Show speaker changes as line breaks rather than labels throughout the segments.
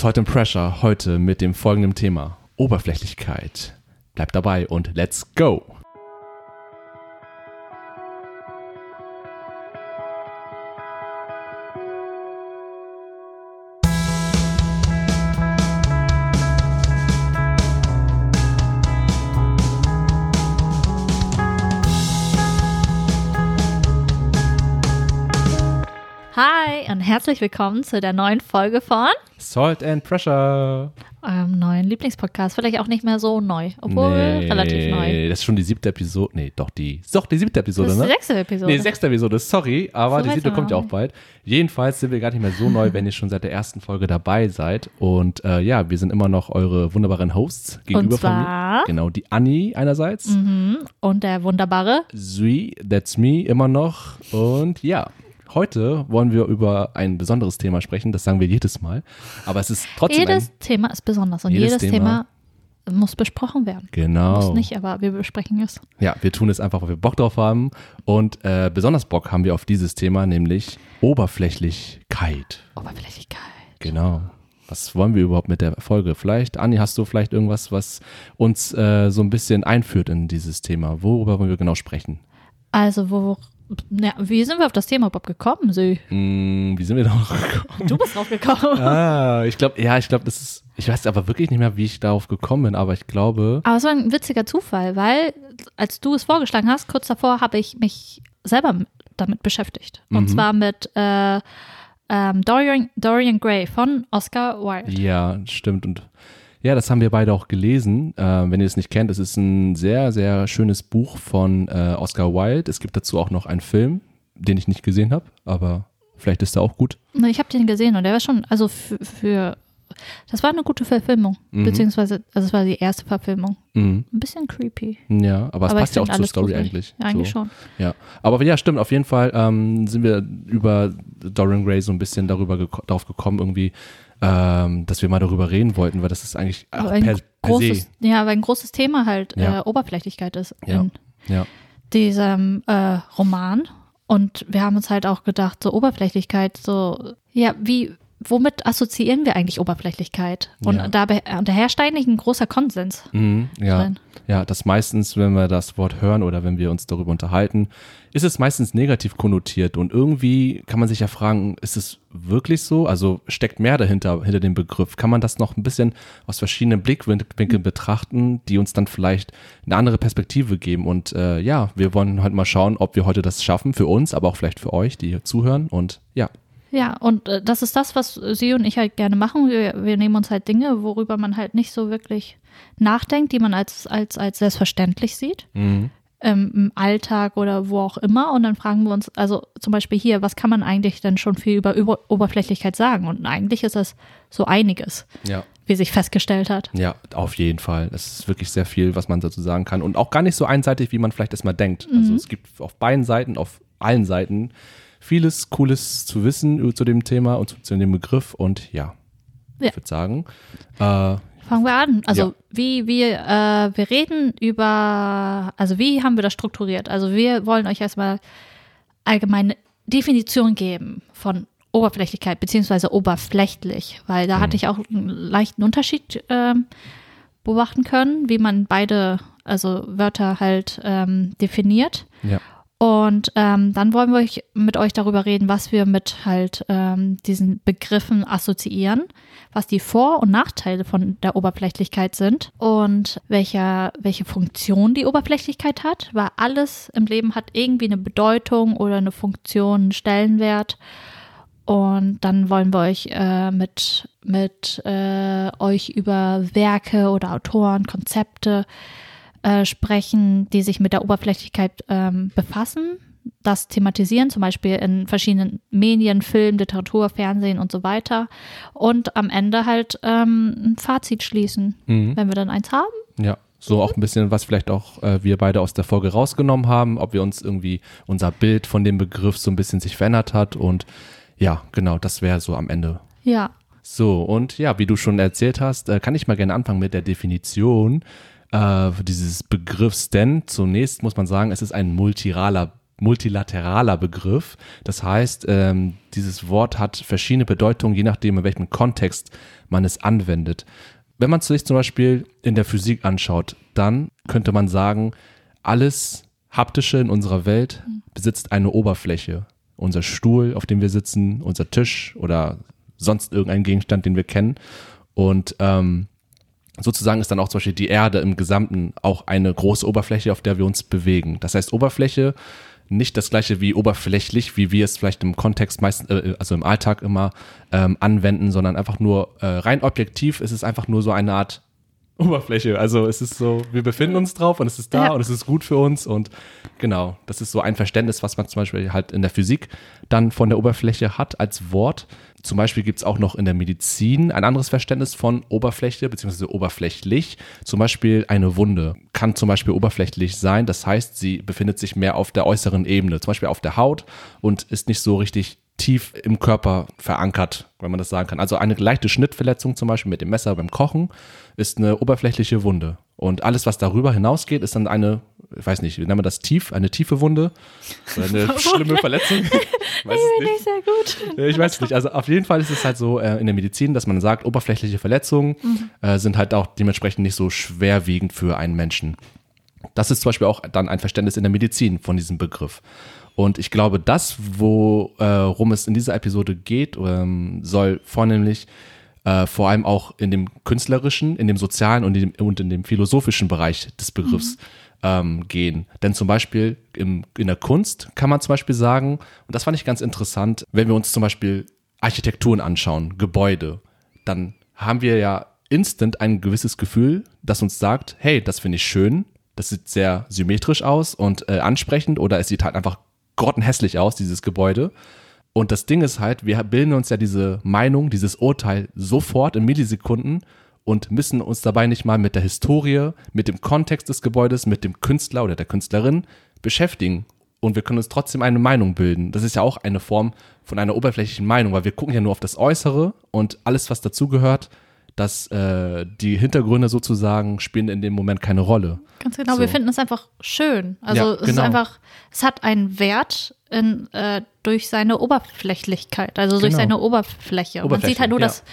Salt and Pressure heute mit dem folgenden Thema: Oberflächlichkeit. Bleibt dabei und let's go!
Herzlich willkommen zu der neuen Folge von
Salt and Pressure.
eurem neuen Lieblingspodcast. Vielleicht auch nicht mehr so neu, obwohl relativ neu.
Das ist schon die siebte Episode. Nee, doch die. Doch die siebte Episode,
Das ist die
ne?
sechste Episode.
Nee, sechste Episode, sorry, aber
So
die siebte kommt ja auch bald. Jedenfalls sind wir gar nicht mehr so neu, wenn ihr schon seit der ersten Folge dabei seid. Und äh, ja, wir sind immer noch eure wunderbaren Hosts gegenüber von mir.
zwar?
Genau, die Anni einerseits,
Mhm. Und der wunderbare
Sui, that's me immer noch. Und ja, heute wollen wir über ein besonderes Thema sprechen. Das sagen wir jedes Mal. Aber es ist trotzdem
jedes. Thema ist besonders und
Jedes
jedes,
Thema-
Thema, muss besprochen werden.
Genau.
Muss nicht, aber wir besprechen es.
Ja, wir tun es einfach, weil wir Bock drauf haben. Und äh, besonders Bock haben wir auf dieses Thema, nämlich Oberflächlichkeit.
Oberflächlichkeit.
Genau. Was wollen wir überhaupt mit der Folge? Vielleicht, Anni, hast du vielleicht irgendwas, was uns äh, so ein bisschen einführt in dieses Thema? Worüber wollen wir genau sprechen?
Also, wo, ja, wie sind wir auf das Thema überhaupt gekommen, Sü?
Hm, wie sind wir darauf gekommen?
Du bist drauf gekommen.
ah, ich glaube, ja, ich glaube, das ist, ich weiß aber wirklich nicht mehr, wie ich darauf gekommen bin, aber ich glaube,
Aber es war ein witziger Zufall, weil als du es vorgeschlagen hast, kurz davor habe ich mich selber damit beschäftigt. Und
Mhm.
zwar mit äh, ähm, Dorian, Dorian Gray von Oscar Wilde.
ja, stimmt. Und ja, das haben wir beide auch gelesen. Äh, wenn ihr es nicht kennt, es ist ein sehr, sehr schönes Buch von äh, Oscar Wilde. Es gibt dazu auch noch einen Film, den ich nicht gesehen habe, aber vielleicht ist er auch gut.
Na, Ich habe den gesehen und der war schon, also für, für das war eine gute Verfilmung,
Mhm.
beziehungsweise, also es war die erste Verfilmung.
Mhm.
Ein bisschen creepy.
Ja, aber es
Aber
passt ja auch zur Story
gruselig.
eigentlich.
Ja, eigentlich
so.
schon.
Ja, aber ja, stimmt. Auf jeden Fall ähm, sind wir über Dorian Gray so ein bisschen darüber geko darauf gekommen, irgendwie, ähm, dass wir mal darüber reden wollten, weil das ist eigentlich auch
ein
per, per
großes,
se.
ja, weil ein großes Thema halt
Ja.
äh, Oberflächlichkeit ist
Ja.
in
Ja,
diesem äh, Roman. Und wir haben uns halt auch gedacht, so Oberflächlichkeit, so, ja, wie, womit assoziieren wir eigentlich Oberflächlichkeit? Und
Ja.
dabei, und da herrscht eigentlich ein großer Konsens.
mhm, ja,
drin.
ja. Das meistens, wenn wir das Wort hören oder wenn wir uns darüber unterhalten, ist es meistens negativ konnotiert und irgendwie kann man sich ja fragen, ist es wirklich so? Also steckt mehr dahinter hinter dem Begriff? Kann man das noch ein bisschen aus verschiedenen Blickwinkeln betrachten, die uns dann vielleicht eine andere Perspektive geben? Und äh, ja, wir wollen halt mal schauen, ob wir heute das schaffen für uns, aber auch vielleicht für euch, die hier zuhören. Und ja,
Ja, und äh, das ist das, was sie und ich halt gerne machen. Wir, wir nehmen uns halt Dinge, worüber man halt nicht so wirklich nachdenkt, die man als, als, als selbstverständlich sieht.
mhm.
ähm, im Alltag oder wo auch immer. Und dann fragen wir uns, also zum Beispiel hier, was kann man eigentlich denn schon viel über, über Oberflächlichkeit sagen? Und eigentlich ist das so einiges,
ja.
wie sich festgestellt hat.
Ja, auf jeden Fall. Es ist wirklich sehr viel, was man dazu sagen kann. Und auch gar nicht so einseitig, wie man vielleicht erstmal denkt. Also es gibt auf beiden Seiten, auf allen Seiten vieles Cooles zu wissen zu dem Thema und zu, zu dem Begriff. Und ja,
Ja.
ich würde sagen, äh,
Fangen wir an. Also
Ja.
wie wir, äh, wir reden über, also wie haben wir das strukturiert? Also wir wollen euch erstmal allgemeine Definition geben von Oberflächlichkeit beziehungsweise oberflächlich, weil da hatte ich auch einen leichten Unterschied ähm, beobachten können, wie man beide, also Wörter halt ähm, definiert.
ja.
Und ähm, dann wollen wir euch, mit euch darüber reden, was wir mit halt ähm, diesen Begriffen assoziieren, was die Vor- und Nachteile von der Oberflächlichkeit sind und welcher, welche Funktion die Oberflächlichkeit hat, weil alles im Leben hat irgendwie eine Bedeutung oder eine Funktion, einen Stellenwert. Und dann wollen wir euch äh, mit, mit äh, euch über Werke oder Autoren, Konzepte äh, sprechen, die sich mit der Oberflächlichkeit ähm, befassen, das thematisieren, zum Beispiel in verschiedenen Medien, Film, Literatur, Fernsehen und so weiter. Und am Ende halt ähm, ein Fazit schließen,
Mhm.
wenn wir dann eins haben.
Ja. So auch ein bisschen, was vielleicht auch äh, wir beide aus der Folge rausgenommen haben, ob wir uns irgendwie unser Bild von dem Begriff so ein bisschen sich verändert hat. Und ja, genau, das wäre so am Ende
Ja,
So, und ja, wie du schon erzählt hast, äh, kann ich mal gerne anfangen mit der Definition äh, dieses Begriffs, denn zunächst muss man sagen, es ist ein multiraler, multilateraler Begriff. Das heißt, ähm, dieses Wort hat verschiedene Bedeutungen, je nachdem, in welchem Kontext man es anwendet. Wenn man sich zum Beispiel in der Physik anschaut, dann könnte man sagen, alles Haptische in unserer Welt besitzt eine Oberfläche. Unser Stuhl, auf dem wir sitzen, unser Tisch oder sonst irgendein Gegenstand, den wir kennen. Und ähm, sozusagen ist dann auch zum Beispiel die Erde im Gesamten auch eine große Oberfläche, auf der wir uns bewegen. Das heißt, Oberfläche nicht das gleiche wie oberflächlich, wie wir es vielleicht im Kontext meistens, äh, also im Alltag immer ähm, anwenden, sondern einfach nur äh, rein objektiv ist es einfach nur so eine Art Oberfläche. Also es ist so, wir befinden uns drauf und es ist da ja. und es ist gut für uns und genau, das ist so ein Verständnis, was man zum Beispiel halt in der Physik dann von der Oberfläche hat als Wort. Zum Beispiel gibt es auch noch in der Medizin ein anderes Verständnis von Oberfläche bzw. oberflächlich. Zum Beispiel eine Wunde kann zum Beispiel oberflächlich sein. Das heißt, sie befindet sich mehr auf der äußeren Ebene, zum Beispiel auf der Haut und ist nicht so richtig tief im Körper verankert, wenn man das sagen kann. Also eine leichte Schnittverletzung zum Beispiel mit dem Messer beim Kochen ist eine oberflächliche Wunde. Und alles, was darüber hinausgeht, ist dann eine, ich weiß nicht, wie nennen wir das, tief, eine tiefe Wunde oder eine schlimme Verletzung.
Ich weiß ich nicht. sehr
gut. Ich weiß nicht. Also auf jeden Fall ist es halt so äh, in der Medizin, dass man sagt, oberflächliche Verletzungen mhm. äh, sind halt auch dementsprechend nicht so schwerwiegend für einen Menschen. Das ist zum Beispiel auch dann ein Verständnis in der Medizin von diesem Begriff. Und ich glaube, das, worum äh, es in dieser Episode geht, ähm, soll vornehmlich äh, vor allem auch in dem künstlerischen, in dem sozialen und in dem, und in dem philosophischen Bereich des Begriffs mhm. ähm, gehen. Denn zum Beispiel im, in der Kunst kann man zum Beispiel sagen, und das fand ich ganz interessant, wenn wir uns zum Beispiel Architekturen anschauen, Gebäude, dann haben wir ja instant ein gewisses Gefühl, das uns sagt, hey, das finde ich schön, das sieht sehr symmetrisch aus und äh, ansprechend oder es sieht halt einfach grottenhässlich aus, dieses Gebäude. Und das Ding ist halt, wir bilden uns ja diese Meinung, dieses Urteil sofort in Millisekunden und müssen uns dabei nicht mal mit der Historie, mit dem Kontext des Gebäudes, mit dem Künstler oder der Künstlerin beschäftigen. Und wir können uns trotzdem eine Meinung bilden. Das ist ja auch eine Form von einer oberflächlichen Meinung, weil wir gucken ja nur auf das Äußere und alles, was dazugehört, dass äh, die Hintergründe sozusagen spielen in dem Moment keine Rolle.
Ganz genau, so. wir finden es einfach schön. Also ja, es genau. ist einfach, es hat einen Wert in, äh, durch seine Oberflächlichkeit, also durch genau. seine Oberfläche. Oberfläche. Man sieht halt nur ja. das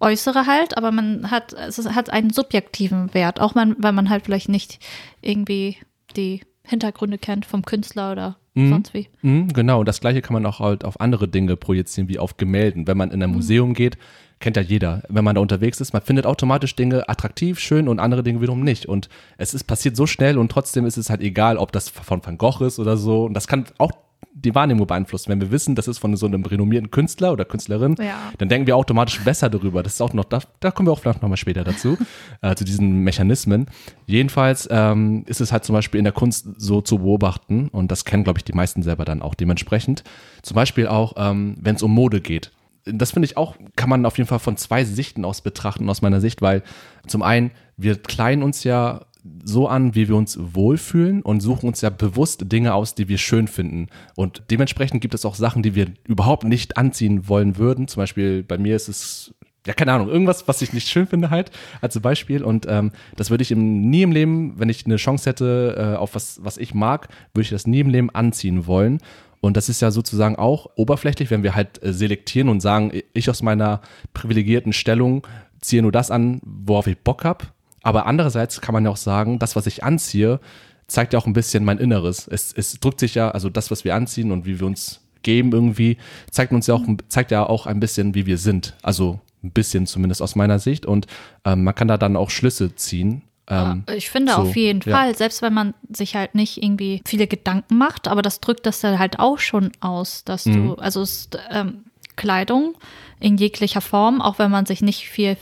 Äußere halt, aber man hat, es hat einen subjektiven Wert, auch man, weil man halt vielleicht nicht irgendwie die Hintergründe kennt vom Künstler oder mhm. sonst wie.
Mhm, genau, das gleiche kann man auch halt auf andere Dinge projizieren, wie auf Gemälden. Wenn man in ein mhm. Museum geht, kennt ja jeder, wenn man da unterwegs ist, man findet automatisch Dinge attraktiv, schön und andere Dinge wiederum nicht. Und es ist passiert so schnell und trotzdem ist es halt egal, ob das von Van Gogh ist oder so. Und das kann auch die Wahrnehmung beeinflussen. Wenn wir wissen, das ist von so einem renommierten Künstler oder Künstlerin, ja. dann denken wir automatisch besser darüber. Das ist auch noch, da, da kommen wir auch vielleicht nochmal später dazu, äh, zu diesen Mechanismen. Jedenfalls ähm, ist es halt zum Beispiel in der Kunst so zu beobachten und das kennen, glaube ich, die meisten selber dann auch dementsprechend. Zum Beispiel auch, ähm, wenn es um Mode geht das finde ich auch, kann man auf jeden Fall von zwei Sichten aus betrachten, aus meiner Sicht, weil zum einen, wir kleiden uns ja so an, wie wir uns wohlfühlen und suchen uns ja bewusst Dinge aus, die wir schön finden. Und dementsprechend gibt es auch Sachen, die wir überhaupt nicht anziehen wollen würden. Zum Beispiel bei mir ist es ja, keine Ahnung, irgendwas, was ich nicht schön finde halt, als Beispiel. Und ähm, das würde ich im, nie im Leben, wenn ich eine Chance hätte äh, auf was, was ich mag, würde ich das nie im Leben anziehen wollen. Und das ist ja sozusagen auch oberflächlich, wenn wir halt äh, selektieren und sagen, ich aus meiner privilegierten Stellung ziehe nur das an, worauf ich Bock habe. Aber andererseits kann man ja auch sagen, das, was ich anziehe, zeigt ja auch ein bisschen mein Inneres. Es, es drückt sich ja, also das, was wir anziehen und wie wir uns geben irgendwie, zeigt uns ja auch, zeigt ja auch ein bisschen, wie wir sind. Also ein bisschen zumindest aus meiner Sicht. Und ähm, man kann da dann auch Schlüsse ziehen
ähm, ich finde so, auf jeden ja. Fall, selbst wenn man sich halt nicht irgendwie viele Gedanken macht, aber das drückt das dann halt auch schon aus, dass mhm. du, also ist, ähm, Kleidung in jeglicher Form, auch wenn man sich nicht viel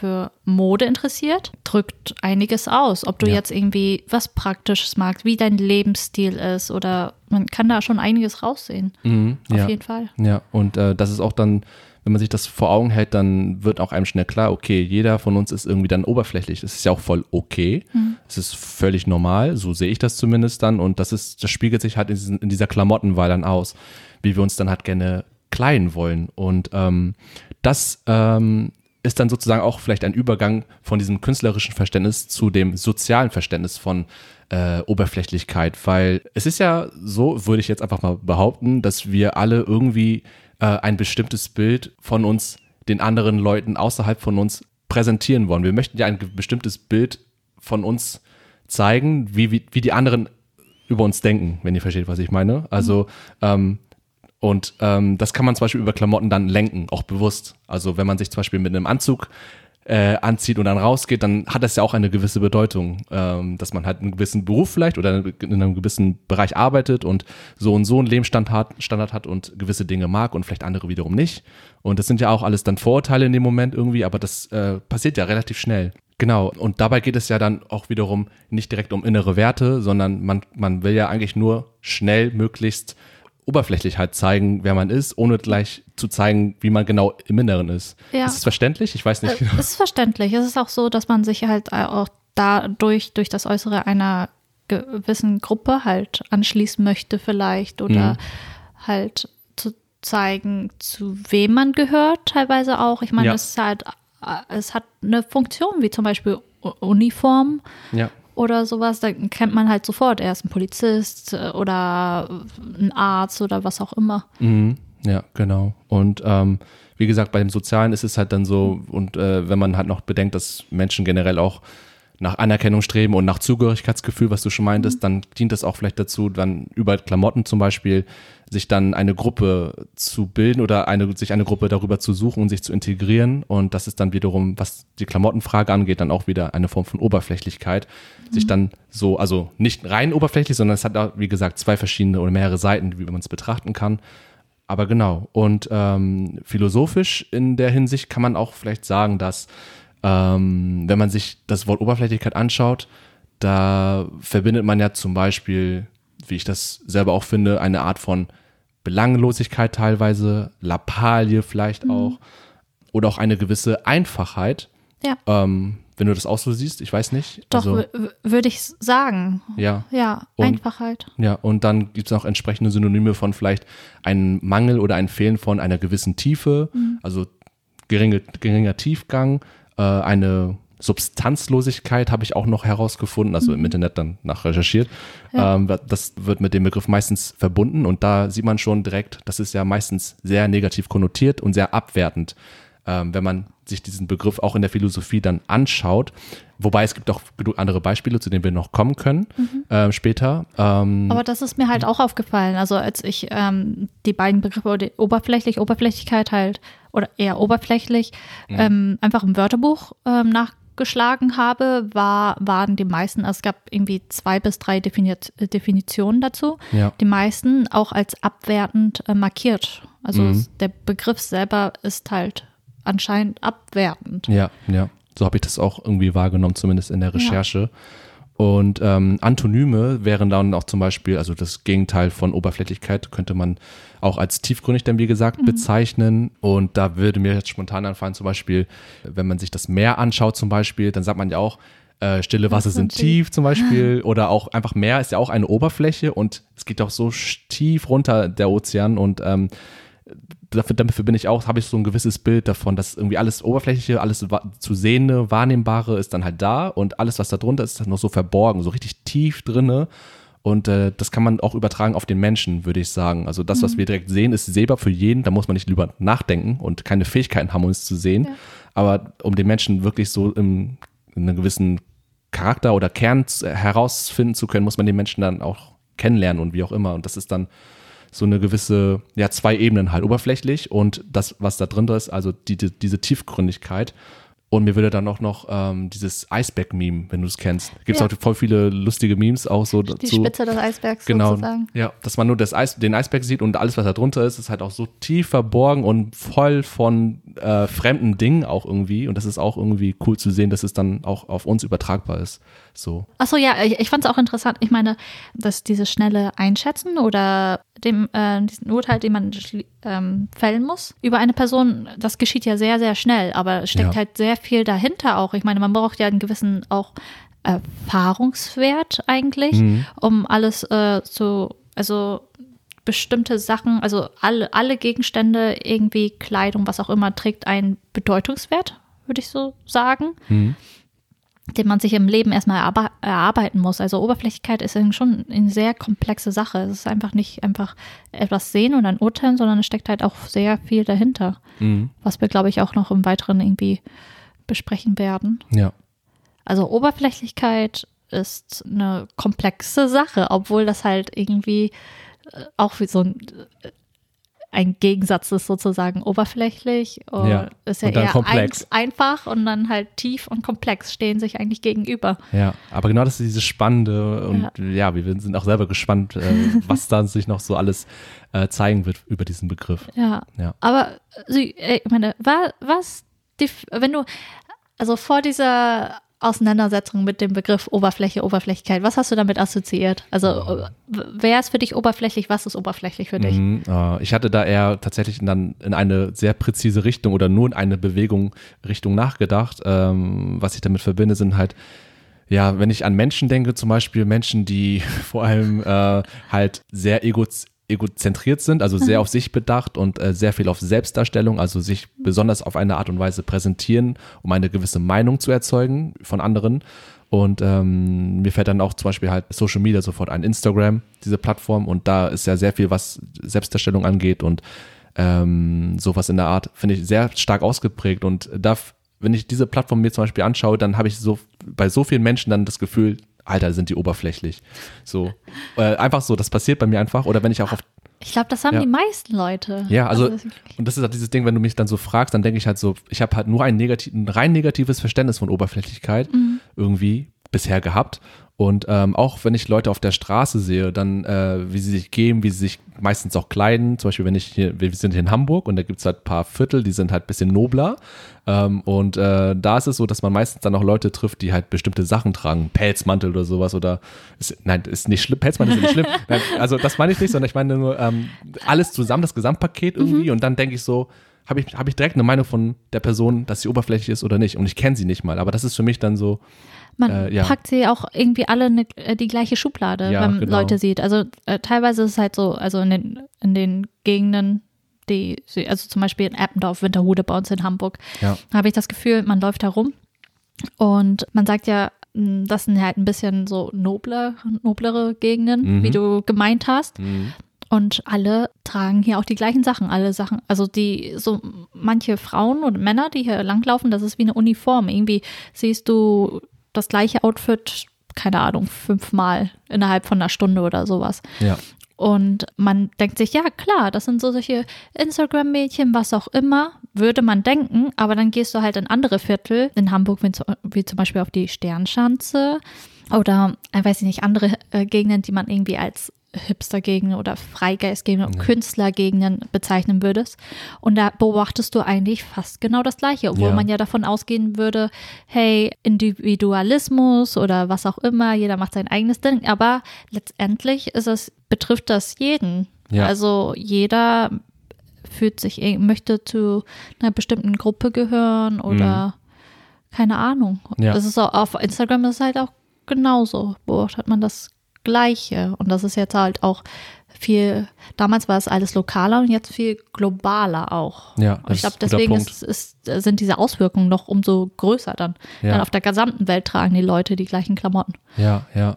für Mode interessiert, drückt einiges aus. Ob du ja. jetzt irgendwie was Praktisches magst, wie dein Lebensstil ist oder man kann da schon einiges raussehen. Mhm, Auf
ja.
jeden Fall.
Ja, und äh, das ist auch dann wenn man sich das vor Augen hält, dann wird auch einem schnell klar, okay, jeder von uns ist irgendwie dann oberflächlich. Das ist ja auch voll okay. Mhm. Es ist völlig normal, so sehe ich das zumindest dann. Und das ist, das spiegelt sich halt in, diesen, in dieser Klamottenwahl dann aus, wie wir uns dann halt gerne kleiden wollen. Und ähm, das ähm, ist dann sozusagen auch vielleicht ein Übergang von diesem künstlerischen Verständnis zu dem sozialen Verständnis von äh, Oberflächlichkeit, weil es ist ja so, würde ich jetzt einfach mal behaupten, dass wir alle irgendwie äh, ein bestimmtes Bild von uns den anderen Leuten außerhalb von uns präsentieren wollen. Wir möchten ja ein bestimmtes Bild von uns zeigen, wie, wie, wie die anderen über uns denken, wenn ihr versteht, was ich meine. Also, ähm, und ähm, das kann man zum Beispiel über Klamotten dann lenken, auch bewusst. Also wenn man sich zum Beispiel mit einem Anzug äh, anzieht und dann rausgeht, dann hat das ja auch eine gewisse Bedeutung, ähm, dass man halt einen gewissen Beruf vielleicht oder in einem gewissen Bereich arbeitet und so und so einen Lebensstandard Standard hat und gewisse Dinge mag und vielleicht andere wiederum nicht. Und das sind ja auch alles dann Vorurteile in dem Moment irgendwie, aber das äh, passiert ja relativ schnell. Genau, und dabei geht es ja dann auch wiederum nicht direkt um innere Werte, sondern man, man will ja eigentlich nur schnell möglichst oberflächlich halt zeigen, wer man ist, ohne gleich zu zeigen, wie man genau im Inneren ist. Ja. Ist es verständlich? Ich weiß nicht.
Äh, es ist verständlich. Es ist auch so, dass man sich halt auch dadurch, durch das Äußere einer gewissen Gruppe halt anschließen möchte vielleicht oder mhm. halt zu zeigen, zu wem man gehört teilweise auch. Ich meine, ja. es ist halt, äh, es hat eine Funktion, wie zum Beispiel Uniform. Ja oder sowas, da kennt man halt sofort, er ist ein Polizist äh, oder ein Arzt oder was auch immer.
Mhm. Ja, genau. Und ähm, wie gesagt, bei dem Sozialen ist es halt dann so, und äh, wenn man halt noch bedenkt, dass Menschen generell auch nach Anerkennung streben und nach Zugehörigkeitsgefühl, was du schon meintest, mhm. dann dient das auch vielleicht dazu, dann über Klamotten zum Beispiel sich dann eine Gruppe zu bilden oder eine, sich eine Gruppe darüber zu suchen und sich zu integrieren. Und das ist dann wiederum, was die Klamottenfrage angeht, dann auch wieder eine Form von Oberflächlichkeit. Mhm. Sich dann so, also nicht rein oberflächlich, sondern es hat auch, wie gesagt, zwei verschiedene oder mehrere Seiten, wie man es betrachten kann. Aber genau. Und ähm, philosophisch in der Hinsicht kann man auch vielleicht sagen, dass ähm, wenn man sich das Wort Oberflächlichkeit anschaut, da verbindet man ja zum Beispiel, wie ich das selber auch finde, eine Art von Belanglosigkeit teilweise, Lappalie vielleicht mhm. auch, oder auch eine gewisse Einfachheit. Ja. Ähm, wenn du das auch so siehst, ich weiß nicht.
Doch, also, würde ich sagen.
Ja.
Ja, und, Einfachheit.
Ja, und dann gibt es noch entsprechende Synonyme von vielleicht einem Mangel oder ein Fehlen von einer gewissen Tiefe, mhm. also geringe, geringer Tiefgang, äh, eine Substanzlosigkeit habe ich auch noch herausgefunden, also im mhm. Internet dann nach recherchiert. Ja. Ähm, das wird mit dem Begriff meistens verbunden und da sieht man schon direkt, das ist ja meistens sehr negativ konnotiert und sehr abwertend, ähm, wenn man sich diesen Begriff auch in der Philosophie dann anschaut. Wobei es gibt auch genug andere Beispiele, zu denen wir noch kommen können mhm. äh, später.
Ähm, Aber das ist mir halt auch aufgefallen. Also als ich ähm, die beiden Begriffe, oberflächlich, Oberflächlichkeit halt oder eher oberflächlich, mhm. ähm, einfach im Wörterbuch ähm, nachgeschlagen habe, war, waren die meisten, also es gab irgendwie zwei bis drei Defini Definitionen dazu, ja. die meisten auch als abwertend äh, markiert. Also mhm. der Begriff selber ist halt anscheinend abwertend.
Ja, ja. So habe ich das auch irgendwie wahrgenommen, zumindest in der Recherche. Ja. Und ähm, Antonyme wären dann auch zum Beispiel, also das Gegenteil von Oberflächlichkeit könnte man auch als tiefgründig dann, wie gesagt, mhm. bezeichnen. Und da würde mir jetzt spontan anfallen, zum Beispiel, wenn man sich das Meer anschaut zum Beispiel, dann sagt man ja auch, äh, stille Wasser sind tief zum Beispiel oder auch einfach Meer ist ja auch eine Oberfläche und es geht auch so tief runter der Ozean und ähm, dafür, dafür bin ich auch, habe ich so ein gewisses Bild davon, dass irgendwie alles Oberflächliche, alles zu sehende, wahrnehmbare ist dann halt da und alles, was da drunter ist, ist dann noch so verborgen, so richtig tief drinne. Und äh, das kann man auch übertragen auf den Menschen, würde ich sagen. Also das, was mhm. wir direkt sehen, ist sehbar für jeden. Da muss man nicht lieber nachdenken und keine Fähigkeiten haben, es zu sehen. Ja. Aber um den Menschen wirklich so im, in einem gewissen Charakter oder Kern herausfinden zu können, muss man den Menschen dann auch kennenlernen und wie auch immer. Und das ist dann so eine gewisse, ja, zwei Ebenen halt, oberflächlich und das, was da drin ist, also die, die, diese Tiefgründigkeit. Und mir würde dann auch noch ähm, dieses Eisberg-Meme, wenn du es kennst. Gibt es ja. auch voll viele lustige Memes auch so
Die dazu. Spitze des Eisbergs
genau,
sozusagen.
Ja, dass man nur das Eis, den Eisberg sieht und alles, was da drunter ist, ist halt auch so tief verborgen und voll von äh, fremden Dingen auch irgendwie. Und das ist auch irgendwie cool zu sehen, dass es dann auch auf uns übertragbar ist. So.
Achso, ja, ich, ich fand es auch interessant. Ich meine, dass dieses schnelle Einschätzen oder dem, äh, diesen Urteil, den man ähm, fällen muss über eine Person, das geschieht ja sehr, sehr schnell, aber es steckt ja. halt sehr viel dahinter auch. Ich meine, man braucht ja einen gewissen auch Erfahrungswert eigentlich, mhm. um alles äh, zu, also bestimmte Sachen, also alle, alle Gegenstände, irgendwie Kleidung, was auch immer, trägt einen Bedeutungswert würde ich so sagen,
Mhm.
Den man sich im Leben erstmal erarbe- erarbeiten muss. Also Oberflächlichkeit ist schon eine sehr komplexe Sache. Es ist einfach nicht einfach etwas sehen und dann urteilen, sondern es steckt halt auch sehr viel dahinter,
Mhm.
was wir, glaube ich, auch noch im Weiteren irgendwie besprechen werden.
Ja.
Also Oberflächlichkeit ist eine komplexe Sache, obwohl das halt irgendwie äh, auch wie so ein, äh, ein Gegensatz ist sozusagen oberflächlich und
Ja,
ist ja
und dann
eher. Ein, einfach und dann halt tief und komplex stehen sich eigentlich gegenüber.
Ja, aber genau das ist dieses Spannende und ja, wir sind auch selber gespannt, äh, was da sich noch so alles äh, zeigen wird über diesen Begriff.
Ja.
Ja.
Aber sie, äh, ich meine, wa- was, die, wenn du, also vor dieser Auseinandersetzung mit dem Begriff Oberfläche, Oberflächlichkeit, was hast du damit assoziiert? Also, äh, wer ist für dich oberflächlich? Was ist oberflächlich für dich?
Mhm, äh, ich hatte da eher tatsächlich dann in eine sehr präzise Richtung oder nur in eine Bewegung Richtung nachgedacht. Ähm, was ich damit verbinde, sind halt ja, wenn ich an Menschen denke, zum Beispiel Menschen, die vor allem äh, halt sehr ego egozentriert sind, also sehr auf sich bedacht und äh, sehr viel auf Selbstdarstellung, also sich besonders auf eine Art und Weise präsentieren, um eine gewisse Meinung zu erzeugen von anderen. Und ähm, mir fällt dann auch zum Beispiel halt Social Media sofort ein, Instagram, diese Plattform. Und da ist ja sehr viel, was Selbstdarstellung angeht und ähm, sowas in der Art, finde ich sehr stark ausgeprägt. Und da, wenn ich diese Plattform mir zum Beispiel anschaue, dann habe ich so bei so vielen Menschen dann das Gefühl, Alter, sind die oberflächlich. So. Äh, einfach so, das passiert bei mir einfach. Oder wenn ich auch auf
Ich glaube, das haben
Ja.
die meisten Leute.
ja, also,
das-
und das ist halt dieses Ding, wenn du mich dann so fragst, dann denke ich halt so, ich habe halt nur ein, negativ, ein rein negatives Verständnis von Oberflächlichkeit irgendwie bisher gehabt. Und ähm, auch wenn ich Leute auf der Straße sehe, dann äh, wie sie sich geben, wie sie sich meistens auch kleiden. Zum Beispiel, wenn ich hier, wir sind hier in Hamburg und da gibt's halt ein paar Viertel, die sind halt ein bisschen nobler. Ähm, und äh, da ist es so, dass man meistens dann auch Leute trifft, die halt bestimmte Sachen tragen, Pelzmantel oder sowas oder ist, nein, ist nicht schlimm, Pelzmantel ist nicht schlimm. Nein, also das meine ich nicht, sondern ich meine nur ähm, alles zusammen, das Gesamtpaket irgendwie. Und dann denke ich so, habe ich, hab ich direkt eine Meinung von der Person, dass sie oberflächlich ist oder nicht. Und ich kenne sie nicht mal. Aber das ist für mich dann so,
Man
Äh, ja.
packt sie auch irgendwie alle ne, äh, die gleiche Schublade,
Ja,
wenn man
genau.
Leute sieht. Also äh, teilweise ist es halt so, also in den, in den Gegenden, die, also zum Beispiel in Eppendorf, Winterhude bei uns in Hamburg,
ja,
habe ich das Gefühl, man läuft da rum und man sagt ja, mh, das sind halt ein bisschen so nobler, noblere Gegenden,
Mhm.
wie du gemeint hast.
mhm.
Und alle tragen hier auch die gleichen Sachen, alle Sachen. Also die, so manche Frauen und Männer, die hier langlaufen, das ist wie eine Uniform. Irgendwie siehst du das gleiche Outfit, keine Ahnung, fünfmal innerhalb von einer Stunde oder sowas.
ja,
Und man denkt sich, ja klar, das sind so solche Instagram-Mädchen, was auch immer, würde man denken, aber dann gehst du halt in andere Viertel, in Hamburg wie, zu- wie zum Beispiel auf die Sternschanze oder, äh, weiß ich nicht, andere äh, Gegenden, die man irgendwie als Hipster-Gegenden oder Freigeist-Gegenden und Künstler-Gegenden bezeichnen würdest. Und da beobachtest du eigentlich fast genau das Gleiche, obwohl
Ja.
man ja davon ausgehen würde, hey, Individualismus oder was auch immer, jeder macht sein eigenes Ding, aber letztendlich ist es, betrifft das jeden.
Ja.
Also jeder fühlt sich, eh- möchte zu einer bestimmten Gruppe gehören oder keine Ahnung.
Ja.
Das ist so, auf Instagram ist es halt auch genauso. Beobachtet man das Gleiche. Und das ist jetzt halt auch viel, damals war es alles lokaler und jetzt viel globaler auch.
Ja,
und ich glaube, deswegen ist, ist, sind diese Auswirkungen noch umso größer dann.
Ja.
Dann auf der gesamten Welt tragen die Leute die gleichen Klamotten.
Ja, ja.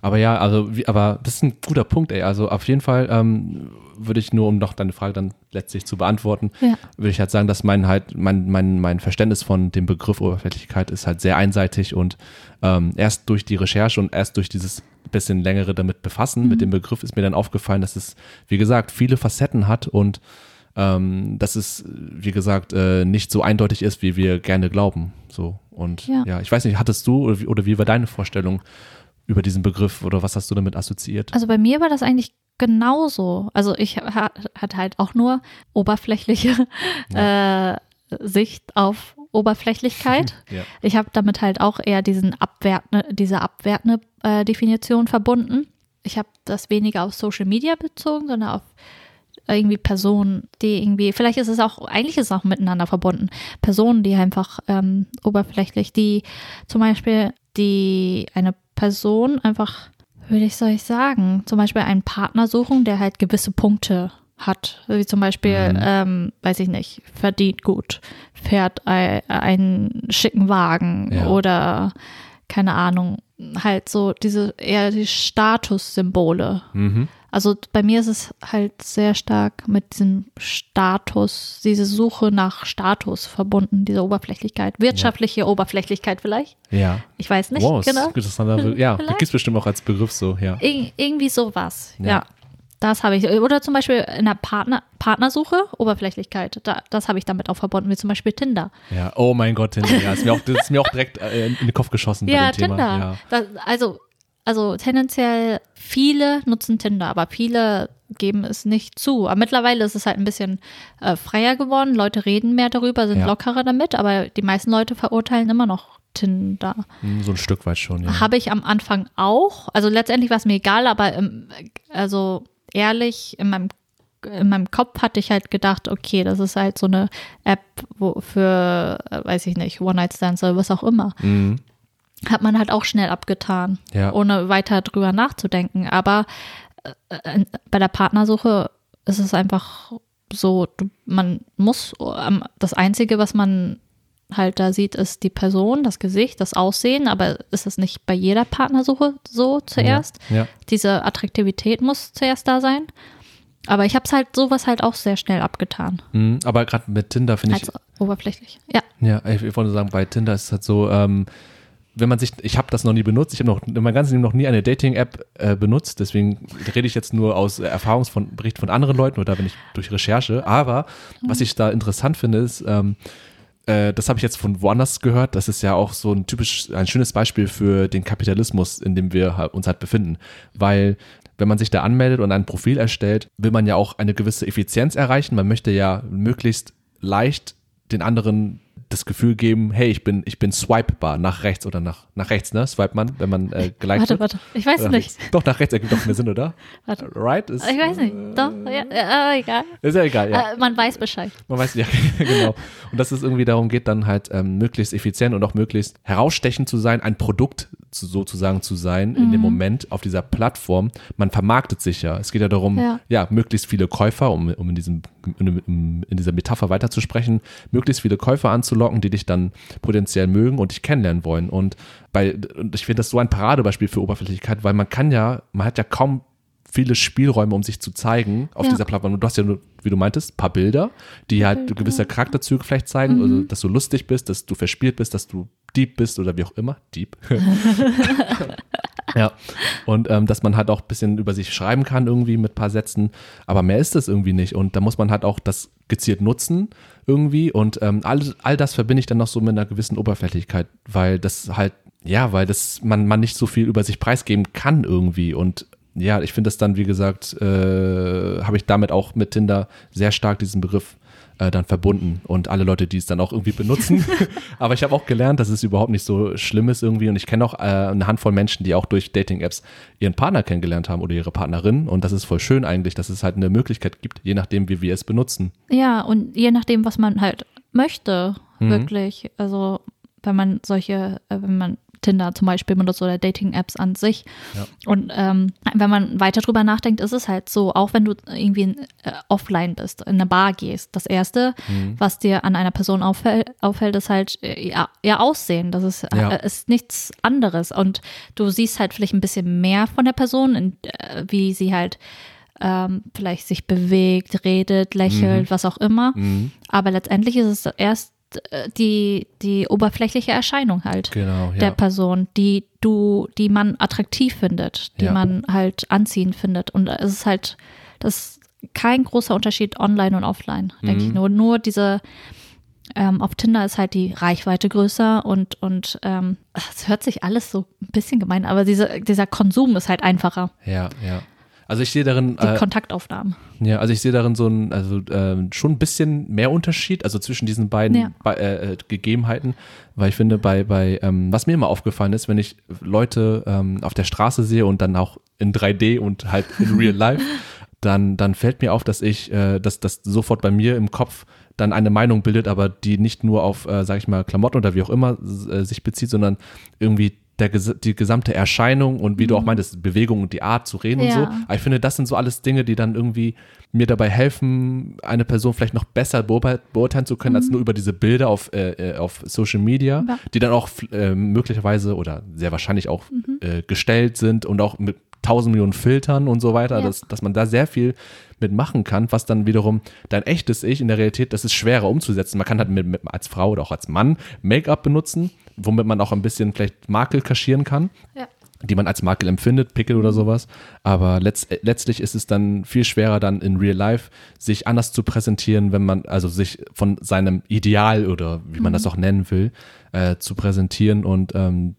Aber ja, also, wie, aber das ist ein guter Punkt, ey. Also auf jeden Fall ähm, würde ich nur, um noch deine Frage dann letztlich zu beantworten,
Ja.
würde ich halt sagen, dass mein halt, mein, mein, mein Verständnis von dem Begriff Oberflächlichkeit ist halt sehr einseitig und ähm, erst durch die Recherche und erst durch dieses bisschen längere damit befassen mit dem Begriff ist mir dann aufgefallen, dass es, wie gesagt, viele Facetten hat und ähm, dass es, wie gesagt, äh, nicht so eindeutig ist, wie wir gerne glauben. So. Und
Ja.
ja, ich weiß nicht, hattest du oder wie, oder wie war deine Vorstellung über diesen Begriff oder was hast du damit assoziiert?
Also bei mir war das eigentlich genauso. Also ich ha hatte halt auch nur oberflächliche äh, Sicht auf Oberflächlichkeit.
Ja.
Ich habe damit halt auch eher diesen abwertende, diese abwertende äh, Definition verbunden. Ich habe das weniger auf Social Media bezogen, sondern auf irgendwie Personen, die irgendwie, vielleicht ist es auch, eigentlich ist es auch miteinander verbunden. Personen, die einfach ähm, oberflächlich, die zum Beispiel, die eine Person einfach, würde ich soll ich sagen, zum Beispiel einen Partner suchen, der halt gewisse Punkte hat. Wie zum Beispiel,
Mhm.
ähm, weiß ich nicht, verdient gut, fährt ein, einen schicken Wagen
Ja.
oder keine Ahnung, halt so diese eher die Statussymbole.
Mhm.
Also bei mir ist es halt sehr stark mit diesem Status, diese Suche nach Status verbunden, diese Oberflächlichkeit, wirtschaftliche Oberflächlichkeit vielleicht.
Ja.
Ich weiß nicht
wow,
genau.
interessanter Ja, gibt es bestimmt auch als Begriff so, ja.
Ir irgendwie sowas.
Ja.
Ja. Das habe ich. Oder zum Beispiel in der Partner Partnersuche, Oberflächlichkeit. Da, das habe ich damit auch verbunden, wie zum Beispiel Tinder.
Ja, oh mein Gott, Tinder. Ja, ist mir auch, das ist mir auch direkt äh, in den Kopf geschossen bei
Ja,
dem Thema.
Tinder.
Ja.
Das, also, also tendenziell viele nutzen Tinder, aber viele geben es nicht zu. Aber mittlerweile ist es halt ein bisschen äh, freier geworden. Leute reden mehr darüber, sind
Ja.
lockerer damit, aber die meisten Leute verurteilen immer noch Tinder.
Hm, So ein Stück weit schon, ja.
Habe ich am Anfang auch. Also letztendlich war es mir egal, aber ähm, also ehrlich, in meinem, in meinem Kopf hatte ich halt gedacht, okay, das ist halt so eine App wo für, äh, weiß ich nicht, One-Night-Stands oder was auch immer.
Mhm.
Hat man halt auch schnell abgetan,
Ja.
ohne weiter drüber nachzudenken. Aber äh, äh, bei der Partnersuche ist es einfach so, du, man muss, das Einzige, was man halt da sieht, ist die Person, das Gesicht, das Aussehen, aber ist es nicht bei jeder Partnersuche so zuerst?
Ja.
Diese Attraktivität muss zuerst da sein. Aber ich habe es halt sowas halt auch sehr schnell abgetan,
Mhm. Aber gerade mit Tinder finde ich,
oberflächlich. Ja,
ja, ich, ich wollte sagen, bei Tinder ist es halt so, ähm, wenn man sich, ich habe das noch nie benutzt, ich habe noch in meinem ganzen Leben noch nie eine Dating-App äh, benutzt, deswegen rede ich jetzt nur aus Erfahrungsbericht von anderen Leuten oder wenn ich durch Recherche. Aber was ich da interessant finde, ist, ähm, äh, das habe ich jetzt von woanders gehört, das ist ja auch so ein typisch, ein schönes Beispiel für den Kapitalismus, in dem wir uns halt befinden. Weil wenn man sich da anmeldet und ein Profil erstellt, will man ja auch eine gewisse Effizienz erreichen. Man möchte ja möglichst leicht den anderen das Gefühl geben, hey, ich bin, ich bin swipebar nach rechts oder nach, nach rechts, ne? Swipe man, wenn man äh, geliked
warte,
wird.
warte. Ich weiß
Oder
nicht.
rechts. Doch, nach rechts ergibt doch mehr Sinn, oder?
Warte.
Right? Ist,
Ich weiß nicht. Doch, ja, ja, äh, egal.
Ist ja egal, ja.
Äh, man weiß Bescheid.
Man weiß, ja, genau. Und dass es irgendwie darum geht, dann halt ähm, möglichst effizient und auch möglichst herausstechend zu sein, ein Produkt zu, sozusagen zu sein in
Mhm.
dem Moment auf dieser Plattform. Man vermarktet sich ja. Es geht ja darum, ja,
Ja.
möglichst viele Käufer, um, um in, diesem, in, in dieser Metapher weiterzusprechen, möglichst viele Käufer anzulocken, die dich dann potenziell mögen und dich kennenlernen wollen. Und bei, und ich finde das so ein Paradebeispiel für Oberflächlichkeit, weil man kann ja, man hat ja kaum viele Spielräume, um sich zu zeigen auf
Ja.
dieser Plattform. Und du hast ja nur, wie du meintest, ein paar Bilder, die halt gewisse Charakterzüge vielleicht zeigen, also, dass du lustig bist, dass du verspielt bist, dass du Dieb bist oder wie auch immer. Dieb. ja. Und ähm, dass man halt auch ein bisschen über sich schreiben kann, irgendwie mit ein paar Sätzen. Aber mehr ist es irgendwie nicht. Und da muss man halt auch das gezielt nutzen irgendwie. Und ähm, all, all das verbinde ich dann noch so mit einer gewissen Oberflächlichkeit, weil das halt, ja, weil das man, man nicht so viel über sich preisgeben kann irgendwie. Und ja, ich finde das dann, wie gesagt, äh, habe ich damit auch mit Tinder sehr stark diesen Begriff äh, dann verbunden und alle Leute, die es dann auch irgendwie benutzen. Aber ich habe auch gelernt, dass es überhaupt nicht so schlimm ist irgendwie und ich kenne auch äh, eine Handvoll Menschen, die auch durch Dating-Apps ihren Partner kennengelernt haben oder ihre Partnerin und das ist voll schön eigentlich, dass es halt eine Möglichkeit gibt, je nachdem, wie wir es benutzen.
Ja, und je nachdem, was man halt möchte,
Mhm.
wirklich. Also, wenn man solche, äh, wenn man Tinder zum Beispiel benutzt oder Dating-Apps an sich.
Ja.
Und ähm, wenn man weiter drüber nachdenkt, ist es halt so, auch wenn du irgendwie in, äh, offline bist, in eine Bar gehst, das Erste,
Mhm.
was dir an einer Person auffällt, auffällt ist halt äh, ihr, ihr Aussehen. Das ist,
Ja.
äh, ist nichts anderes. Und du siehst halt vielleicht ein bisschen mehr von der Person, in, äh, wie sie halt ähm, vielleicht sich bewegt, redet, lächelt, was auch immer.
Mhm.
Aber letztendlich ist es erst die, die oberflächliche Erscheinung halt
Genau, ja.
der Person, die du, die man attraktiv findet, die
Ja.
man halt anziehend findet. Und es ist halt, das ist kein großer Unterschied online und offline, denke
Mhm.
ich. Nur, nur diese, ähm, auf Tinder ist halt die Reichweite größer und, und ähm, es hört sich alles so ein bisschen gemein, aber diese, dieser Konsum ist halt einfacher,
ja, ja. Also ich sehe darin,
die
äh,
Kontaktaufnahmen.
Ja, also ich sehe darin so ein, also ähm, schon ein bisschen mehr Unterschied, also zwischen diesen beiden
Ja.
bei, äh, äh, Gegebenheiten, weil ich finde, bei, bei ähm, was mir immer aufgefallen ist, wenn ich Leute ähm, auf der Straße sehe und dann auch in 3D und halt in Real Life, dann, dann fällt mir auf, dass ich, äh, dass das sofort bei mir im Kopf dann eine Meinung bildet, aber die nicht nur auf, äh, sag ich mal, Klamotten oder wie auch immer äh, sich bezieht, sondern irgendwie der, die gesamte Erscheinung und wie mhm. du auch mhm. meintest, Bewegung und die Art zu reden ja. und so. Aber ich finde, das sind so alles Dinge, die dann irgendwie mir dabei helfen, eine Person vielleicht noch besser beurteilen zu können, mhm. als nur über diese Bilder auf, äh, äh, auf Social Media, ja. die dann auch äh, möglicherweise oder sehr wahrscheinlich auch mhm. äh, gestellt sind und auch mit tausend Millionen Filtern und so weiter, ja. dass, dass man da sehr viel mitmachen kann, was dann wiederum dein echtes Ich in der Realität, das ist schwerer umzusetzen. Man kann halt mit, mit, als Frau oder auch als Mann Make-up benutzen, womit man auch ein bisschen vielleicht Makel kaschieren kann. Ja die man als Makel empfindet, Pickel oder sowas. Aber letzt, letztlich ist es dann viel schwerer, dann in Real Life sich anders zu präsentieren, wenn man, also sich von seinem Ideal oder wie man mhm. das auch nennen will, äh, zu präsentieren. Und ähm,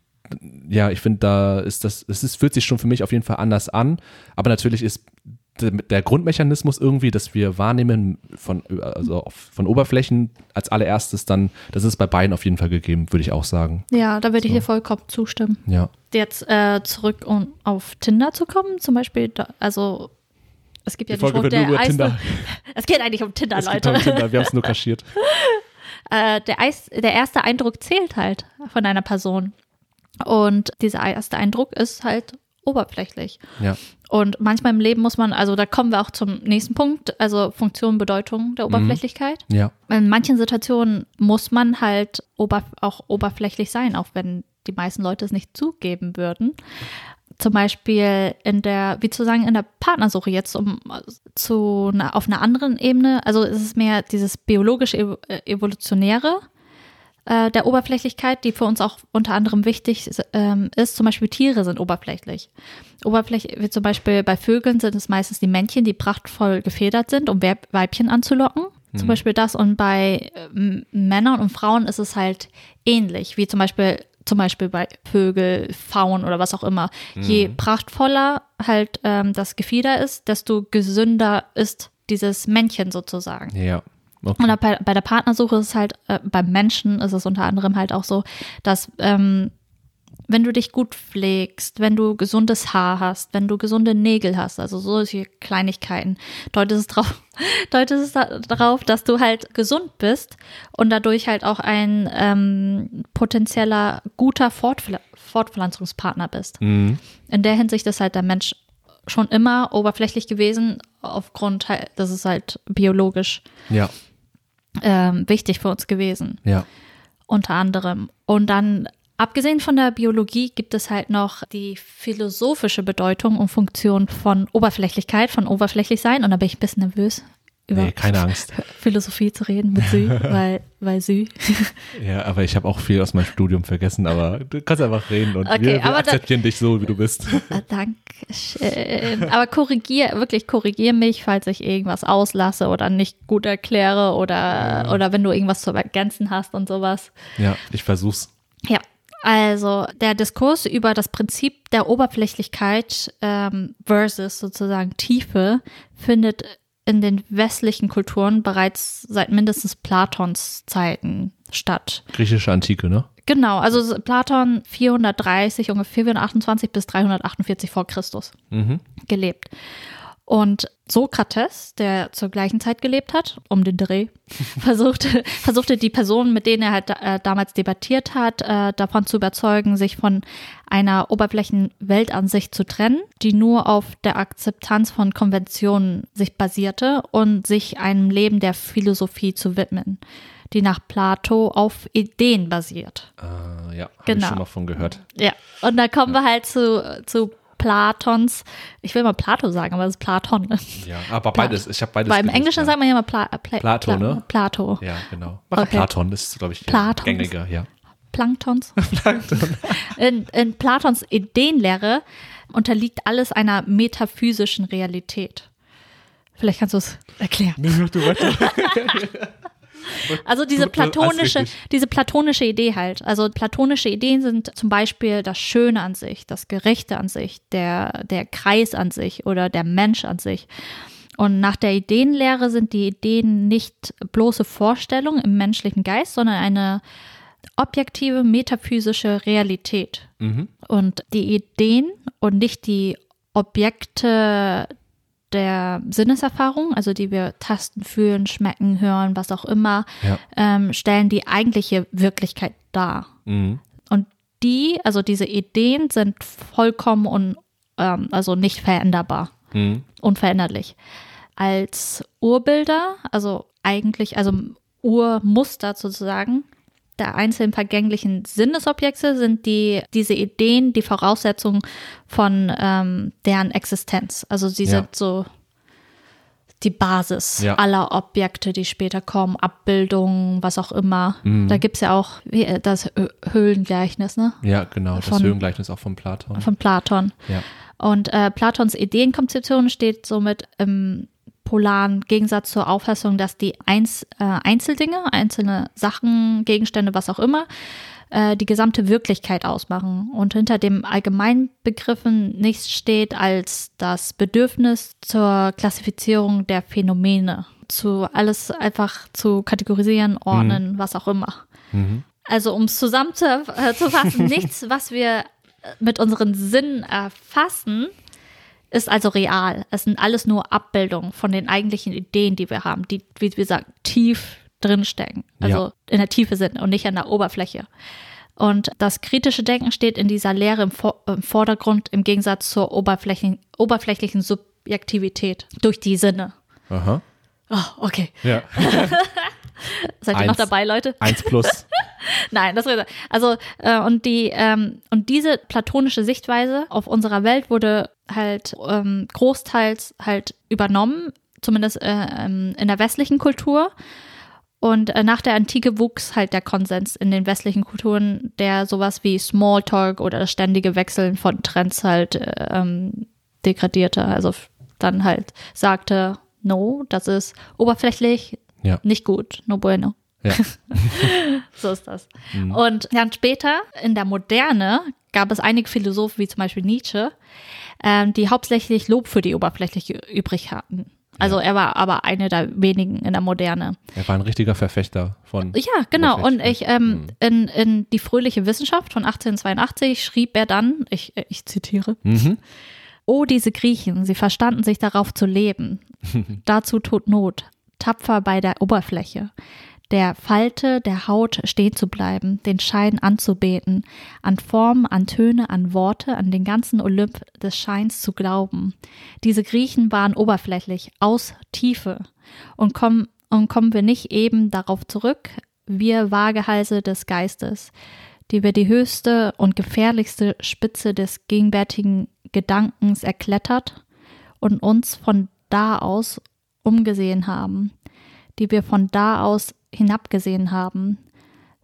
ja, ich finde, da ist das, es ist, fühlt sich schon für mich auf jeden Fall anders an. Aber natürlich ist der Grundmechanismus irgendwie, dass wir wahrnehmen von, also von Oberflächen als allererstes dann, das ist bei beiden auf jeden Fall gegeben, würde ich auch sagen.
Ja, da würde so. ich dir vollkommen zustimmen.
Ja.
Jetzt äh, zurück, um auf Tinder zu kommen, zum Beispiel, da, also es gibt ja die, die Folge der Tinder. Es geht eigentlich um Tinder, es Leute. um Tinder.
Wir haben es nur kaschiert.
äh, der, Eis, der erste Eindruck zählt halt von einer Person. Und dieser erste Eindruck ist halt oberflächlich.
Ja.
Und manchmal im Leben muss man, also da kommen wir auch zum nächsten Punkt, also Funktion, Bedeutung der mhm. Oberflächlichkeit.
Mhm. Ja.
In manchen Situationen muss man halt ober, auch oberflächlich sein, auch wenn die meisten Leute es nicht zugeben würden. Zum Beispiel in der, wie zu sagen, in der Partnersuche jetzt um zu auf einer anderen Ebene. Also es ist mehr dieses biologisch evolutionäre äh, der Oberflächlichkeit, die für uns auch unter anderem wichtig ähm, ist. Zum Beispiel Tiere sind oberflächlich. Oberflächlich, wie zum Beispiel bei Vögeln sind es meistens die Männchen, die prachtvoll gefedert sind, um Weibchen anzulocken. Mhm. Zum Beispiel das. Und bei äh, Männern und Frauen ist es halt ähnlich, wie zum Beispiel zum Beispiel bei Vögel, Pfauen oder was auch immer. Mhm. Je prachtvoller halt ähm, das Gefieder ist, desto gesünder ist dieses Männchen sozusagen.
Ja.
Okay. Und bei, bei, der Partnersuche ist es halt, äh, beim Menschen ist es unter anderem halt auch so, dass ähm, wenn du dich gut pflegst, wenn du gesundes Haar hast, wenn du gesunde Nägel hast, also solche Kleinigkeiten, deutet es drauf, deutet es darauf, dass du halt gesund bist und dadurch halt auch ein ähm, potenzieller guter Fortpfl Fortpflanzungspartner bist. Mhm. In der Hinsicht ist halt der Mensch schon immer oberflächlich gewesen, aufgrund halt, das ist halt biologisch.
Ja
ähm, wichtig für uns gewesen.
Ja.
Unter anderem. Und dann, abgesehen von der Biologie, gibt es halt noch die philosophische Bedeutung und Funktion von Oberflächlichkeit, von oberflächlich sein. Und da bin ich ein bisschen nervös, über
nee, keine Angst.
Philosophie zu reden mit Sü, weil, weil Sü.
Ja, aber ich habe auch viel aus meinem Studium vergessen, aber du kannst einfach reden und okay, wir, wir akzeptieren da, dich so, wie du bist.
Ah, Dankeschön. Aber korrigier, wirklich korrigier mich, falls ich irgendwas auslasse oder nicht gut erkläre oder, ja. oder wenn du irgendwas zu ergänzen hast und sowas.
Ja, ich versuch's.
Ja, also der Diskurs über das Prinzip der Oberflächlichkeit ähm, versus sozusagen Tiefe findet in den westlichen Kulturen bereits seit mindestens Platons Zeiten statt.
Griechische Antike, ne?
Genau, also Platon 430, ungefähr 428 bis 348 vor Christus mhm. gelebt. Und Sokrates, der zur gleichen Zeit gelebt hat, um den Dreh, versuchte, versuchte die Personen, mit denen er halt äh, damals debattiert hat, äh, davon zu überzeugen, sich von einer Oberflächenweltansicht zu trennen, die nur auf der Akzeptanz von Konventionen sich basierte und sich einem Leben der Philosophie zu widmen, die nach Plato auf Ideen basiert.
Uh, ja, habe genau. ich schon mal von gehört.
Ja, und da kommen ja. wir halt zu, zu Platons. Ich will mal Plato sagen, aber das ist Platon.
Ja, aber beides. Ich habe beides.
Weil im Englischen
ja.
sagt man ja immer Pla Pla
Plato,
Pla
ne?
Plato.
Ja, genau. Mach okay. Platon, das ist, glaube ich,
Platons.
gängiger, ja.
Planktons. Plankton. In, in Platons Ideenlehre unterliegt alles einer metaphysischen Realität. Vielleicht kannst du es erklären. Nee, mach du weiter. Also diese platonische, diese platonische Idee halt. Also platonische Ideen sind zum Beispiel das Schöne an sich, das Gerechte an sich, der, der Kreis an sich oder der Mensch an sich. Und nach der Ideenlehre sind die Ideen nicht bloße Vorstellungen im menschlichen Geist, sondern eine objektive metaphysische Realität. Mhm. Und die Ideen und nicht die Objekte der Sinneserfahrung, also die wir tasten, fühlen, schmecken, hören, was auch immer, ja. ähm, stellen die eigentliche Wirklichkeit dar. Mhm. Und die, also diese Ideen sind vollkommen und ähm, also nicht veränderbar,
Mhm.
unveränderlich. Als Urbilder, also eigentlich, also Urmuster sozusagen, der einzelnen vergänglichen Sinnesobjekte sind die, diese Ideen die Voraussetzung von ähm, deren Existenz. Also sie
Ja.
sind so die Basis
Ja.
aller Objekte, die später kommen, Abbildungen, was auch immer.
Mhm.
Da gibt es ja auch das Hö- Höhlengleichnis, ne?
Ja, genau. Das
Von-
Höhengleichnis auch von Platon.
Von Platon.
Ja.
Und äh, Platons Ideenkonzeption steht somit im polaren Gegensatz zur Auffassung, dass die Einz, äh, Einzeldinge, einzelne Sachen, Gegenstände, was auch immer, äh, die gesamte Wirklichkeit ausmachen und hinter dem Allgemeinbegriffen nichts steht als das Bedürfnis zur Klassifizierung der Phänomene, zu alles einfach zu kategorisieren, ordnen, was auch immer.
Mhm.
Also um es zusammenzufassen, nichts, was wir mit unseren Sinnen erfassen, ist also real. Es sind alles nur Abbildungen von den eigentlichen Ideen, die wir haben, die, wie wir sagen, tief drinstecken. Also
Ja.
in der Tiefe sind und nicht an der Oberfläche. Und das kritische Denken steht in dieser Lehre im, Vor im Vordergrund im Gegensatz zur oberflächlichen, oberflächlichen Subjektivität durch die Sinne.
Aha.
Oh, okay.
Ja.
Seid ihr noch
Eins.
dabei, Leute?
Eins plus.
Nein, das ist also äh, und die ähm, und diese platonische Sichtweise auf unserer Welt wurde halt ähm, großteils halt übernommen, zumindest äh, ähm, in der westlichen Kultur. Und äh, nach der Antike wuchs halt der Konsens in den westlichen Kulturen, der sowas wie Smalltalk oder das ständige Wechseln von Trends halt äh, ähm, degradierte. Also dann halt sagte, no, das ist oberflächlich,
Ja.
nicht gut, no bueno.
Ja.
So ist das. Und dann später in der Moderne gab es einige Philosophen, wie zum Beispiel Nietzsche, ähm, die hauptsächlich Lob für die Oberfläche übrig hatten. Also er war aber einer der wenigen in der Moderne.
Er war ein richtiger Verfechter von.
Ja, genau. Und ich,
Oberflächlichkeit.
ähm, in, in Die fröhliche Wissenschaft von 1882 schrieb er dann, ich, äh, ich zitiere,
Mhm.
Oh, diese Griechen, sie verstanden sich darauf zu leben. Dazu tut Not, tapfer bei der Oberfläche, der Falte der Haut stehen zu bleiben, den Schein anzubeten, an Formen, an Töne, an Worte, an den ganzen Olymp des Scheins zu glauben. Diese Griechen waren oberflächlich, aus Tiefe. Und kommen, und kommen wir nicht eben darauf zurück, wir Waagehalse des Geistes, die wir die höchste und gefährlichste Spitze des gegenwärtigen Gedankens erklettert und uns von da aus umgesehen haben, die wir von da aus hinabgesehen haben,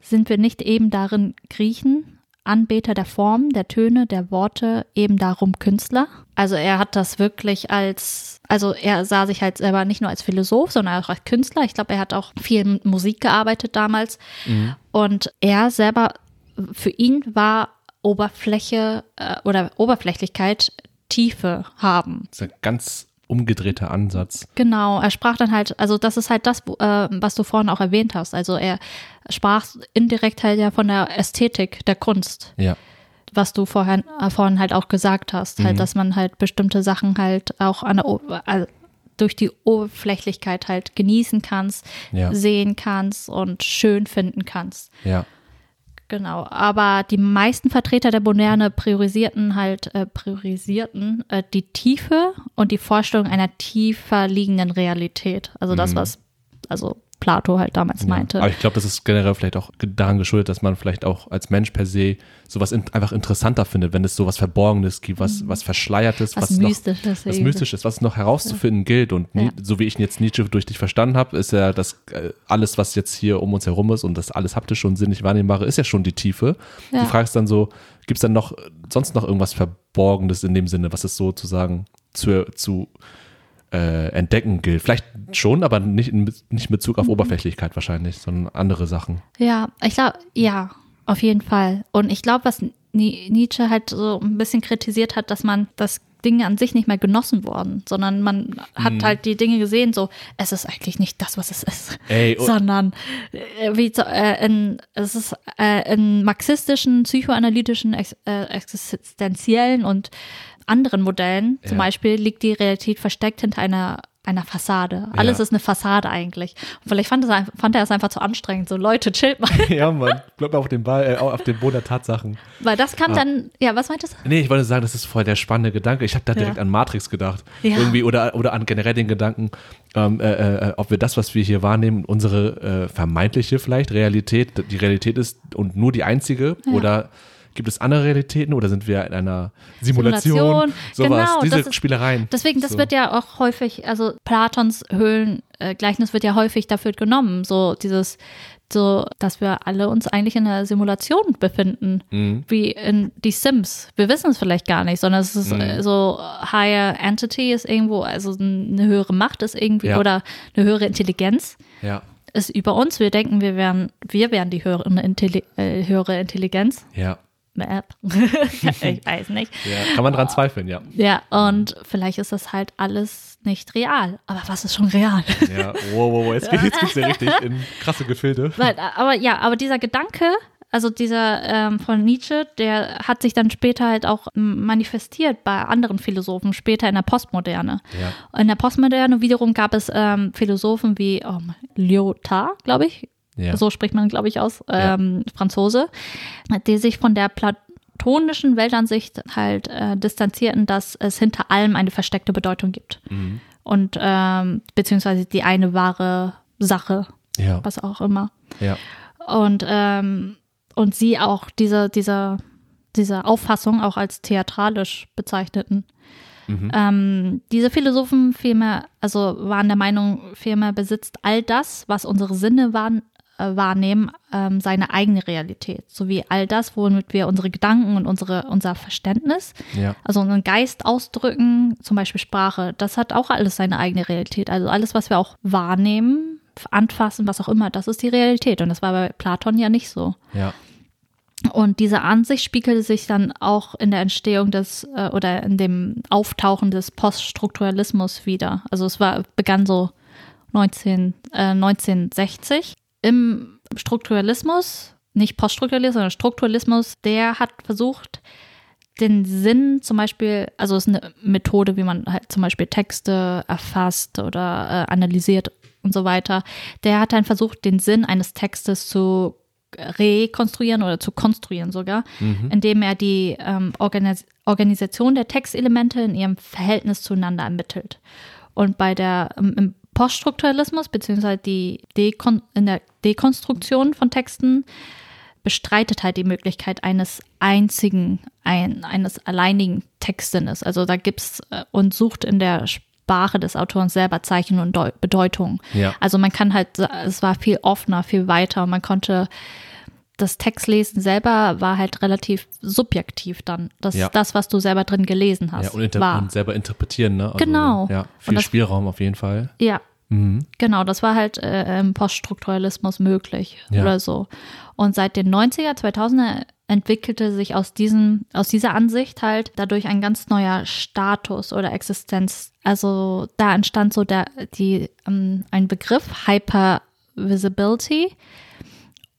sind wir nicht eben darin Griechen, Anbeter der Form, der Töne, der Worte, eben darum Künstler? Also er hat das wirklich als, also er sah sich halt selber nicht nur als Philosoph, sondern auch als Künstler. Ich glaube, er hat auch viel mit Musik gearbeitet damals. Und er selber, für ihn war Oberfläche äh, oder Oberflächlichkeit Tiefe haben.
Das ist ein ganz umgedrehter Ansatz.
Genau, er sprach dann halt, also das ist halt das, wo, äh, was du vorhin auch erwähnt hast. Also er sprach indirekt halt ja von der Ästhetik der Kunst,
Ja.
was du vorhin, äh, vorhin halt auch gesagt hast, halt, dass man halt bestimmte Sachen halt auch an der, O- äh, durch die Oberflächlichkeit halt genießen kannst,
Ja.
sehen kannst und schön finden kannst.
Ja.
Genau, aber die meisten Vertreter der Moderne priorisierten halt, äh, priorisierten äh, die Tiefe und die Vorstellung einer tiefer liegenden Realität. Also das, was also Plato halt damals
Mhm. Ja.
meinte.
Aber ich glaube, das ist generell vielleicht auch daran geschuldet, dass man vielleicht auch als Mensch per se sowas in, einfach interessanter findet, wenn es sowas Verborgenes gibt, was, was Verschleiertes,
Mhm. was,
was, noch,
Mystisches.
was
eben.
Mystisches, was noch herauszufinden gilt. Und
Ja.
So wie ich jetzt Nietzsche durch dich verstanden habe, ist ja das äh, alles, was jetzt hier um uns herum ist und das alles haptische und sinnlich wahrnehmbare, ist ja schon die Tiefe.
Ja.
Die Frage ist dann so, gibt es dann noch sonst noch irgendwas Verborgenes in dem Sinne, was es sozusagen zu, zu äh, entdecken gilt? Vielleicht schon, aber nicht in, nicht in Bezug
Mhm.
auf Oberflächlichkeit wahrscheinlich, sondern andere Sachen.
Ja, ich glaube, ja, auf jeden Fall. Und ich glaube, was Ni- Nietzsche halt so ein bisschen kritisiert hat, dass man das Dinge an sich nicht mehr genossen worden, sondern man hat
Mhm.
halt die Dinge gesehen, so, es ist eigentlich nicht das, was es ist,
Ey, oh-
sondern äh, wie, äh, in, es ist äh, in marxistischen, psychoanalytischen, ex, äh, existenziellen und anderen Modellen zum
Ja.
Beispiel liegt die Realität versteckt hinter einer einer Fassade. Alles
Ja.
ist eine Fassade eigentlich. Und vielleicht fand, es, fand er es einfach zu anstrengend. So, Leute, chillt mal.
ja, Mann, bleib mal auf dem Ball, äh, auf dem Boden der Tatsachen.
Weil das kann
Ah.
dann, ja, was meintest du?
Nee, ich wollte sagen, das ist voll der spannende Gedanke. Ich habe da direkt
Ja.
an Matrix gedacht.
Ja.
Irgendwie oder, oder an generell den Gedanken, ähm, äh, äh, ob wir das, was wir hier wahrnehmen, unsere äh, vermeintliche vielleicht Realität, die Realität ist und nur die einzige oder gibt es andere Realitäten oder sind wir in einer Simulation?
Simulation,
Sowas,
genau,
diese
das ist-
Spielereien.
Deswegen, das
So.
wird ja auch häufig, also Platons Höhlengleichnis wird ja häufig dafür genommen, so dieses, so, dass wir alle uns eigentlich in einer Simulation befinden,
Mhm.
wie in die Sims. Wir wissen es vielleicht gar nicht, sondern es ist
Mhm.
äh, so, higher entity ist irgendwo, also eine höhere Macht ist irgendwie
Ja.
oder eine höhere Intelligenz
Ja,
ist über uns. Wir denken, wir wären, wir wären die höhere, Intelli äh, höhere Intelligenz.
ja,
Mäh. ich weiß nicht.
ja. Kann man dran zweifeln, ja.
Ja, und vielleicht ist das halt alles nicht real. Aber was ist schon real?
Ja, wow, wow, wow. Jetzt, geht- jetzt geht's ja richtig in krasse Gefilde.
Weil, aber ja, aber dieser Gedanke, also dieser ähm, von Nietzsche, der hat sich dann später halt auch manifestiert bei anderen Philosophen, später in der Postmoderne.
Ja.
In der Postmoderne wiederum gab es ähm, Philosophen wie oh, Lyotard, glaube ich,
Ja.
so spricht man, glaube ich, aus,
Ja.
ähm, Franzose, die sich von der platonischen Weltansicht halt äh, distanzierten, dass es hinter allem eine versteckte Bedeutung gibt.
Mhm.
Und ähm, beziehungsweise die eine wahre Sache,
Ja,
was auch immer.
ja.
Und, ähm, und sie auch diese, diese, diese Auffassung auch als theatralisch bezeichneten.
Mhm.
Ähm, diese Philosophen vielmehr, also waren der Meinung, vielmehr besitzt all das, was unsere Sinne äh, wahrnehmen, ähm, seine eigene Realität. Sowie all das, womit wir unsere Gedanken und unsere, unser Verständnis,
Ja.
also unseren Geist ausdrücken, zum Beispiel Sprache, das hat auch alles seine eigene Realität. Also alles, was wir auch wahrnehmen, anfassen, was auch immer, das ist die Realität. Und das war bei Platon ja nicht so.
Ja.
Und diese Ansicht spiegelte sich dann auch in der Entstehung des äh, oder in dem Auftauchen des Poststrukturalismus wieder. Also es war begann so 19, äh, 1960. Im Strukturalismus, nicht Poststrukturalismus, sondern Strukturalismus, der hat versucht, den Sinn zum Beispiel, also es ist eine Methode, wie man halt zum Beispiel Texte erfasst oder äh, analysiert und so weiter. Der hat dann versucht, den Sinn eines Textes zu rekonstruieren oder zu konstruieren sogar, indem er die ähm, Organis Organisation der Textelemente in ihrem Verhältnis zueinander ermittelt. Und bei der ähm, im Poststrukturalismus beziehungsweise die Dekon in der Dekonstruktion von Texten bestreitet halt die Möglichkeit eines einzigen, ein, eines alleinigen Textsinnes. Also da gibt's äh, und sucht in der Sprache des Autors selber Zeichen und Deu Bedeutung.
Ja.
Also man kann halt, es war viel offener, viel weiter und man konnte das Textlesen selber war halt relativ subjektiv dann. Das
Ja.
ist das, was du selber drin gelesen hast.
Ja, und,
war.
und selber interpretieren, ne? Also,
Genau.
Ja, viel
das-
Spielraum auf jeden Fall.
Ja,
Mhm.
Genau, das war halt äh, im Poststrukturalismus möglich
Ja.
oder so. Und seit den 90er, 2000er entwickelte sich aus, diesem, aus dieser Ansicht halt dadurch ein ganz neuer Status oder Existenz. Also da entstand so der, die, ähm, ein Begriff, Hypervisibility.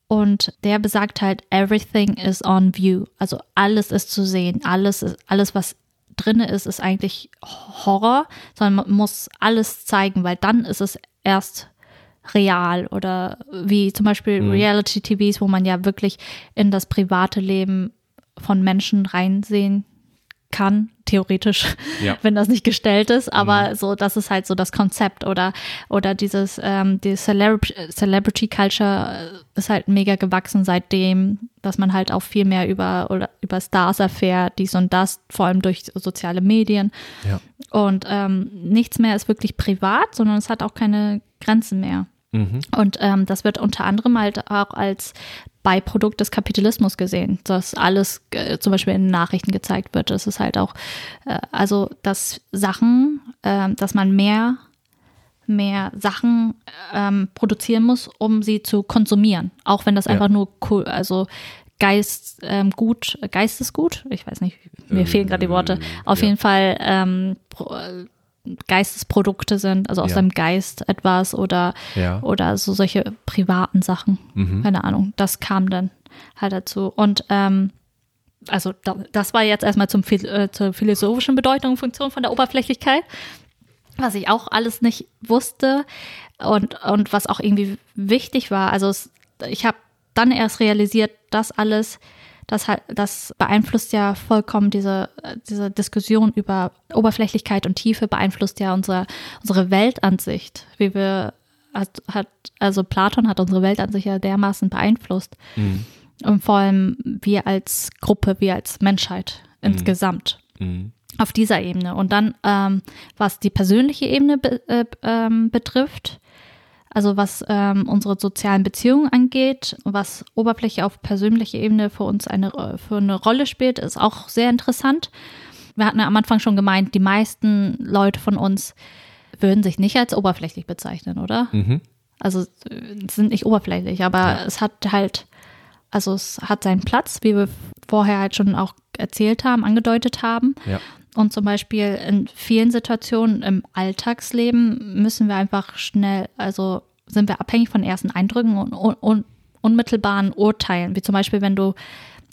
Und der besagt halt, everything is on view. Also alles ist zu sehen. Alles, ist, alles was drinne ist, ist eigentlich Horror, sondern man muss alles zeigen, weil dann ist es erst real oder wie zum Beispiel
Mhm.
Reality-TVs, wo man ja wirklich in das private Leben von Menschen reinsehen kann, theoretisch,
Ja.
wenn das nicht gestellt ist, aber so, das ist halt so das Konzept oder, oder dieses, ähm, die Celebr Celebrity Culture äh, ist halt mega gewachsen seitdem, dass man halt auch viel mehr über, oder über Stars erfährt, dies und das, vor allem durch soziale Medien
Ja.
und ähm, nichts mehr ist wirklich privat, sondern es hat auch keine Grenzen mehr.
Mhm.
Und ähm, das wird unter anderem halt auch als Beiprodukt des Kapitalismus gesehen, dass alles äh, zum Beispiel in Nachrichten gezeigt wird. Das ist halt auch, äh, also dass Sachen, äh, dass man mehr, mehr Sachen ähm, produzieren muss, um sie zu konsumieren. Auch wenn das
Ja.
einfach nur cool, also Geist, ähm, gut, Geistesgut, ich weiß nicht, mir
Ähm,
fehlen gerade die Worte. Auf
ja.
jeden Fall ähm, äh, Geistesprodukte sind, also aus
Ja.
deinem Geist etwas oder
Ja.
oder so solche privaten Sachen.
Mhm.
Keine Ahnung. Das kam dann halt dazu. Und ähm, also da, das war jetzt erstmal zum, äh, zur philosophischen Bedeutung und Funktion von der Oberflächlichkeit. was ich auch alles nicht wusste und, und was auch irgendwie wichtig war. Also es, ich habe dann erst realisiert, dass alles, das, halt, das beeinflusst ja vollkommen diese, diese Diskussion über Oberflächlichkeit und Tiefe, beeinflusst ja unsere, unsere Weltansicht, wie wir, hat, hat, also Platon hat unsere Weltansicht ja dermaßen beeinflusst. Mhm. Und vor allem wir als Gruppe, wir als Menschheit mhm. insgesamt. Mhm auf dieser Ebene. Und dann, ähm, was die persönliche Ebene be äh, ähm, betrifft, also was ähm, unsere sozialen Beziehungen angeht, was Oberfläche auf persönlicher Ebene für uns eine, für eine Rolle spielt, ist auch sehr interessant. Wir hatten ja am Anfang schon gemeint, die meisten Leute von uns würden sich nicht als oberflächlich bezeichnen, oder? Mhm. Also sind nicht oberflächlich, aber ja. es hat halt, also es hat seinen Platz, wie wir vorher halt schon auch erzählt haben, angedeutet haben. Ja. Und zum Beispiel in vielen Situationen im Alltagsleben müssen wir einfach schnell, also sind wir abhängig von ersten Eindrücken und, und, unmittelbaren Urteilen. Wie zum Beispiel, wenn du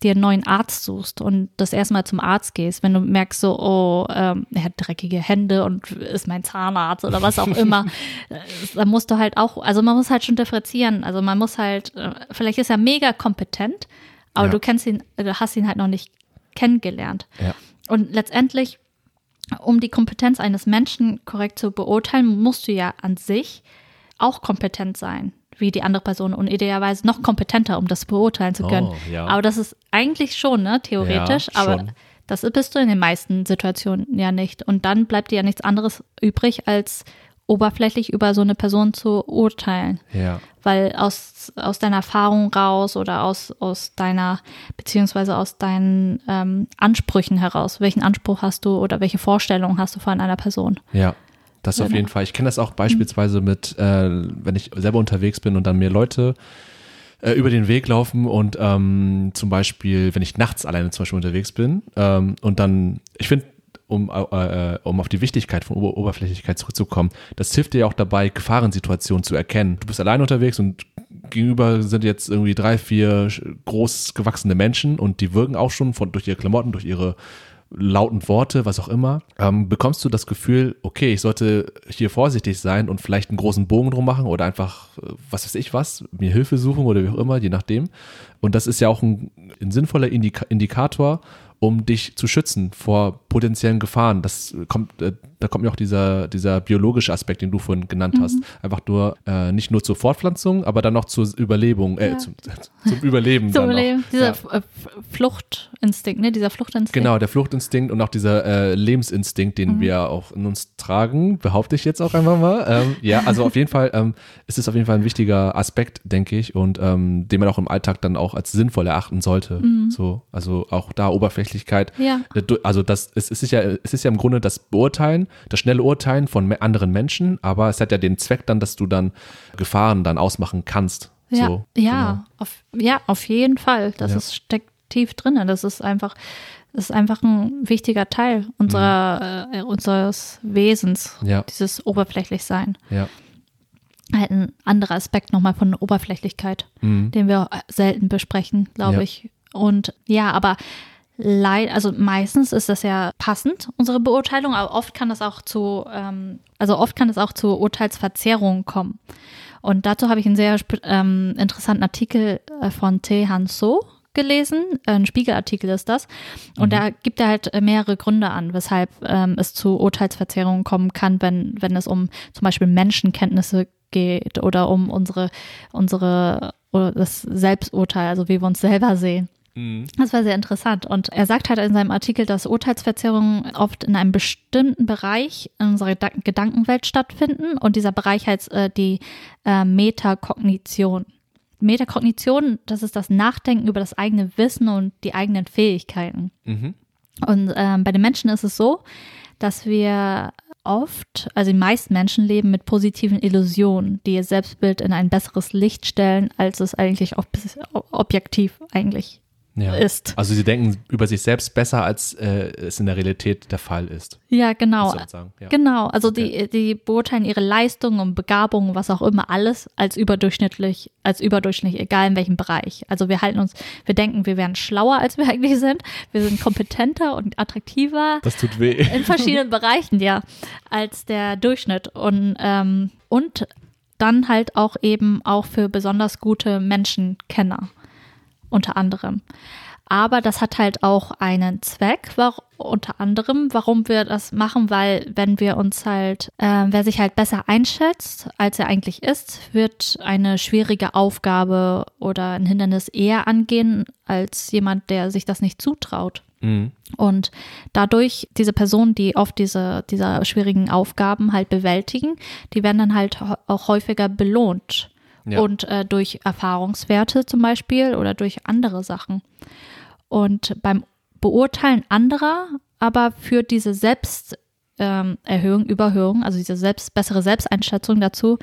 dir einen neuen Arzt suchst und das erste Mal zum Arzt gehst, wenn du merkst so, oh, ähm, er hat dreckige Hände und ist mein Zahnarzt oder was auch immer, dann musst du halt auch, also man muss halt schon differenzieren. Also man muss halt, äh, vielleicht ist er mega kompetent, aber ja. du kennst ihn, du hast ihn halt noch nicht kennengelernt. Ja. Und letztendlich, um die Kompetenz eines Menschen korrekt zu beurteilen, musst du ja an sich auch kompetent sein, wie die andere Person und idealerweise noch kompetenter, um das beurteilen zu können. Oh, ja. Aber das ist eigentlich schon, ne, theoretisch, ja, aber das bist du in den meisten Situationen ja nicht. Und dann bleibt dir ja nichts anderes übrig, als oberflächlich über so eine Person zu urteilen. Ja. Weil aus, aus deiner Erfahrung raus oder aus, aus deiner, beziehungsweise aus deinen ähm, Ansprüchen heraus, welchen Anspruch hast du oder welche Vorstellung hast du von einer Person?
Ja. Das auf jeden Fall. Ich kenne das auch beispielsweise mit, äh, wenn ich selber unterwegs bin und dann mir Leute äh, über den Weg laufen und ähm, zum Beispiel, wenn ich nachts alleine zum Beispiel unterwegs bin ähm, und dann, ich finde, um, äh, um auf die Wichtigkeit von Ober Oberflächlichkeit zurückzukommen, das hilft dir auch dabei, Gefahrensituationen zu erkennen. Du bist allein unterwegs und gegenüber sind jetzt irgendwie drei, vier groß gewachsene Menschen und die wirken auch schon von, durch ihre Klamotten, durch ihre lauten Worte, was auch immer, ähm, bekommst du das Gefühl, okay, ich sollte hier vorsichtig sein und vielleicht einen großen Bogen drum machen oder einfach, äh, was weiß ich was, mir Hilfe suchen oder wie auch immer, je nachdem. Und das ist ja auch ein, ein sinnvoller Indika Indikator, um dich zu schützen vor potenziellen Gefahren. Das kommt, äh, da kommt mir auch dieser, dieser biologische Aspekt, den du vorhin genannt hast. Mhm. Einfach nur, äh, nicht nur zur Fortpflanzung, aber dann noch zur Überlebung, äh, ja. zum, zum, Überleben.
zum Überleben. Dieser ja. Fluchtinstinkt, ne? Dieser Fluchtinstinkt.
Genau, der Fluchtinstinkt und auch dieser äh, Lebensinstinkt, den mhm. wir auch in uns tragen, behaupte ich jetzt auch einfach mal. Ähm, ja, also auf jeden Fall ähm, ist es auf jeden Fall ein wichtiger Aspekt, denke ich, und ähm, den man auch im Alltag dann auch als sinnvoll erachten sollte. Mhm. So, also auch da oberflächlich Oberflächlichkeit. Ja. Also das, es, ist ja, es ist ja im Grunde das Beurteilen, das schnelle Urteilen von anderen Menschen, aber es hat ja den Zweck dann, dass du dann Gefahren dann ausmachen kannst.
Ja,
so,
ja, genau. auf, ja, auf jeden Fall. Das ja. ist, steckt tief drin. Das ist einfach, das ist einfach ein wichtiger Teil unserer, mhm. äh, unseres Wesens, ja. dieses Oberflächlichsein. Ja. Halt ein anderer Aspekt nochmal von Oberflächlichkeit, mhm. den wir selten besprechen, glaube ich. Und ja, aber leid, also meistens ist das ja passend, unsere Beurteilung, aber oft kann das auch zu, ähm, also oft kann es auch zu Urteilsverzerrungen kommen. Und dazu habe ich einen sehr ähm, interessanten Artikel äh, von T. Han So gelesen, ein Spiegelartikel ist das. Und mhm. da gibt er halt mehrere Gründe an, weshalb ähm, es zu Urteilsverzerrungen kommen kann, wenn, wenn es um zum Beispiel Menschenkenntnisse geht oder um unsere, unsere, das Selbsturteil, also wie wir uns selber sehen. Mhm. Das war sehr interessant. Und er sagt halt in seinem Artikel, dass Urteilsverzerrungen oft in einem bestimmten Bereich in unserer Gedankenwelt stattfinden. Und dieser Bereich heißt äh, die äh, Metakognition. Metakognition, das ist das Nachdenken über das eigene Wissen und die eigenen Fähigkeiten. Mhm. Und ähm, bei den Menschen ist es so, dass wir oft, also die meisten Menschen leben mit positiven Illusionen, die ihr Selbstbild in ein besseres Licht stellen, als es eigentlich objektiv eigentlich
ja.
ist.
Also sie denken über sich selbst besser, als äh, es in der Realität der Fall ist.
Ja, genau.
Ja.
Genau, also
Okay.
die, die beurteilen ihre Leistungen und Begabungen, was auch immer, alles als überdurchschnittlich, als überdurchschnittlich, egal in welchem Bereich. Also wir halten uns, wir denken, wir wären schlauer, als wir eigentlich sind. Wir sind kompetenter und attraktiver
Das tut weh.
in verschiedenen Bereichen, ja, als der Durchschnitt. Und, ähm, und dann halt auch eben auch für besonders gute Menschenkenner, unter anderem. Aber das hat halt auch einen Zweck, war, unter anderem, warum wir das machen, weil wenn wir uns halt, äh, wer sich halt besser einschätzt, als er eigentlich ist, wird eine schwierige Aufgabe oder ein Hindernis eher angehen als jemand, der sich das nicht zutraut.
Mhm.
Und dadurch, diese Personen, die oft diese, diese schwierigen Aufgaben halt bewältigen, die werden dann halt auch häufiger belohnt.
Ja.
Und äh, durch Erfahrungswerte zum Beispiel oder durch andere Sachen. Und beim Beurteilen anderer, aber für diese Selbsterhöhung, ähm, Erhöhung, Überhöhung, also diese selbst, bessere Selbsteinschätzung dazu,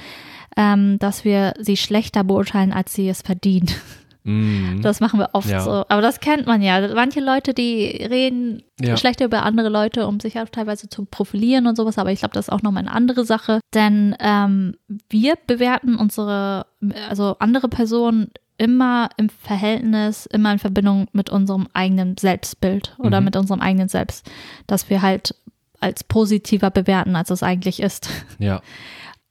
ähm, dass wir sie schlechter beurteilen, als sie es verdienen.
Mhm.
Das machen wir oft
Ja.
so. Aber das kennt man ja. Manche Leute, die reden
Ja.
schlechter über andere Leute, um sich auch teilweise zu profilieren und sowas. Aber ich glaube, das ist auch nochmal eine andere Sache. Denn ähm, wir bewerten unsere, also andere Personen immer im Verhältnis, immer in Verbindung mit unserem eigenen Selbstbild oder
Mhm.
mit unserem eigenen Selbst, dass wir halt als positiver bewerten, als es eigentlich ist.
Ja.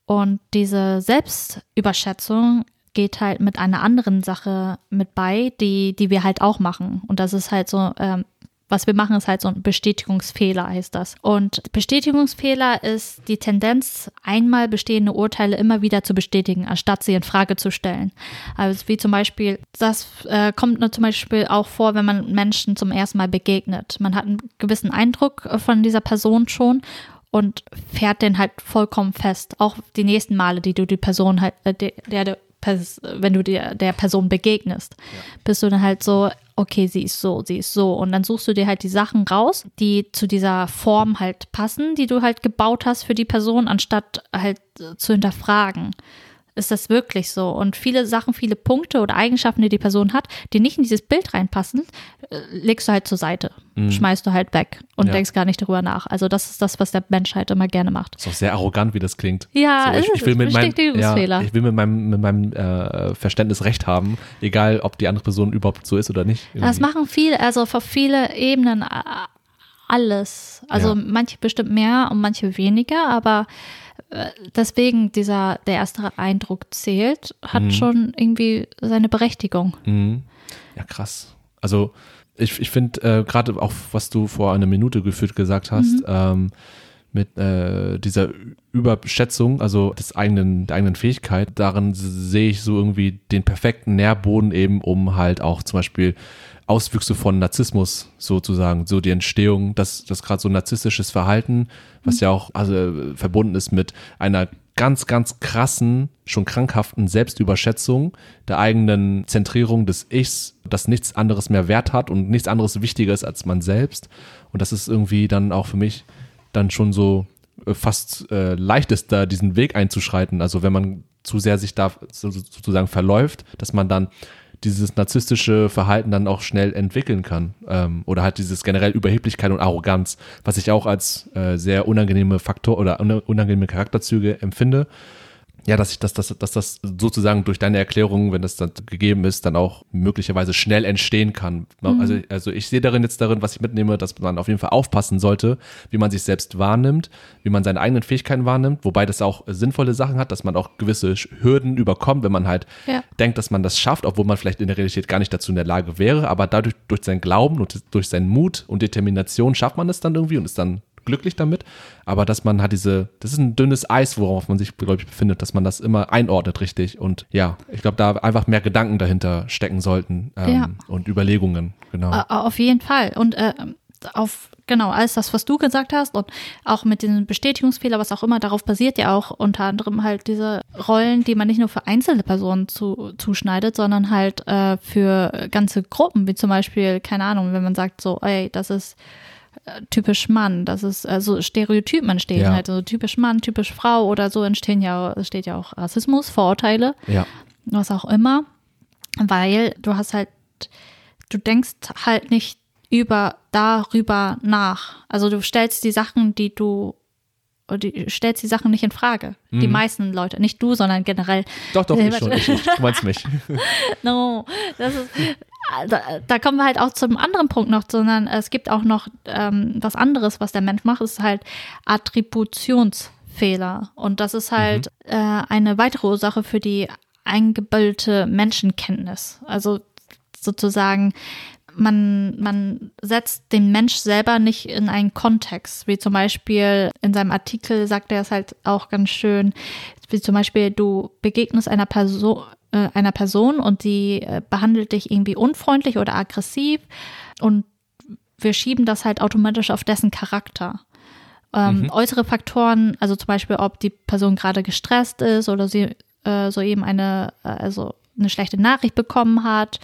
Und diese Selbstüberschätzung geht halt mit einer anderen Sache mit bei, die, die wir halt auch machen. Und das ist halt so, ähm, was wir machen, ist halt so ein Bestätigungsfehler, heißt das. Und Bestätigungsfehler ist die Tendenz, einmal bestehende Urteile immer wieder zu bestätigen, anstatt sie in Frage zu stellen. Also wie zum Beispiel, das äh, kommt nur zum Beispiel auch vor, wenn man Menschen zum ersten Mal begegnet. Man hat einen gewissen Eindruck von dieser Person schon und fährt den halt vollkommen fest. Auch die nächsten Male, die du die Person halt, äh, der, der, wenn du der, der Person begegnest, bist du dann halt so, okay, sie ist so, sie ist so. Und dann suchst du dir halt die Sachen raus, die zu dieser Form halt passen, die du halt gebaut hast für die Person, anstatt halt äh, zu hinterfragen. Ist das wirklich so? Und viele Sachen, viele Punkte oder Eigenschaften, die die Person hat, die nicht in dieses Bild reinpassen, äh, legst du halt zur Seite, schmeißt du halt weg und
Ja.
denkst gar nicht darüber nach. Also das ist das, was der Mensch halt immer gerne macht.
Ist auch sehr arrogant, wie das klingt.
Ja,
so, ich, ich will mit meinem, ja, ich will mit meinem, mit meinem äh, Verständnis recht haben, egal ob die andere Person überhaupt so ist oder nicht.
Das
irgendwie.
machen viele, also auf viele Ebenen äh, alles. Also
Ja.
manche bestimmt mehr und manche weniger, aber deswegen dieser, der erste Eindruck zählt, hat
Mhm.
schon irgendwie seine Berechtigung.
Mhm. Ja, krass. Also ich, ich finde äh, gerade auch, was du vor einer Minute gefühlt gesagt hast, ähm, mit äh, dieser Überschätzung, also des eigenen, der eigenen Fähigkeit, darin sehe ich so irgendwie den perfekten Nährboden eben, um halt auch zum Beispiel Auswüchse von Narzissmus sozusagen, so die Entstehung, dass das gerade so narzisstisches Verhalten, was ja auch also, verbunden ist mit einer ganz, ganz krassen, schon krankhaften Selbstüberschätzung der eigenen Zentrierung des Ichs, das nichts anderes mehr Wert hat und nichts anderes wichtiger ist als man selbst. Und das ist irgendwie dann auch für mich dann schon so äh, fast äh, leicht diesen Weg einzuschreiten. Also wenn man zu sehr sich da so- so- sozusagen verläuft, dass man dann dieses narzisstische Verhalten dann auch schnell entwickeln kann. Ähm, oder halt dieses generell Überheblichkeit und Arroganz, was ich auch als äh, sehr unangenehme Faktor oder un- unangenehme Charakterzüge empfinde. Ja, dass ich, dass, dass, dass das sozusagen durch deine Erklärung, wenn das dann gegeben ist, dann auch möglicherweise schnell entstehen kann. Also, also ich sehe darin jetzt darin, was ich mitnehme, dass man auf jeden Fall aufpassen sollte, wie man sich selbst wahrnimmt, wie man seine eigenen Fähigkeiten wahrnimmt, wobei das auch sinnvolle Sachen hat, dass man auch gewisse Hürden überkommt, wenn man halt
Ja.
denkt, dass man das schafft, obwohl man vielleicht in der Realität gar nicht dazu in der Lage wäre, aber dadurch, durch seinen Glauben und durch seinen Mut und Determination schafft man es dann irgendwie und ist dann glücklich damit, aber dass man hat diese, das ist ein dünnes Eis, worauf man sich, glaube ich, befindet, dass man das immer einordnet richtig und ja, ich glaube, da einfach mehr Gedanken dahinter stecken sollten ähm,
Ja.
und Überlegungen, genau.
Äh, Auf jeden Fall. Und äh, auf, genau, alles das, was du gesagt hast und auch mit den Bestätigungsfehler, was auch immer, darauf basiert ja auch unter anderem halt diese Rollen, die man nicht nur für einzelne Personen zu, zuschneidet, sondern halt äh, für ganze Gruppen, wie zum Beispiel, keine Ahnung, wenn man sagt so, ey, das ist typisch Mann, das ist also Stereotypen entstehen
Ja.
halt, also typisch Mann, typisch Frau oder so entstehen ja, steht ja auch Rassismus, Vorurteile
ja,
was auch immer, weil du hast halt du denkst halt nicht über darüber nach. Also du stellst die Sachen, die du die stellst die Sachen nicht in Frage. Die
Mhm.
meisten Leute, nicht du, sondern generell.
Doch, doch, ich schon. Ich, ich, du meinst mich.
No, das ist, da, da kommen wir halt auch zum anderen Punkt noch, sondern es gibt auch noch ähm, was anderes, was der Mensch macht, ist halt Attributionsfehler. Und das ist halt äh, eine weitere Ursache für die eingebildete Menschenkenntnis. Also sozusagen, man, man setzt den Mensch selber nicht in einen Kontext, wie zum Beispiel in seinem Artikel sagt er es halt auch ganz schön, wie zum Beispiel du begegnest einer Person, äh, einer Person und die äh, behandelt dich irgendwie unfreundlich oder aggressiv und wir schieben das halt automatisch auf dessen Charakter. Ähm, Äußere Faktoren, also zum Beispiel, ob die Person gerade gestresst ist oder sie äh, so eben eine, äh, also eine schlechte Nachricht bekommen hat,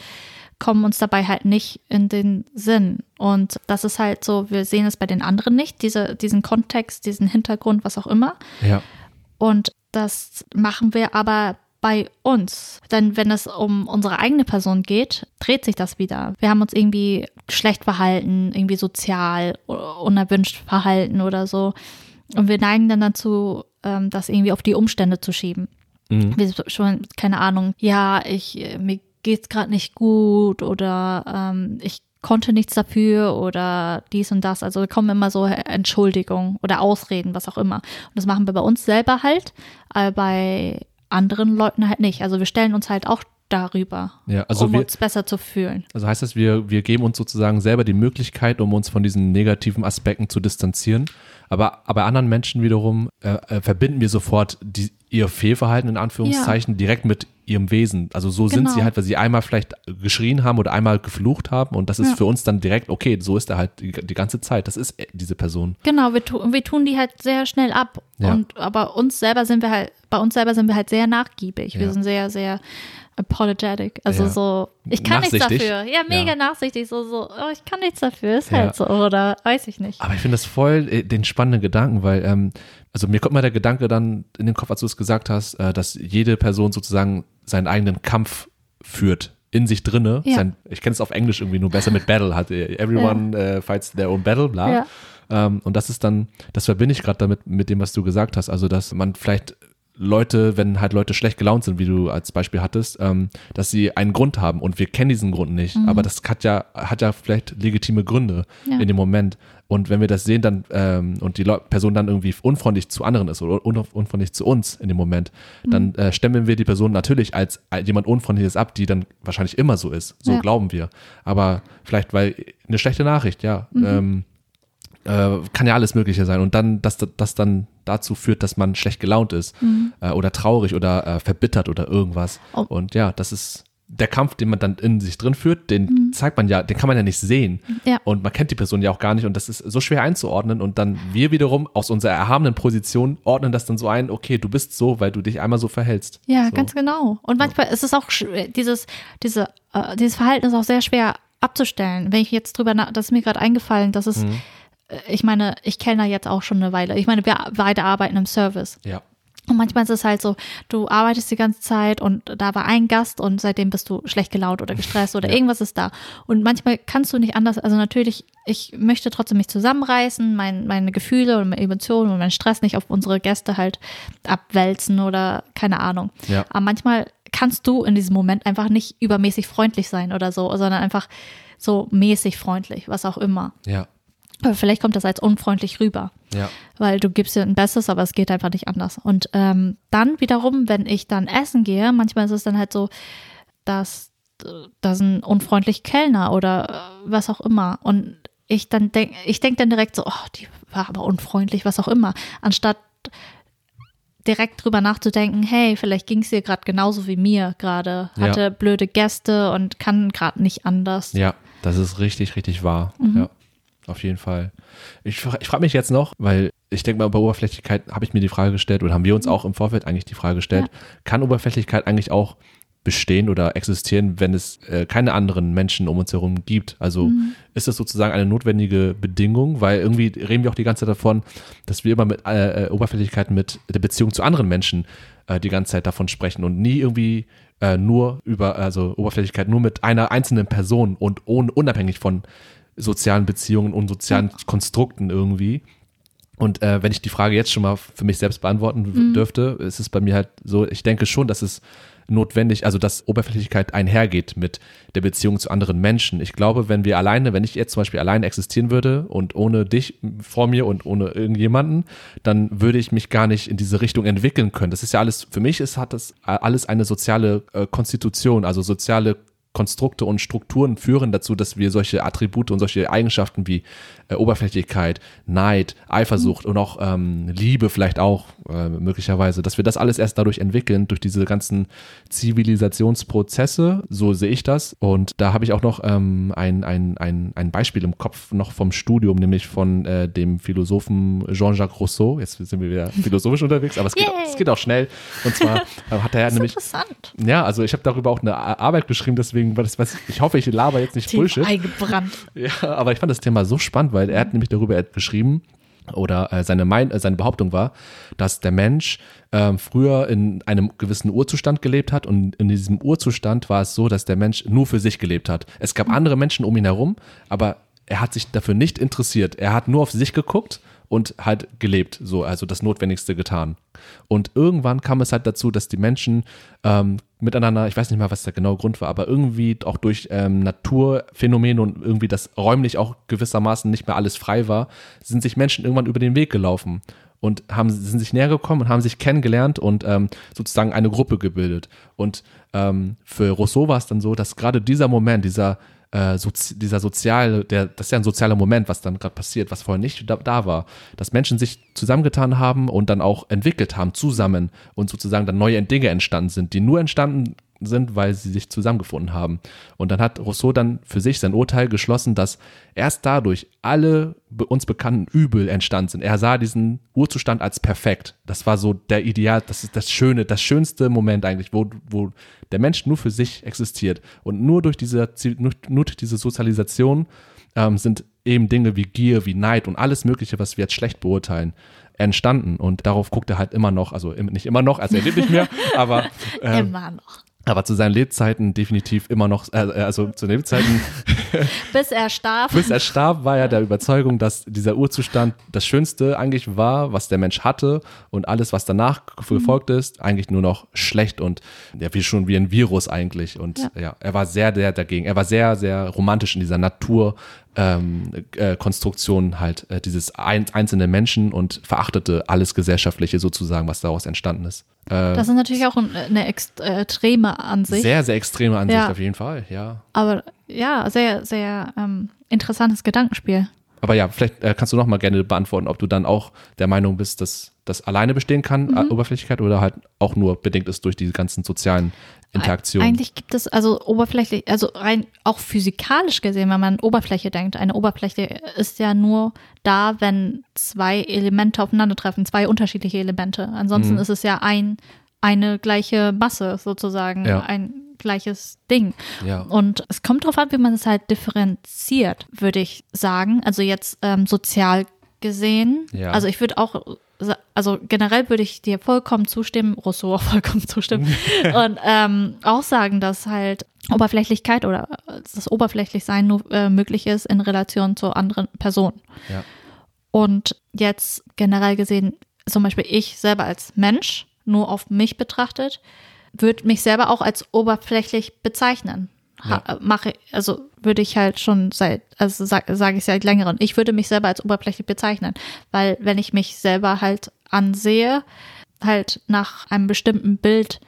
kommen uns dabei halt nicht in den Sinn. Und das ist halt so, wir sehen es bei den anderen nicht, diese, diesen Kontext, diesen Hintergrund, was auch immer.
Ja.
Und das machen wir aber bei uns. Denn wenn es um unsere eigene Person geht, dreht sich das wieder. Wir haben uns irgendwie schlecht verhalten, irgendwie sozial, unerwünscht verhalten oder so. Und wir neigen dann dazu, ähm, das irgendwie auf die Umstände zu schieben.
Mhm.
Wie schon, keine Ahnung, ja, ich, äh, mir geht's gerade nicht gut oder ähm, ich konnte nichts dafür oder dies und das. Also kommen immer so Entschuldigungen oder Ausreden, was auch immer. Und das machen wir bei uns selber halt, aber bei anderen Leuten halt nicht. Also wir stellen uns halt auch darüber,
Ja, also
um
wir-
uns besser zu fühlen.
Also heißt das, wir, wir geben uns sozusagen selber die Möglichkeit, um uns von diesen negativen Aspekten zu distanzieren. Aber, aber bei anderen Menschen wiederum äh, äh, verbinden wir sofort die, ihr Fehlverhalten in Anführungszeichen direkt mit ihrem Wesen. Also so sind
Genau.
sie halt, weil sie einmal vielleicht geschrien haben oder einmal geflucht haben und das ist
Ja.
für uns dann direkt, okay, so ist er halt die, die ganze Zeit. Das ist diese Person.
Genau, wir, tu, wir tun die halt sehr schnell ab.
Ja.
Und aber uns selber sind wir halt, bei uns selber sind wir halt sehr nachgiebig. Wir
Ja.
sind sehr, sehr apologetic. Also
Ja.
so, ich kann nichts dafür. Ja, mega
Ja.
nachsichtig. So, so, oh, ich kann nichts dafür, ist
Ja.
halt so. Oder weiß ich nicht.
Aber ich finde das voll äh, den spannenden Gedanken, weil, ähm, also mir kommt mal der Gedanke dann in den Kopf, als du es gesagt hast, äh, dass jede Person sozusagen seinen eigenen Kampf führt in sich drinne. Sein, ich kenne es auf Englisch irgendwie nur besser mit Battle, hat äh, everyone äh, fights their own battle, bla. Ähm, und das ist dann, das verbinde ich gerade damit mit dem, was du gesagt hast. Also, dass man vielleicht Leute, wenn halt Leute schlecht gelaunt sind, wie du als Beispiel hattest, ähm, dass sie einen Grund haben und wir kennen diesen Grund nicht. Aber das hat ja, hat ja vielleicht legitime Gründe
Mhm. Ja.
in dem Moment. Und wenn wir das sehen, dann ähm, und die Leu Person dann irgendwie unfreundlich zu anderen ist oder un unfreundlich zu uns in dem Moment,
Mhm.
dann äh, stemmen wir die Person natürlich als jemand Unfreundliches ab, die dann wahrscheinlich immer so ist. So
Ja.
glauben wir. Aber vielleicht, weil eine schlechte Nachricht, ja.
Mhm.
Ähm, äh, kann ja alles Mögliche sein. Und dann, dass das dann dazu führt, dass man schlecht gelaunt ist äh, oder traurig oder äh, verbittert oder irgendwas.
Oh.
Und ja, das ist der Kampf, den man dann in sich drin führt, den zeigt man ja, den kann man ja nicht sehen.
Ja.
Und man kennt die Person ja auch gar nicht und das ist so schwer einzuordnen. Und dann wir wiederum aus unserer erhabenen Position ordnen das dann so ein, okay, du bist so, weil du dich einmal so verhältst.
Ja,
so.
ganz genau. Und manchmal ist es auch dieses, diese, äh, dieses Verhalten ist auch sehr schwer abzustellen. Wenn ich jetzt drüber das ist mir gerade eingefallen, dass es,
Mhm.
Äh, ich meine, ich kenne da jetzt auch schon eine Weile. Ich meine, wir beide arbeiten im Service.
Ja.
Und manchmal ist es halt so, du arbeitest die ganze Zeit und da war ein Gast und seitdem bist du schlecht gelaunt oder gestresst oder
Ja.
irgendwas ist da. Und manchmal kannst du nicht anders, also natürlich, ich möchte trotzdem mich zusammenreißen, mein, meine Gefühle und meine Emotionen und meinen Stress nicht auf unsere Gäste halt abwälzen oder keine Ahnung.
Ja.
Aber manchmal kannst du in diesem Moment einfach nicht übermäßig freundlich sein oder so, sondern einfach so mäßig freundlich, was auch immer.
Ja.
Aber vielleicht kommt das als unfreundlich rüber
Ja.
weil du gibst dir ein Bestes, aber es geht einfach nicht anders. Und ähm, dann wiederum, wenn ich dann essen gehe, manchmal ist es dann halt so, dass da ein unfreundlich Kellner oder äh, was auch immer. Und ich dann denke, ich denke dann direkt so, oh, die war aber unfreundlich, was auch immer, anstatt direkt drüber nachzudenken, hey, vielleicht ging es dir gerade genauso wie mir gerade,
Ja.
hatte blöde Gäste und kann gerade nicht anders.
Ja, das ist richtig, richtig wahr.
Mhm.
Ja, auf jeden Fall. Ich, ich frage mich jetzt noch, weil ich denke mal, bei Oberflächlichkeit habe ich mir die Frage gestellt oder haben wir uns auch im Vorfeld eigentlich die Frage gestellt, kann Oberflächlichkeit eigentlich auch bestehen oder existieren, wenn es äh, keine anderen Menschen um uns herum gibt? Also ist das sozusagen eine notwendige Bedingung, weil irgendwie reden wir auch die ganze Zeit davon, dass wir immer mit äh, äh, Oberflächlichkeit mit der Beziehung zu anderen Menschen äh, die ganze Zeit davon sprechen und nie irgendwie äh, nur über, also Oberflächlichkeit nur mit einer einzelnen Person und ohne, unabhängig von sozialen Beziehungen und sozialen Konstrukten irgendwie. Und äh, wenn ich die Frage jetzt schon mal für mich selbst beantworten dürfte, ist es bei mir halt so, ich denke schon, dass es notwendig, also dass Oberflächlichkeit einhergeht mit der Beziehung zu anderen Menschen. Ich glaube, wenn wir alleine, wenn ich jetzt zum Beispiel alleine existieren würde und ohne dich vor mir und ohne irgendjemanden, dann würde ich mich gar nicht in diese Richtung entwickeln können. Das ist ja alles, für mich ist, hat das alles eine soziale äh, Konstitution, also soziale Konstrukte und Strukturen führen dazu, dass wir solche Attribute und solche Eigenschaften wie äh, Oberflächlichkeit, Neid, Eifersucht und auch ähm, Liebe vielleicht auch äh, möglicherweise, dass wir das alles erst dadurch entwickeln, durch diese ganzen Zivilisationsprozesse, so sehe ich das. Und da habe ich auch noch ähm, ein, ein, ein, ein Beispiel im Kopf noch vom Studium, nämlich von äh, dem Philosophen Jean-Jacques Rousseau. Jetzt sind wir wieder philosophisch unterwegs, aber es geht, es geht auch schnell. Und zwar äh, hat er
ist
nämlich
interessant.
ja, also ich habe darüber auch eine Arbeit geschrieben, deswegen, weil das, was, ich hoffe, ich laber jetzt nicht
Tief
Bullshit.
eingebrannt.
Ja, aber ich fand das Thema so spannend, weil er hat nämlich darüber geschrieben, oder äh, seine, mein, äh, seine Behauptung war, dass der Mensch ähm, früher in einem gewissen Urzustand gelebt hat und in diesem Urzustand war es so, dass der Mensch nur für sich gelebt hat. Es gab andere Menschen um ihn herum, aber er hat sich dafür nicht interessiert. Er hat nur auf sich geguckt und halt gelebt, so, also das Notwendigste getan. Und irgendwann kam es halt dazu, dass die Menschen ähm, miteinander, ich weiß nicht mal, was der genaue Grund war, aber irgendwie auch durch ähm, Naturphänomene und irgendwie das räumlich auch gewissermaßen nicht mehr alles frei war, sind sich Menschen irgendwann über den Weg gelaufen und haben, sind sich näher gekommen und haben sich kennengelernt und ähm, sozusagen eine Gruppe gebildet. Und ähm, für Rousseau war es dann so, dass gerade dieser Moment, dieser äh, sozi dieser soziale, der, das ist ja ein sozialer Moment, was dann gerade passiert, was vorher nicht da, da war, dass Menschen sich zusammengetan haben und dann auch entwickelt haben zusammen und sozusagen dann neue Dinge entstanden sind, die nur entstanden sind, weil sie sich zusammengefunden haben. Und dann hat Rousseau dann für sich sein Urteil geschlossen, dass erst dadurch alle uns bekannten Übel entstanden sind. Er sah diesen Urzustand als perfekt. Das war so der Ideal, das ist das Schöne, das schönste Moment eigentlich, wo, wo der Mensch nur für sich existiert. Und nur durch diese, nur, nur durch diese Sozialisation ähm, sind eben Dinge wie Gier, wie Neid und alles Mögliche, was wir jetzt schlecht beurteilen, entstanden. Und darauf guckt er halt immer noch, also nicht immer noch, also er lebt nicht mehr, aber ähm,
Immer noch.
Aber zu seinen Lebzeiten definitiv immer noch, äh, also zu den Lebzeiten,
Bis er starb.
bis er starb, war er der Überzeugung, dass dieser Urzustand das Schönste eigentlich war, was der Mensch hatte und alles, was danach gefolgt ist, eigentlich nur noch schlecht und ja, wie schon wie ein Virus eigentlich. Und ja,
Ja.
er war sehr, sehr dagegen. Er war sehr, sehr romantisch in dieser Natur. Ähm, äh, Konstruktion halt äh, dieses ein, einzelne Menschen und verachtete alles Gesellschaftliche sozusagen, was daraus entstanden ist. Äh,
Das ist natürlich auch ein- eine äh, extreme Ansicht.
sehr, sehr extreme Ansicht
Ja.
auf jeden Fall, ja.
aber ja, sehr, sehr ähm, interessantes Gedankenspiel.
Aber ja, vielleicht äh, kannst du noch mal gerne beantworten, ob du dann auch der Meinung bist, dass das alleine bestehen kann,
Mhm.
äh, Oberflächlichkeit, oder halt auch nur bedingt ist durch die ganzen sozialen Interaktionen.
Eigentlich gibt es also oberflächlich, also rein auch physikalisch gesehen, wenn man an Oberfläche denkt. Eine Oberfläche ist ja nur da, wenn zwei Elemente aufeinandertreffen, zwei unterschiedliche Elemente. Ansonsten
Mhm.
ist es ja ein, eine gleiche Masse sozusagen,
Ja.
ein gleiches Ding.
ja.
Und es kommt darauf an, wie man es halt differenziert, würde ich sagen. Also jetzt ähm, sozial gesehen.
Ja.
Also ich würde auch, also generell würde ich dir vollkommen zustimmen, Rousseau auch vollkommen zustimmen und ähm, auch sagen, dass halt Oberflächlichkeit oder das Oberflächlichsein nur äh, möglich ist in Relation zu anderen Personen.
Ja.
Und jetzt generell gesehen, zum Beispiel ich selber als Mensch, nur auf mich betrachtet, würde mich selber auch als oberflächlich bezeichnen. Äh, mache, also würde ich halt schon seit, also sage sag ich seit längerem, ich würde mich selber als oberflächlich bezeichnen, weil wenn ich mich selber halt ansehe, halt nach einem bestimmten Bild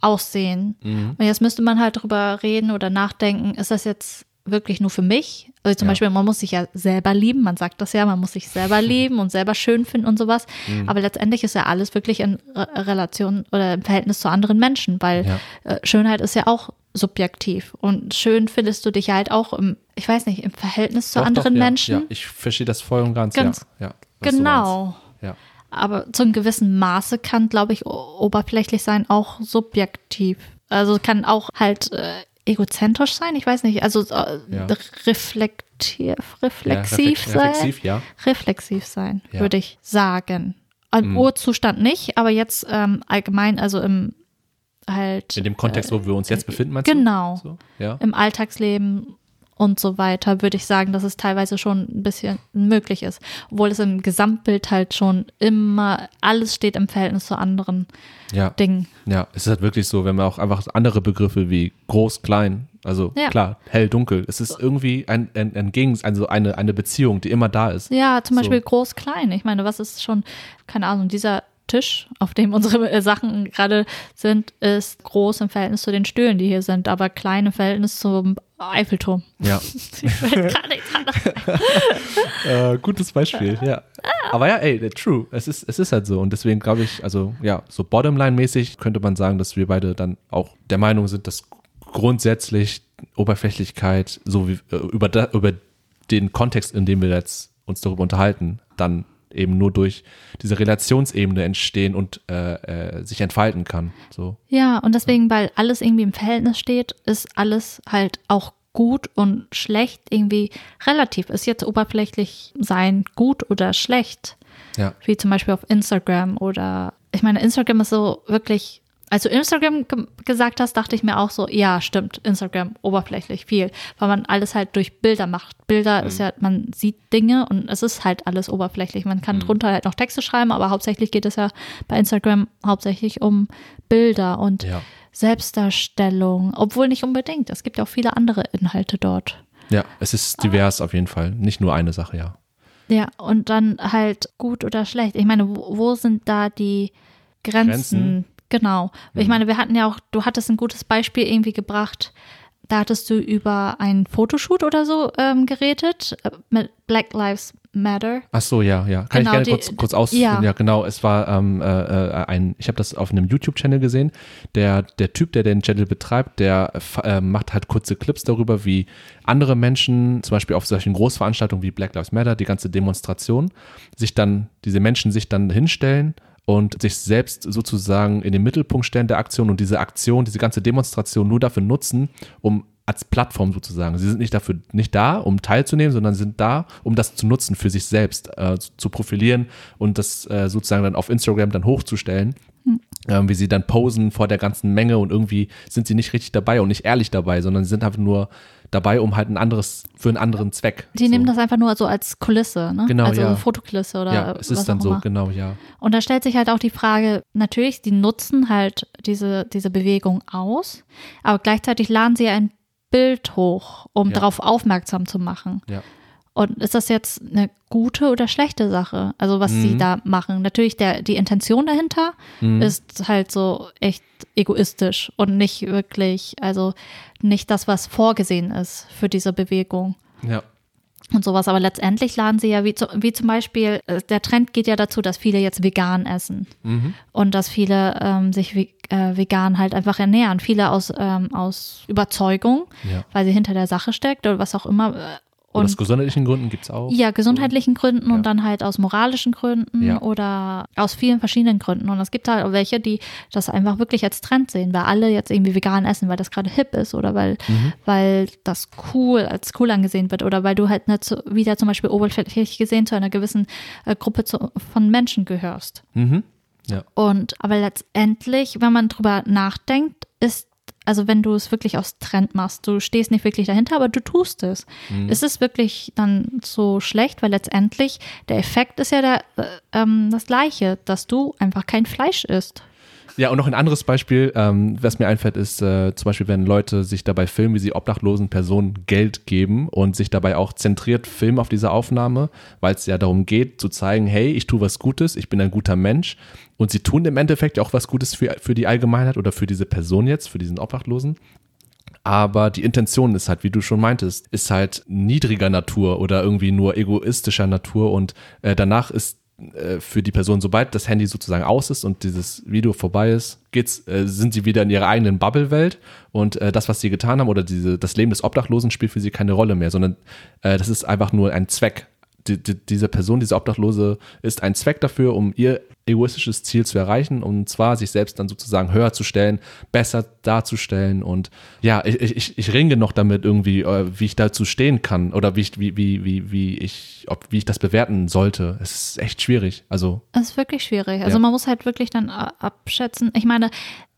aussehen. Und jetzt müsste man halt drüber reden oder nachdenken, ist das jetzt wirklich nur für mich? Also zum
Ja.
Beispiel, man muss sich ja selber lieben, man sagt das ja, man muss sich selber lieben und selber schön finden und sowas. Aber letztendlich ist ja alles wirklich in Re Relation oder im Verhältnis zu anderen Menschen, weil
Ja.
äh, Schönheit ist ja auch subjektiv. Und schön findest du dich halt auch im, ich weiß nicht, im Verhältnis zu
Doch,
anderen
doch, ja,
Menschen.
Ja, ich verstehe das voll und ganz.
Ganz
ja,
genau.
Ja.
Aber zu einem gewissen Maße kann, glaube ich, oberflächlich sein auch subjektiv. Also kann auch halt äh, egozentrisch sein, ich weiß nicht, also äh,
Ja.
reflektiv, reflexiv
ja, reflex-
sein.
Reflexiv, ja.
Reflexiv sein, würde ich sagen. Im
Mhm.
Urzustand nicht, aber jetzt ähm, allgemein, also im halt
In dem Kontext, wo wir uns jetzt befinden, meinst
genau.
du? So? Ja.
im Alltagsleben und so weiter, würde ich sagen, dass es teilweise schon ein bisschen möglich ist. Obwohl es im Gesamtbild halt schon immer, alles steht im Verhältnis zu anderen
Ja.
Dingen.
Ja, es ist halt wirklich so, wenn man auch einfach andere Begriffe wie groß, klein, also
Ja.
klar, hell, dunkel, es ist irgendwie ein, ein, ein Gegens, also eine, eine Beziehung, die immer da ist.
Ja, zum
So.
Beispiel groß, klein. Ich meine, was ist schon, keine Ahnung, dieser Tisch, auf dem unsere äh, Sachen gerade sind, ist groß im Verhältnis zu den Stühlen, die hier sind, aber klein im Verhältnis zum Eiffelturm.
Ja,
Ich fällt gerade nichts anderes
äh, gutes Beispiel, ja. Aber ja, ey, true, es ist, es ist halt so. Und deswegen glaube ich, also ja, so Bottomline-mäßig könnte man sagen, dass wir beide dann auch der Meinung sind, dass grundsätzlich Oberflächlichkeit, so wie äh, über, da, über den Kontext, in dem wir jetzt uns darüber unterhalten, dann eben nur durch diese Relationsebene entstehen und äh, äh, sich entfalten kann. So.
Ja, und deswegen, weil alles irgendwie im Verhältnis steht, ist alles halt auch gut und schlecht irgendwie relativ. Ist jetzt oberflächlich sein gut oder schlecht?
Ja.
Wie zum Beispiel auf Instagram oder ich meine, Instagram ist so wirklich. Als du Instagram ge gesagt hast, dachte ich mir auch so, ja, stimmt, Instagram oberflächlich viel, weil man alles halt durch Bilder macht. Bilder ist ja, man sieht Dinge und es ist halt alles oberflächlich. Man kann drunter halt noch Texte schreiben, aber hauptsächlich geht es ja bei Instagram hauptsächlich um Bilder und
Ja.
Selbstdarstellung, obwohl nicht unbedingt. Es gibt ja auch viele andere Inhalte dort.
Ja, es ist divers auf jeden Fall. Nicht nur eine Sache, ja.
Ja, und dann halt gut oder schlecht. Ich meine, wo, wo sind da die Grenzen?
Grenzen?
Genau. Ich meine, wir hatten ja auch, du hattest ein gutes Beispiel irgendwie gebracht. Da hattest du über einen Fotoshoot oder so ähm, geredet äh, mit Black Lives Matter.
Ach so, ja, ja. Kann
Genau,
ich gerne
die-
kurz, kurz ausführen?
ja.
Ja. genau. Es war ähm, äh, äh, ein, ich habe das auf einem YouTube-Channel gesehen. Der, der Typ, der den Channel betreibt, der äh, macht halt kurze Clips darüber, wie andere Menschen, zum Beispiel auf solchen Großveranstaltungen wie Black Lives Matter, die ganze Demonstration, sich dann, diese Menschen sich dann hinstellen und sich selbst sozusagen in den Mittelpunkt stellen der Aktion und diese Aktion, diese ganze Demonstration nur dafür nutzen, um als Plattform sozusagen. Sie sind nicht dafür nicht da, um teilzunehmen, sondern sind da, um das zu nutzen für sich selbst, äh, zu, profilieren und das äh, sozusagen dann auf Instagram dann hochzustellen. Ähm, wie sie dann posen vor der ganzen Menge und irgendwie sind sie nicht richtig dabei und nicht ehrlich dabei, sondern sie sind einfach nur dabei, um halt ein anderes, für einen anderen Zweck.
Die
so.
nehmen das einfach nur so als Kulisse, ne?
Genau,
also
ja.
Fotokulisse oder
Ja, es ist dann so,
immer.
genau, ja.
Und da stellt sich halt auch die Frage, natürlich, die nutzen halt diese, diese Bewegung aus, aber gleichzeitig laden sie ein Bild hoch, um
Ja.
darauf aufmerksam zu machen.
Ja.
Und ist das jetzt eine gute oder schlechte Sache? Also was sie
Mhm.
da machen. Natürlich der, die Intention dahinter
Mhm.
ist halt so echt egoistisch und nicht wirklich, also nicht das, was vorgesehen ist für diese Bewegung
Ja.
und sowas. Aber letztendlich laden sie ja, wie, zu, wie zum Beispiel, äh, der Trend geht ja dazu, dass viele jetzt vegan essen
Mhm.
und dass viele ähm, sich ve- äh, vegan halt einfach ernähren. Viele aus, ähm, aus Überzeugung,
Ja.
weil sie hinter der Sache steckt oder was auch immer.
Und aus
Und
gesundheitlichen Gründen gibt es auch.
ja, gesundheitlichen Gründen
Ja.
und dann halt aus moralischen Gründen
Ja.
oder aus vielen verschiedenen Gründen. Und es gibt halt auch welche, die das einfach wirklich als Trend sehen, weil alle jetzt irgendwie vegan essen, weil das gerade hip ist oder weil,
Mhm.
weil das cool, als cool angesehen wird oder weil du halt nicht zu, wieder zum Beispiel oberflächlich gesehen zu einer gewissen äh, Gruppe zu, von Menschen gehörst.
Mhm. Ja.
Und aber letztendlich, wenn man drüber nachdenkt, ist, also wenn du es wirklich aus Trend machst, du stehst nicht wirklich dahinter, aber du tust es. Ist es wirklich dann so schlecht, weil letztendlich der Effekt ist ja der, äh, ähm, das gleiche, dass du einfach kein Fleisch isst.
Ja, und noch ein anderes Beispiel, ähm, was mir einfällt, ist äh, zum Beispiel, wenn Leute sich dabei filmen, wie sie obdachlosen Personen Geld geben und sich dabei auch zentriert filmen auf diese Aufnahme, weil es ja darum geht, zu zeigen, hey, ich tue was Gutes, ich bin ein guter Mensch. Und sie tun im Endeffekt auch was Gutes für, für die Allgemeinheit oder für diese Person jetzt, für diesen Obdachlosen. Aber die Intention ist halt, wie du schon meintest, ist halt niedriger Natur oder irgendwie nur egoistischer Natur und äh, danach ist äh, für die Person, sobald das Handy sozusagen aus ist und dieses Video vorbei ist, geht's, äh, sind sie wieder in ihrer eigenen Bubble-Welt und äh, das, was sie getan haben oder diese, das Leben des Obdachlosen spielt für sie keine Rolle mehr, sondern äh, das ist einfach nur ein Zweck. Die, die, diese Person, diese Obdachlose, ist ein Zweck dafür, um ihr egoistisches Ziel zu erreichen und zwar sich selbst dann sozusagen höher zu stellen, besser darzustellen und ja, ich, ich, ich ringe noch damit irgendwie, äh, wie ich dazu stehen kann oder wie ich, wie, wie, wie, wie ich, ob, wie ich das bewerten sollte. Es ist echt schwierig. Also,
Das ist wirklich schwierig. Also
Ja.
man muss halt wirklich dann abschätzen. Ich meine,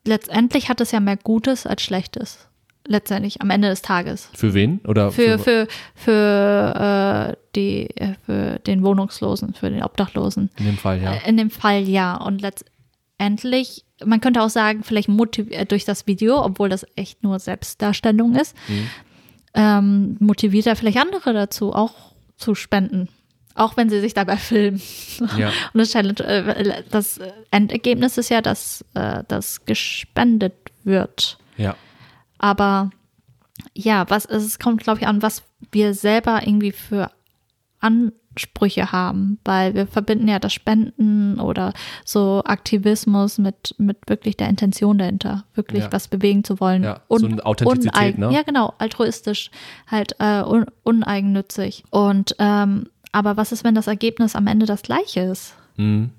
letztendlich hat es ja mehr Gutes als Schlechtes. Letztendlich am Ende des Tages.
Für wen? Oder
Für, für, für, äh, die, äh, für den Wohnungslosen, für den Obdachlosen.
in dem Fall, ja.
Äh, In dem Fall ja. Und letztendlich, man könnte auch sagen, vielleicht motiviert durch das Video, obwohl das echt nur Selbstdarstellung ist,
Mhm.
ähm, motiviert er vielleicht andere dazu, auch zu spenden. Auch wenn sie sich dabei filmen.
Ja.
Und das, Challenge, äh, das Endergebnis ist ja, dass äh, das gespendet wird.
Ja.
Aber ja, was es kommt, glaube ich, an, was wir selber irgendwie für Ansprüche haben, weil wir verbinden ja das Spenden oder so Aktivismus mit, mit wirklich der Intention dahinter, wirklich
Ja.
was bewegen zu wollen.
Ja, so eine Authentizität, ne?
Ja, genau, altruistisch, halt äh, un uneigennützig. Und ähm, aber was ist, wenn das Ergebnis am Ende das gleiche ist?
Mhm.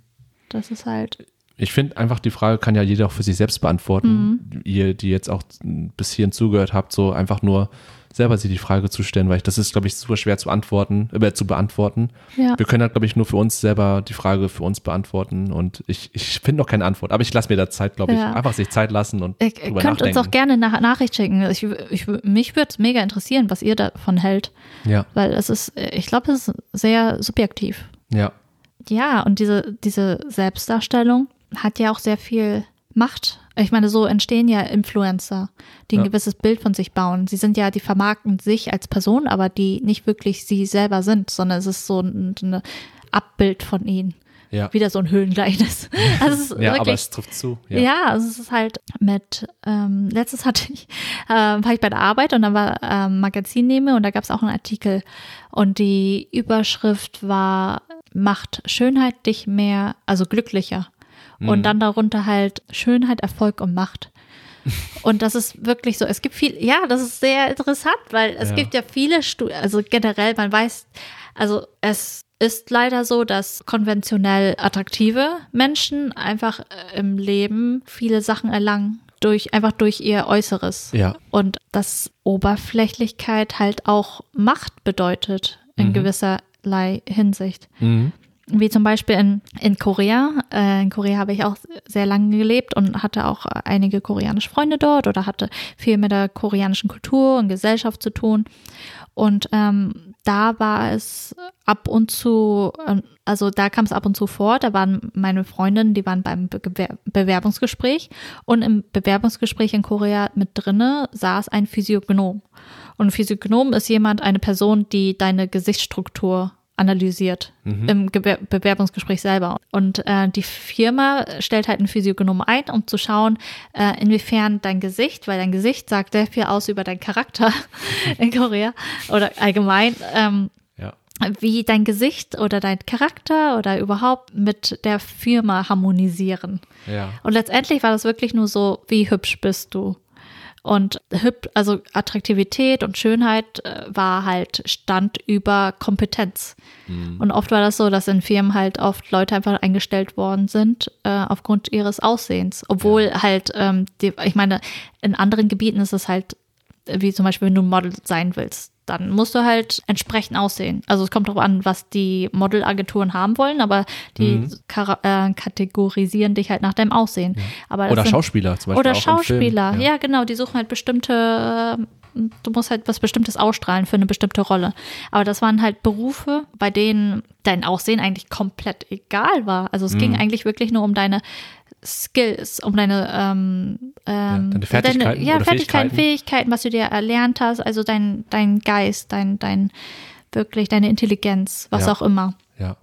Das ist halt,
Ich finde einfach, die Frage kann ja jeder auch für sich selbst beantworten.
Mhm.
Ihr, die jetzt auch bis hierhin zugehört habt, so einfach nur selber sich die Frage zu stellen, weil ich, das ist, glaube ich, super schwer zu antworten, äh, zu beantworten.
ja.
Wir können halt, glaube ich, nur für uns selber die Frage für uns beantworten und ich, ich finde noch keine Antwort, aber ich lasse mir da Zeit, glaube ich.
Ja.
Einfach sich Zeit lassen und
Ihr
drüber
könnt uns
nachdenken.
auch gerne eine Nachricht schicken. Ich, ich, mich würde es mega interessieren, was ihr davon hält,
ja,
weil es ist, ich glaube, es ist sehr subjektiv.
ja,
Ja, und diese, diese Selbstdarstellung hat ja auch sehr viel Macht. Ich meine, so entstehen ja Influencer, die ein
Ja.
gewisses Bild von sich bauen. Sie sind ja, die vermarkten sich als Person, aber die nicht wirklich sie selber sind, sondern es ist so ein, ein Abbild von ihnen.
ja.
Wieder so ein Höhlengleichnis. Also
Ja, aber
wirklich
es trifft zu.
ja,
Ja.
also es ist halt mit, ähm, letztes hatte ich, äh, war ich bei der Arbeit und dann war ähm, Magazin nehme und da gab es auch einen Artikel und die Überschrift war, macht Schönheit dich mehr, also glücklicher. Und dann darunter halt Schönheit, Erfolg und Macht. Und das ist wirklich so, es gibt viel, ja, das ist sehr interessant, weil es
Ja.
gibt ja viele Studien, also generell, man weiß, also es ist leider so, dass konventionell attraktive Menschen einfach äh, im Leben viele Sachen erlangen, durch, einfach durch ihr Äußeres.
Ja.
Und dass Oberflächlichkeit halt auch Macht bedeutet, in
Mhm.
gewisserlei Hinsicht
Mhm.
Wie zum Beispiel in, in Korea. Äh, in Korea habe ich auch sehr lange gelebt und hatte auch einige koreanische Freunde dort oder hatte viel mit der koreanischen Kultur und Gesellschaft zu tun. Und ähm, da war es ab und zu, ähm, also da kam es ab und zu vor, da waren meine Freundinnen, die waren beim Bewer Bewerbungsgespräch und im Bewerbungsgespräch in Korea mit drinne saß ein Physiognom. Und ein Physiognom ist jemand, eine Person, die deine Gesichtsstruktur analysiert im Gewer Bewerbungsgespräch selber. Und äh, die Firma stellt halt einen Physiognom ein, um zu schauen, äh, inwiefern dein Gesicht, weil dein Gesicht sagt sehr viel aus über deinen Charakter in Korea oder allgemein, ähm,
Ja.
wie dein Gesicht oder dein Charakter oder überhaupt mit der Firma harmonisieren.
Ja.
Und letztendlich war das wirklich nur so, wie hübsch bist du? Und hüb, also Attraktivität und Schönheit äh, war halt Stand über Kompetenz. Und oft war das so, dass in Firmen halt oft Leute einfach eingestellt worden sind äh, aufgrund ihres Aussehens. Obwohl halt, ähm, die, ich meine, in anderen Gebieten ist es halt, äh, wie zum Beispiel, wenn du ein Model sein willst, dann musst du halt entsprechend aussehen. Also es kommt darauf an, was die Modelagenturen haben wollen, aber die chara- äh, kategorisieren dich halt nach deinem Aussehen. Aber das
Oder
sind-
Schauspieler zum Beispiel.
oder
auch im Film.
Schauspieler, ja. genau, die suchen halt bestimmte, du musst halt was Bestimmtes ausstrahlen für eine bestimmte Rolle. Aber das waren halt Berufe, bei denen dein Aussehen eigentlich komplett egal war. Also es
Mhm.
ging eigentlich wirklich nur um deine Skills, um deine, ähm, ähm,
deine Fertigkeiten
ja,
oder
Fertigkeiten,
Fähigkeiten.
Fähigkeiten, was du dir erlernt hast, also dein, dein Geist, dein, dein, wirklich deine Intelligenz, was
Ja.
auch immer.
Ja.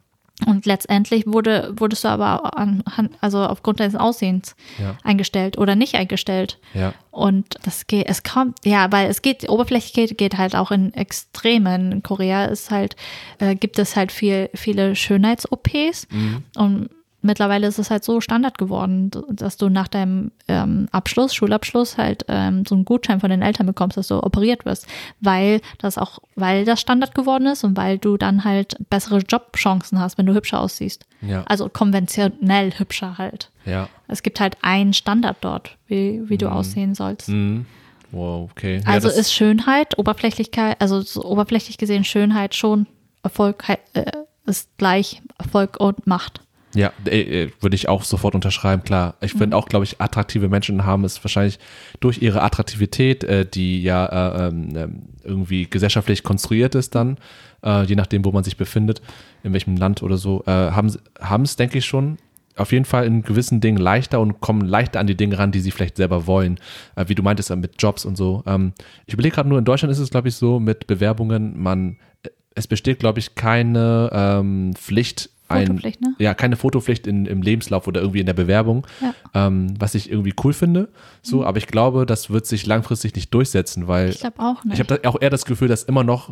Und letztendlich wurde, wurdest du aber anhand, also aufgrund deines Aussehens
Ja.
eingestellt oder nicht eingestellt.
Ja.
Und das geht, es kommt, ja, weil es geht, Oberflächlichkeit geht halt auch in Extremen. In Korea ist halt, äh, gibt es halt viel, viele Schönheits-OPs
Mhm.
und mittlerweile ist es halt so Standard geworden, dass du nach deinem ähm, Abschluss, Schulabschluss halt ähm, so einen Gutschein von den Eltern bekommst, dass du operiert wirst, weil das auch, weil das Standard geworden ist und weil du dann halt bessere Jobchancen hast, wenn du hübscher aussiehst.
Ja.
Also konventionell hübscher halt.
Ja.
Es gibt halt einen Standard dort, wie, wie du aussehen sollst.
Mhm. Wow, okay.
Also ist Schönheit, Oberflächlichkeit, also so oberflächlich gesehen Schönheit schon Erfolg äh, ist gleich Erfolg und Macht.
Ja, äh, äh, würde ich auch sofort unterschreiben, klar. Ich finde auch, glaube ich, attraktive Menschen haben es wahrscheinlich durch ihre Attraktivität, äh, die ja äh, ähm, irgendwie gesellschaftlich konstruiert ist dann, äh, je nachdem, wo man sich befindet, in welchem Land oder so, äh, haben haben es, denke ich, schon auf jeden Fall in gewissen Dingen leichter und kommen leichter an die Dinge ran, die sie vielleicht selber wollen. Äh, wie du meintest, äh, mit Jobs und so. Ähm, ich überlege gerade nur, in Deutschland ist es, glaube ich, so mit Bewerbungen, man, äh, es besteht, glaube ich, keine ähm, Pflicht, ein,
Fotopflicht, ne?
ja, keine Fotopflicht in, im Lebenslauf oder irgendwie in der Bewerbung,
Ja.
ähm, was ich irgendwie cool finde. So,
Mhm.
aber ich glaube, das wird sich langfristig nicht durchsetzen, weil
Ich glaube auch nicht.
ich habe auch eher das Gefühl, dass immer noch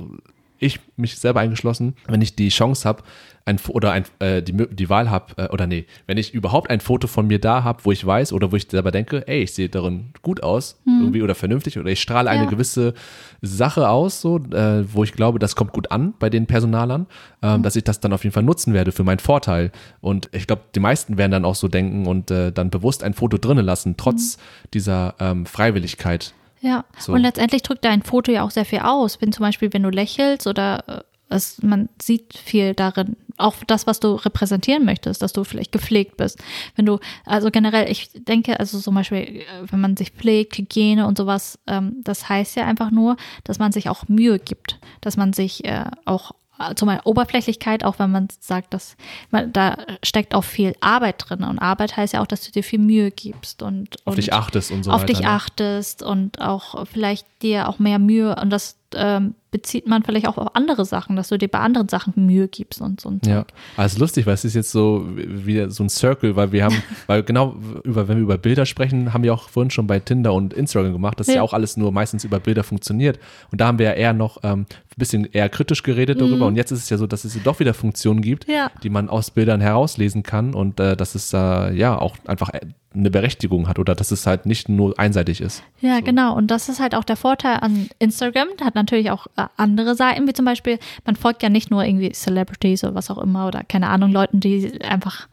ich mich selber eingeschlossen, wenn ich die Chance habe, ein oder ein, äh, die, die Wahl habe, äh, oder nee, wenn ich überhaupt ein Foto von mir da habe, wo ich weiß oder wo ich selber denke, ey, ich sehe darin gut aus, irgendwie oder vernünftig oder ich strahle eine
Mhm. Ja.
gewisse Sache aus, so, äh, wo ich glaube, das kommt gut an bei den Personalern, ähm, dass ich das dann auf jeden Fall nutzen werde für meinen Vorteil. Und ich glaube, die meisten werden dann auch so denken und äh, dann bewusst ein Foto drinnen lassen, trotz dieser ähm, Freiwilligkeit.
Ja,
So.
und letztendlich drückt dein Foto ja auch sehr viel aus. Wenn zum Beispiel, wenn du lächelst oder äh, es, man sieht viel darin, auch das, was du repräsentieren möchtest, dass du vielleicht gepflegt bist. Wenn du, also generell, ich denke, also zum Beispiel, äh, wenn man sich pflegt, Hygiene und sowas, ähm, das heißt ja einfach nur, dass man sich auch Mühe gibt, dass man sich äh, auch äh, zum Beispiel Oberflächlichkeit, auch wenn man sagt, dass man, da steckt auch viel Arbeit drin. Und Arbeit heißt ja auch, dass du dir viel Mühe gibst und,
Auf
und
dich achtest und so
auf
weiter.
dich
ne?
achtest und auch vielleicht dir auch mehr Mühe und das ähm, bezieht man vielleicht auch auf andere Sachen, dass du dir bei anderen Sachen Mühe gibst und so. ein
Ja, aber es ist lustig, weil es ist jetzt so wieder so ein Circle, weil wir haben, weil genau über, wenn wir über Bilder sprechen, haben wir auch vorhin schon bei Tinder und Instagram gemacht, dass ja.
Ja.
auch alles nur meistens über Bilder funktioniert. Und da haben wir ja eher noch ähm, ein bisschen eher kritisch geredet darüber. Und jetzt ist es ja so, dass es doch wieder Funktionen gibt,
Mhm. Ja.
die man aus Bildern herauslesen kann und äh, dass es äh, ja auch einfach eine Berechtigung hat oder dass es halt nicht nur einseitig ist.
Ja, genau. Und das ist halt auch der Vorteil an Instagram. Hat natürlich auch äh, andere Seiten, wie zum Beispiel, man folgt ja nicht nur irgendwie Celebrities oder was auch immer oder keine Ahnung, Leuten, die einfach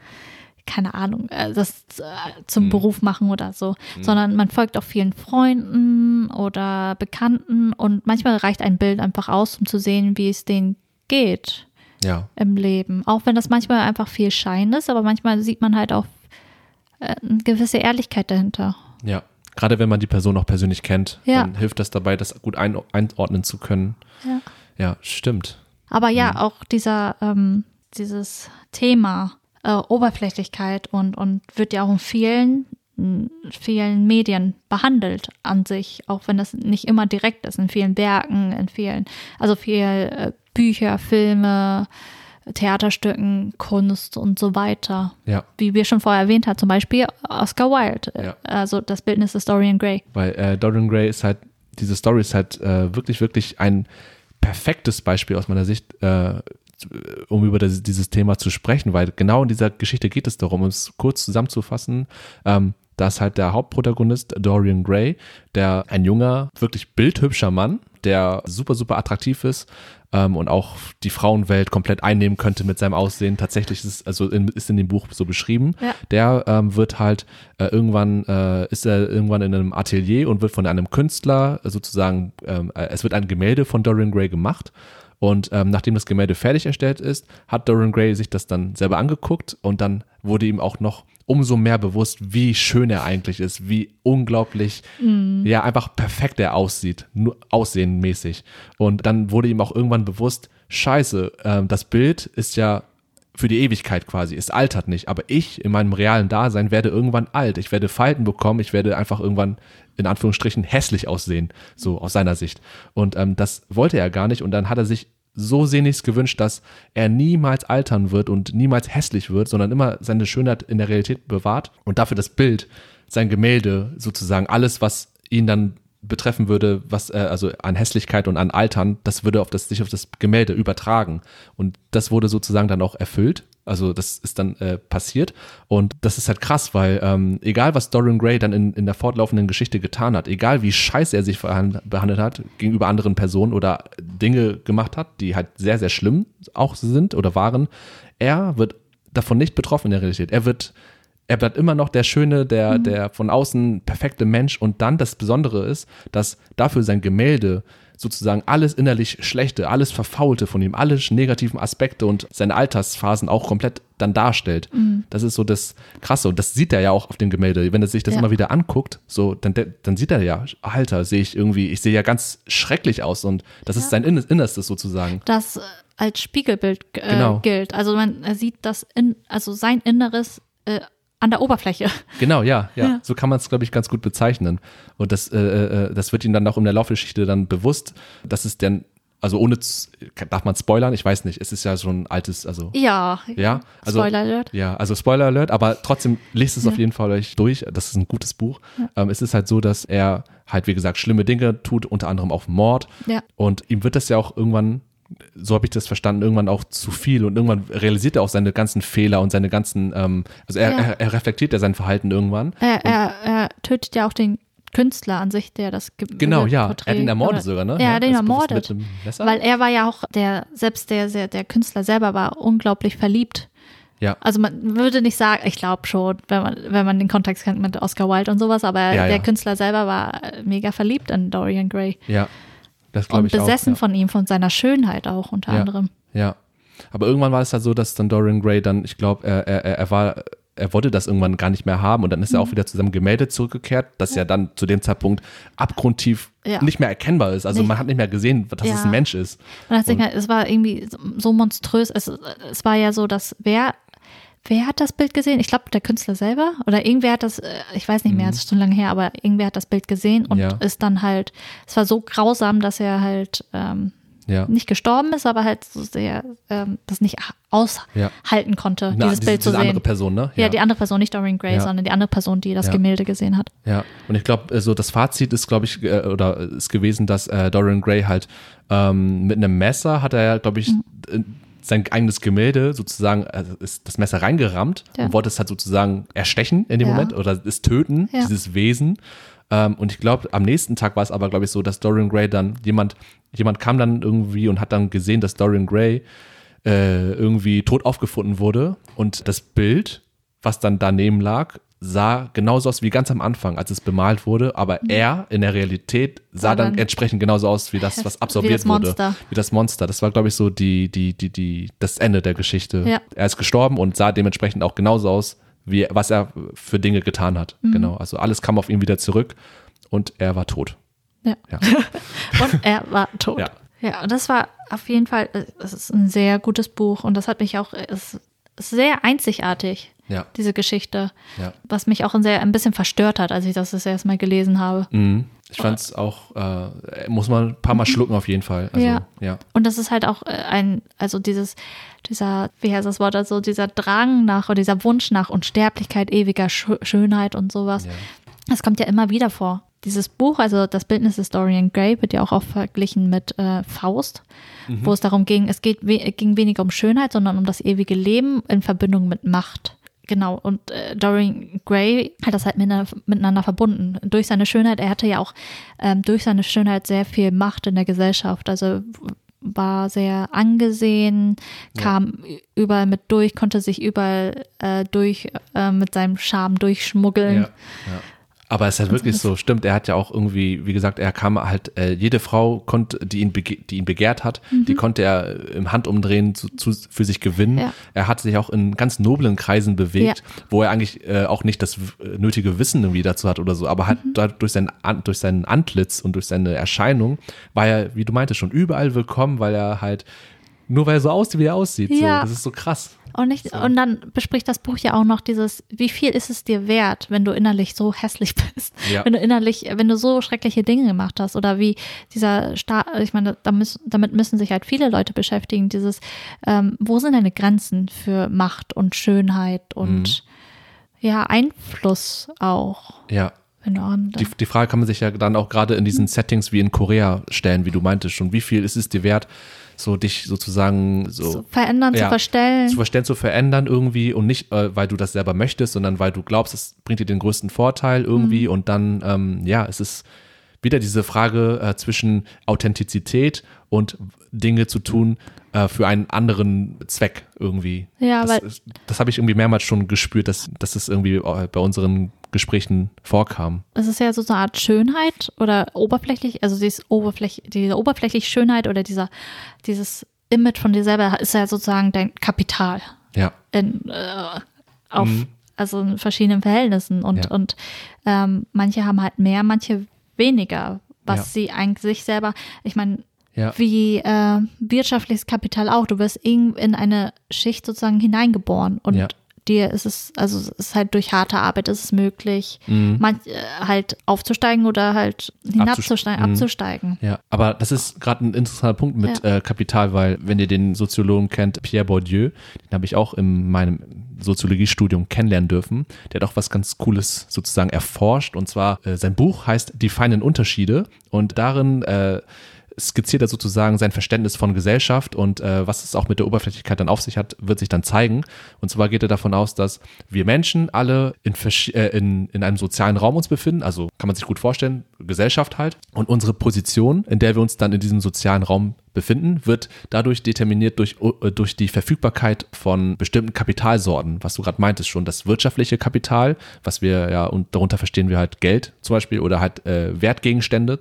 keine Ahnung, äh, das äh, zum Beruf machen oder so, sondern man folgt auch vielen Freunden oder Bekannten und manchmal reicht ein Bild einfach aus, um zu sehen, wie es denen geht
Ja,
im Leben. Auch wenn das manchmal einfach viel Schein ist, aber manchmal sieht man halt auch eine gewisse Ehrlichkeit dahinter.
ja. Gerade wenn man die Person auch persönlich kennt,
Ja.
dann hilft das dabei, das gut ein, einordnen zu können.
Ja.
Ja, stimmt.
Aber ja, auch dieser, ähm, dieses Thema äh, Oberflächlichkeit und, und wird ja auch in vielen, vielen Medien behandelt an sich, auch wenn das nicht immer direkt ist, in vielen Werken, in vielen, also viel äh, Bücher, Filme, Theaterstücken, Kunst und so weiter.
Ja.
Wie wir schon vorher erwähnt haben, zum Beispiel Oscar Wilde,
Ja.
also das Bildnis des Dorian Gray.
Weil äh, Dorian Gray ist halt, diese Story ist halt äh, wirklich, wirklich ein perfektes Beispiel aus meiner Sicht, äh, um über das, dieses Thema zu sprechen, weil genau in dieser Geschichte geht es darum, um es kurz zusammenzufassen. Ähm, da ist halt der Hauptprotagonist Dorian Gray, der ein junger, wirklich bildhübscher Mann, der super, super attraktiv ist ähm, und auch die Frauenwelt komplett einnehmen könnte mit seinem Aussehen. Tatsächlich ist es, also in, ist in dem Buch so beschrieben.
Ja.
Der ähm, wird halt äh, irgendwann, äh, ist er irgendwann in einem Atelier und wird von einem Künstler äh, sozusagen, ähm, äh, es wird ein Gemälde von Dorian Gray gemacht. Und ähm, nachdem das Gemälde fertig erstellt ist, hat Dorian Gray sich das dann selber angeguckt und dann wurde ihm auch noch umso mehr bewusst, wie schön er eigentlich ist, wie unglaublich, ja, einfach perfekt er aussieht, nur aussehenmäßig. Und dann wurde ihm auch irgendwann bewusst, scheiße, ähm, das Bild ist ja für die Ewigkeit quasi. Es altert nicht. Aber ich in meinem realen Dasein werde irgendwann alt. Ich werde Falten bekommen. Ich werde einfach irgendwann in Anführungsstrichen hässlich aussehen, so aus seiner Sicht. Und ähm, das wollte er gar nicht. Und dann hat er sich so sehnlichst gewünscht, dass er niemals altern wird und niemals hässlich wird, sondern immer seine Schönheit in der Realität bewahrt und dafür das Bild, sein Gemälde sozusagen, alles, was ihn dann betreffen würde, was äh, also an Hässlichkeit und an Altern, das würde auf das sich auf das Gemälde übertragen und das wurde sozusagen dann auch erfüllt. Also das ist dann äh, passiert und das ist halt krass, weil ähm, egal was Dorian Gray dann in, in der fortlaufenden Geschichte getan hat, egal wie scheiße er sich behandelt hat gegenüber anderen Personen oder Dinge gemacht hat, die halt sehr sehr schlimm auch sind oder waren, er wird davon nicht betroffen in der Realität. Er wird er bleibt immer noch der schöne, der, der von außen perfekte Mensch. Und dann das Besondere ist, dass dafür sein Gemälde sozusagen alles innerlich Schlechte, alles Verfaulte von ihm, alle negativen Aspekte und seine Altersphasen auch komplett dann darstellt.
Mhm.
Das ist so das Krasse. Und das sieht er ja auch auf dem Gemälde. Wenn er sich das
Ja.
immer wieder anguckt, so, dann, dann sieht er ja, Alter, sehe ich irgendwie, ich sehe ja ganz schrecklich aus und das ist sein Innerstes sozusagen.
Das äh, als Spiegelbild äh,
Genau.
gilt. Also man sieht das in, also sein Inneres äh, an der Oberfläche.
Genau, ja, ja.
Ja.
So kann man es, glaube ich, ganz gut bezeichnen. Und das, äh, äh, das wird ihm dann auch in der Laufgeschichte dann bewusst, dass es dann, also ohne, darf man spoilern? Ich weiß nicht. Es ist ja schon ein altes, also,
Ja.
ja. Also,
Spoiler Alert.
Ja, also Spoiler Alert, aber trotzdem lest es
Ja.
auf jeden Fall euch durch. Das ist ein gutes Buch. Ähm, es ist halt so, dass er halt, wie gesagt, schlimme Dinge tut, unter anderem auch Mord.
Ja.
Und ihm wird das ja auch irgendwann, so habe ich das verstanden, irgendwann auch zu viel. Und irgendwann realisiert er auch seine ganzen Fehler und seine ganzen, ähm, also er,
Ja.
er, er reflektiert ja sein Verhalten irgendwann.
Er, er, er tötet ja auch den Künstler an sich, der das ge-
Genau, ja.
Porträt-
Er hat ihn ermordet sogar, ne?
Ja, er hat ihn ermordet. Weil er war ja auch, der, selbst der, der, der Künstler selber war unglaublich verliebt.
ja.
Also man würde nicht sagen, ich glaube schon, wenn man, wenn man den Kontext kennt mit Oscar Wilde und sowas, aber
Ja,
der. Künstler selber war mega verliebt in Dorian Gray.
Ja. Das glaube
Und
ich
besessen
auch.
von ihm, von seiner Schönheit auch unter
Ja.
anderem.
Ja. ja. Aber irgendwann war es halt so, dass dann Dorian Gray dann, ich glaube, er, er, er war, er wollte das irgendwann gar nicht mehr haben und dann ist
Mhm.
er auch wieder zu seinem Gemälde zurückgekehrt, das ja dann zu dem Zeitpunkt abgrundtief
Ja.
nicht mehr erkennbar ist. Also
Nicht.
man hat nicht mehr gesehen, dass
Ja.
es ein Mensch ist.
Und deswegen, es war irgendwie so- so monströs. Es, es war ja so, dass wer, wer hat das Bild gesehen? Ich glaube, der Künstler selber oder irgendwer hat das, äh, ich weiß nicht mehr, es ist schon lange her, aber irgendwer hat das Bild gesehen und
Mhm. Ja.
ist dann halt, es war so grausam, dass er halt ähm,
Ja.
nicht gestorben ist, aber halt so sehr ähm, das nicht aushalten konnte,
Na,
dieses
diese,
Bild zu
diese
sehen.
andere Person, ne?
ja. die andere Person, nicht Dorian Gray,
Ja.
sondern die andere Person, die das
Ja.
Gemälde gesehen hat.
Ja, und ich glaube, so das Fazit ist, glaube ich, äh, oder ist gewesen, dass äh, Dorian Gray halt ähm, mit einem Messer hat er ja, glaube ich,
Mhm.
In sein eigenes Gemälde sozusagen, also ist das Messer reingerammt
Ja.
und wollte es halt sozusagen erstechen in dem
Ja.
Moment oder es töten,
Ja.
dieses Wesen. Ähm, und ich glaube, am nächsten Tag war es aber, glaube ich, so, dass Dorian Gray dann, jemand, jemand kam dann irgendwie und hat dann gesehen, dass Dorian Gray äh, irgendwie tot aufgefunden wurde und das Bild, was dann daneben lag, sah genauso aus wie ganz am Anfang, als es bemalt wurde, aber er in der Realität sah dann
dann-
entsprechend genauso aus wie das, was
Wie
absorbiert
das Monster.
wurde. Wie das Monster. Das war, glaube ich, so die, die, die, die, das Ende der Geschichte.
Ja.
Er ist gestorben und sah dementsprechend auch genauso aus, wie was er für Dinge getan hat.
Mhm.
Genau. Also alles kam auf ihn wieder zurück und er war tot.
Ja.
Ja.
Und er war tot.
Ja.
Ja, und das war auf jeden Fall, äh, es ist ein sehr gutes Buch und das hat mich auch, äh, es ist sehr einzigartig,
Ja.
diese Geschichte,
Ja.
was mich auch ein, sehr, ein bisschen verstört hat, als ich das das erste Mal gelesen habe.
Mhm. Ich fand es auch, äh, muss man ein paar Mal schlucken auf jeden Fall. Also,
Ja.
ja.
Und das ist halt auch äh, ein, also dieses, dieser, wie heißt das Wort, also dieser Drang nach oder dieser Wunsch nach Unsterblichkeit, ewiger Sch Schönheit und sowas.
Ja.
Das kommt ja immer wieder vor. Dieses Buch, also das Bildnis des Dorian Gray, wird ja auch oft verglichen mit äh, Faust, wo es darum ging, es geht ging weniger um Schönheit, sondern um das ewige Leben in Verbindung mit Macht. Genau, und äh, Dorian Gray hat das halt miteinander, verbunden. Durch seine Schönheit, er hatte ja auch ähm, durch seine Schönheit sehr viel Macht in der Gesellschaft. Also war sehr angesehen, kam überall mit durch, konnte sich überall äh, durch äh, mit seinem Charme durchschmuggeln.
Ja, ja. Aber es ist halt wirklich so, stimmt, er hat ja auch irgendwie, wie gesagt, er kam halt, äh, jede Frau konnte, die ihn, die ihn begehrt hat, die konnte er im Handumdrehen zu, zu, für sich gewinnen.
Mhm. Ja.
Er hat sich auch in ganz noblen Kreisen bewegt, wo er eigentlich äh, auch nicht das äh, nötige Wissen irgendwie dazu hat oder so, aber halt
Mhm.
durch sein, durch seinen Antlitz und durch seine Erscheinung war er, wie du meintest, schon überall willkommen, weil er halt, nur weil er so aussieht, wie er aussieht.
Ja.
So, das ist so krass.
Und, nicht, und dann bespricht das Buch ja auch noch dieses, wie viel ist es dir wert, wenn du innerlich so hässlich bist,
Ja.
wenn du innerlich, wenn du so schreckliche Dinge gemacht hast oder wie dieser Staat, ich meine, damit müssen sich halt viele Leute beschäftigen, dieses, ähm, wo sind deine Grenzen für Macht und Schönheit und ja, Einfluss auch.
Ja. Die, die Frage kann man sich ja dann auch gerade in diesen Settings wie in Korea stellen, wie du meintest schon. Wie viel ist es dir wert, so dich sozusagen so
zu verändern,
Ja.
zu verstellen.
zu verstellen, zu verändern irgendwie und nicht, äh, weil du das selber möchtest, sondern weil du glaubst, es bringt dir den größten Vorteil
Mhm.
irgendwie und dann, ähm, ja, es ist wieder diese Frage äh, zwischen Authentizität und Dinge zu tun äh, für einen anderen Zweck irgendwie.
Ja,
das, das habe ich irgendwie mehrmals schon gespürt, dass, dass es irgendwie äh, bei unseren Gesprächen vorkam.
Es ist ja so eine Art Schönheit oder oberflächlich, also dieses Oberfläch, diese oberflächliche Schönheit oder dieser, dieses Image von dir selber ist ja sozusagen dein Kapital.
Ja.
In, äh, auf, mhm. also in verschiedenen Verhältnissen. Und, ja. und ähm, manche haben halt mehr, manche weniger, was ja. sie eigentlich selber, ich meine, ja. wie äh, wirtschaftliches Kapital auch. Du wirst in eine Schicht sozusagen hineingeboren und dir ist es, also es ist halt durch harte Arbeit ist es möglich, mhm. man, äh, halt aufzusteigen oder halt hinabzusteigen, mhm. abzusteigen.
Ja, aber das ist gerade ein interessanter Punkt mit ja. äh, Kapital, weil wenn ihr den Soziologen kennt, Pierre Bourdieu, den habe ich auch in meinem Soziologiestudium kennenlernen dürfen. Der hat auch was ganz Cooles sozusagen erforscht und zwar äh, sein Buch heißt Die feinen Unterschiede und darin äh, skizziert er sozusagen sein Verständnis von Gesellschaft und äh, was es auch mit der Oberflächlichkeit dann auf sich hat, wird sich dann zeigen. Und zwar geht er davon aus, dass wir Menschen alle in, äh, in, in einem sozialen Raum uns befinden, also kann man sich gut vorstellen, Gesellschaft halt. Und unsere Position, in der wir uns dann in diesem sozialen Raum befinden, wird dadurch determiniert durch, äh, durch die Verfügbarkeit von bestimmten Kapitalsorten, was du gerade meintest schon, das wirtschaftliche Kapital, was wir ja, und darunter verstehen wir halt Geld zum Beispiel oder halt äh, Wertgegenstände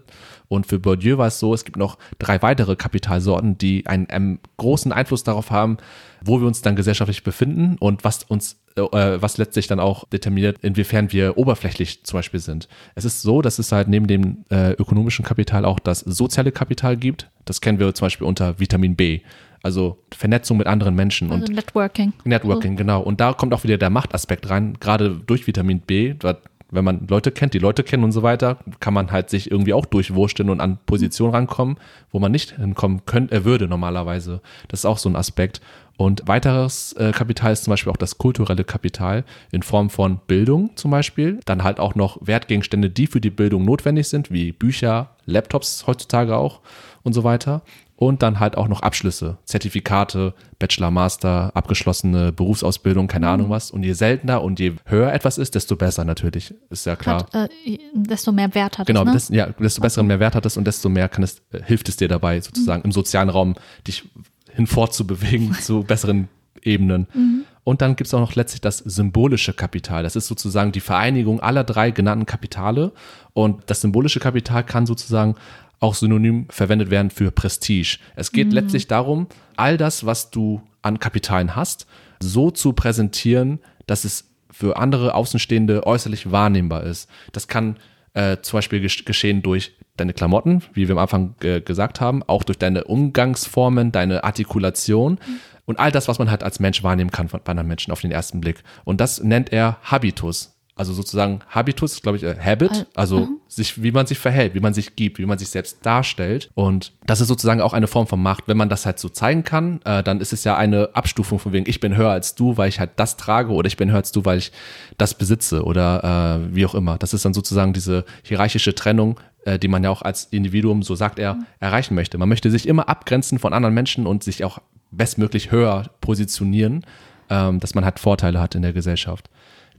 und für Bourdieu war es so, es gibt noch drei weitere Kapitalsorten, die einen, einen großen Einfluss darauf haben, wo wir uns dann gesellschaftlich befinden und was uns äh, was letztlich dann auch determiniert, inwiefern wir oberflächlich zum Beispiel sind. Es ist so, dass es halt neben dem äh, ökonomischen Kapital auch das soziale Kapital gibt. Das kennen wir zum Beispiel unter Vitamin B. Also Vernetzung mit anderen Menschen
also und Networking.
Networking, genau. Und da kommt auch wieder der Machtaspekt rein, gerade durch Vitamin B wenn man Leute kennt, die Leute kennen und so weiter, kann man halt sich irgendwie auch durchwursteln und an Positionen rankommen, wo man nicht hinkommen könnte, er würde normalerweise. Das ist auch so ein Aspekt. Und weiteres äh, Kapital ist zum Beispiel auch das kulturelle Kapital in Form von Bildung zum Beispiel. Dann halt auch noch Wertgegenstände, die für die Bildung notwendig sind, wie Bücher, Laptops heutzutage auch und so weiter und dann halt auch noch Abschlüsse, Zertifikate, Bachelor, Master, abgeschlossene Berufsausbildung, keine Ahnung mhm. was. Und je seltener und je höher etwas ist, desto besser natürlich, ist ja klar.
Hat, äh, desto mehr Wert hat
genau,
es. Genau?
Des, ja, desto besseren Mehrwert hat es und desto mehr kann es, äh, hilft es dir dabei, sozusagen mhm. im sozialen Raum dich hinfortzubewegen zu besseren Ebenen. Mhm. Und dann gibt es auch noch letztlich das symbolische Kapital. Das ist sozusagen die Vereinigung aller drei genannten Kapitale. Und das symbolische Kapital kann sozusagen auch synonym verwendet werden für Prestige. Es geht mhm. letztlich darum, all das, was du an Kapitalen hast, so zu präsentieren, dass es für andere Außenstehende äußerlich wahrnehmbar ist. Das kann äh, zum Beispiel geschehen durch deine Klamotten, wie wir am Anfang äh, gesagt haben, auch durch deine Umgangsformen, deine Artikulation mhm. und all das, was man halt als Mensch wahrnehmen kann von, bei anderen Menschen auf den ersten Blick. Und das nennt er Habitus. Also sozusagen Habitus, glaube ich, äh, Habit, also mhm. sich, wie man sich verhält, wie man sich gibt, wie man sich selbst darstellt. Und das ist sozusagen auch eine Form von Macht. Wenn man das halt so zeigen kann, äh, dann ist es ja eine Abstufung von wegen, ich bin höher als du, weil ich halt das trage oder ich bin höher als du, weil ich das besitze oder äh, wie auch immer. Das ist dann sozusagen diese hierarchische Trennung, äh, die man ja auch als Individuum, so sagt er, mhm. erreichen möchte. Man möchte sich immer abgrenzen von anderen Menschen und sich auch bestmöglich höher positionieren, ähm, dass man halt Vorteile hat in der Gesellschaft.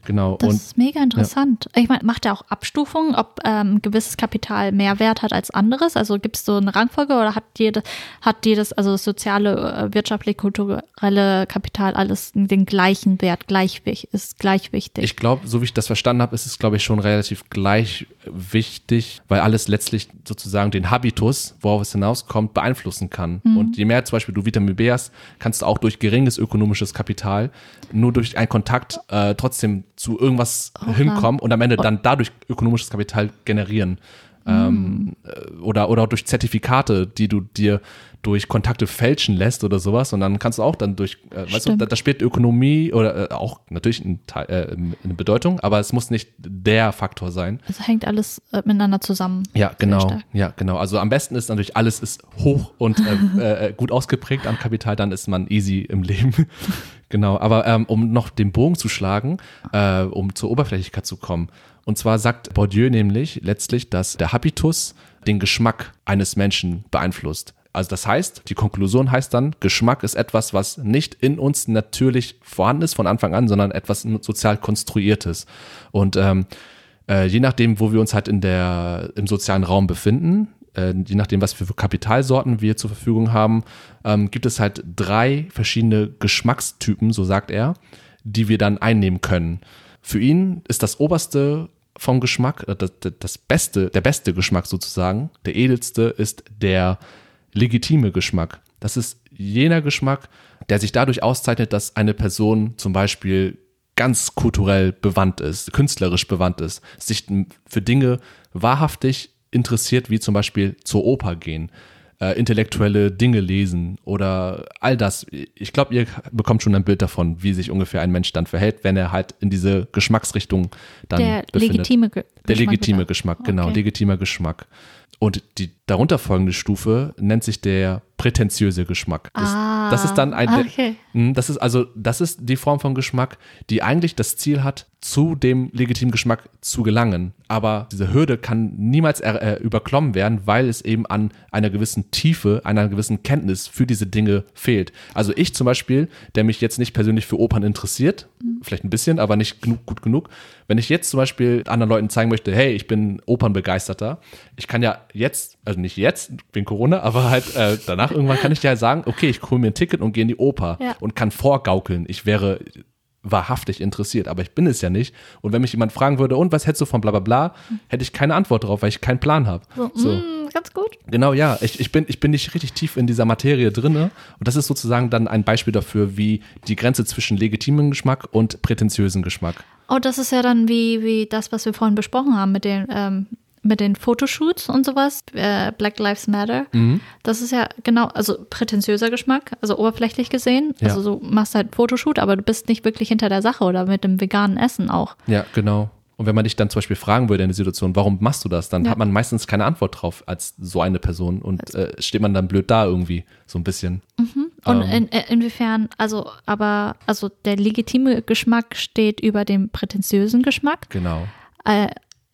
Genau.
Das und, ist mega interessant. Ja. Ich meine, macht er auch Abstufungen, ob ähm, gewisses Kapital mehr Wert hat als anderes? Also gibt es so eine Rangfolge oder hat jede, hat jedes, also das soziale, äh, wirtschaftliche, kulturelle Kapital alles den gleichen Wert, gleich, ist gleich wichtig?
Ich glaube, so wie ich das verstanden habe, ist es, glaube ich, schon relativ gleich wichtig, weil alles letztlich sozusagen den Habitus, worauf es hinauskommt, beeinflussen kann. Mhm. Und je mehr zum Beispiel du Vitamin B hast, kannst du auch durch geringes ökonomisches Kapital nur durch einen Kontakt äh, trotzdem zu irgendwas oh, hinkommen und am Ende dann dadurch ökonomisches Kapital generieren. Ähm, mhm. oder, oder durch Zertifikate, die du dir durch Kontakte fälschen lässt oder sowas und dann kannst du auch dann durch, äh, weißt du, da, da, spielt Ökonomie oder äh, auch natürlich ein Teil, äh, eine Bedeutung, aber es muss nicht der Faktor sein.
Also hängt alles äh, miteinander zusammen.
Ja, genau, ja, genau. Also am besten ist natürlich alles ist hoch und äh, äh, gut ausgeprägt am Kapital, dann ist man easy im Leben. genau, aber ähm, um noch den Bogen zu schlagen, um zur Oberflächlichkeit zu kommen. Und zwar sagt Bourdieu nämlich letztlich, dass der Habitus den Geschmack eines Menschen beeinflusst. Also das heißt, die Konklusion heißt dann, Geschmack ist etwas, was nicht in uns natürlich vorhanden ist von Anfang an, sondern etwas sozial konstruiertes. Und ähm, äh, je nachdem, wo wir uns halt in der, im sozialen Raum befinden, äh, je nachdem, was für Kapitalsorten wir zur Verfügung haben, ähm, gibt es halt drei verschiedene Geschmackstypen, so sagt er, die wir dann einnehmen können. für ihn ist das oberste vom Geschmack, äh, das, das beste, der beste Geschmack sozusagen, der edelste ist der legitime Geschmack. Das ist jener Geschmack, der sich dadurch auszeichnet, dass eine Person zum Beispiel ganz kulturell bewandt ist, künstlerisch bewandt ist, sich für Dinge wahrhaftig interessiert, wie zum Beispiel zur Oper gehen, äh, intellektuelle Dinge lesen oder all das. Ich glaube, ihr bekommt schon ein Bild davon, wie sich ungefähr ein Mensch dann verhält, wenn er halt in diese Geschmacksrichtung dann
Der
befindet.
legitime Ge
Der
Geschmack
legitime. Geschmack, genau,
Okay.
legitimer Geschmack. Und die darunter folgende Stufe nennt sich der prätentiöse Geschmack. Das,
Ah,
das ist dann ein,
okay.
Mm, das ist also, das ist die Form von Geschmack, die eigentlich das Ziel hat, zu dem legitimen Geschmack zu gelangen. Aber diese Hürde kann niemals äh, überklommen werden, weil es eben an einer gewissen Tiefe, einer gewissen Kenntnis für diese Dinge fehlt. Also ich zum Beispiel, der mich jetzt nicht persönlich für Opern interessiert, vielleicht ein bisschen, aber nicht genug, gut genug. Wenn ich jetzt zum Beispiel anderen Leuten zeigen möchte, hey, ich bin Opernbegeisterter, ich kann ja jetzt, also nicht jetzt, wegen Corona, aber halt äh, danach irgendwann kann ich ja sagen, okay, ich hole mir ein Ticket und gehe in die Oper
Ja.
und kann vorgaukeln, ich wäre wahrhaftig interessiert, aber ich bin es ja nicht. Und wenn mich jemand fragen würde, und was hättest du von bla bla bla, hätte ich keine Antwort darauf, weil ich keinen Plan habe.
So,
So.
mm, ganz gut.
Genau, ja. Ich, ich, bin, ich bin nicht richtig tief in dieser Materie drinne. Und das ist sozusagen dann ein Beispiel dafür, wie die Grenze zwischen legitimem Geschmack und prätentiösen Geschmack.
Oh, das ist ja dann wie, wie das, was wir vorhin besprochen haben mit den, ähm, mit den Fotoshoots und sowas. Äh, Black Lives Matter.
Mhm.
Das ist ja genau, also prätentiöser Geschmack, also oberflächlich gesehen.
Ja.
Also du machst halt Fotoshoot, aber du bist nicht wirklich hinter der Sache oder mit dem veganen Essen auch.
Ja, genau. Und wenn man dich dann zum Beispiel fragen würde in der Situation, warum machst du das, dann
Ja.
hat man meistens keine Antwort drauf als so eine Person und äh, steht man dann blöd da irgendwie, so ein bisschen.
Und
Ähm.
in, in, inwiefern, also, aber, also der legitime Geschmack steht über dem prätentiösen Geschmack.
Genau.
Äh,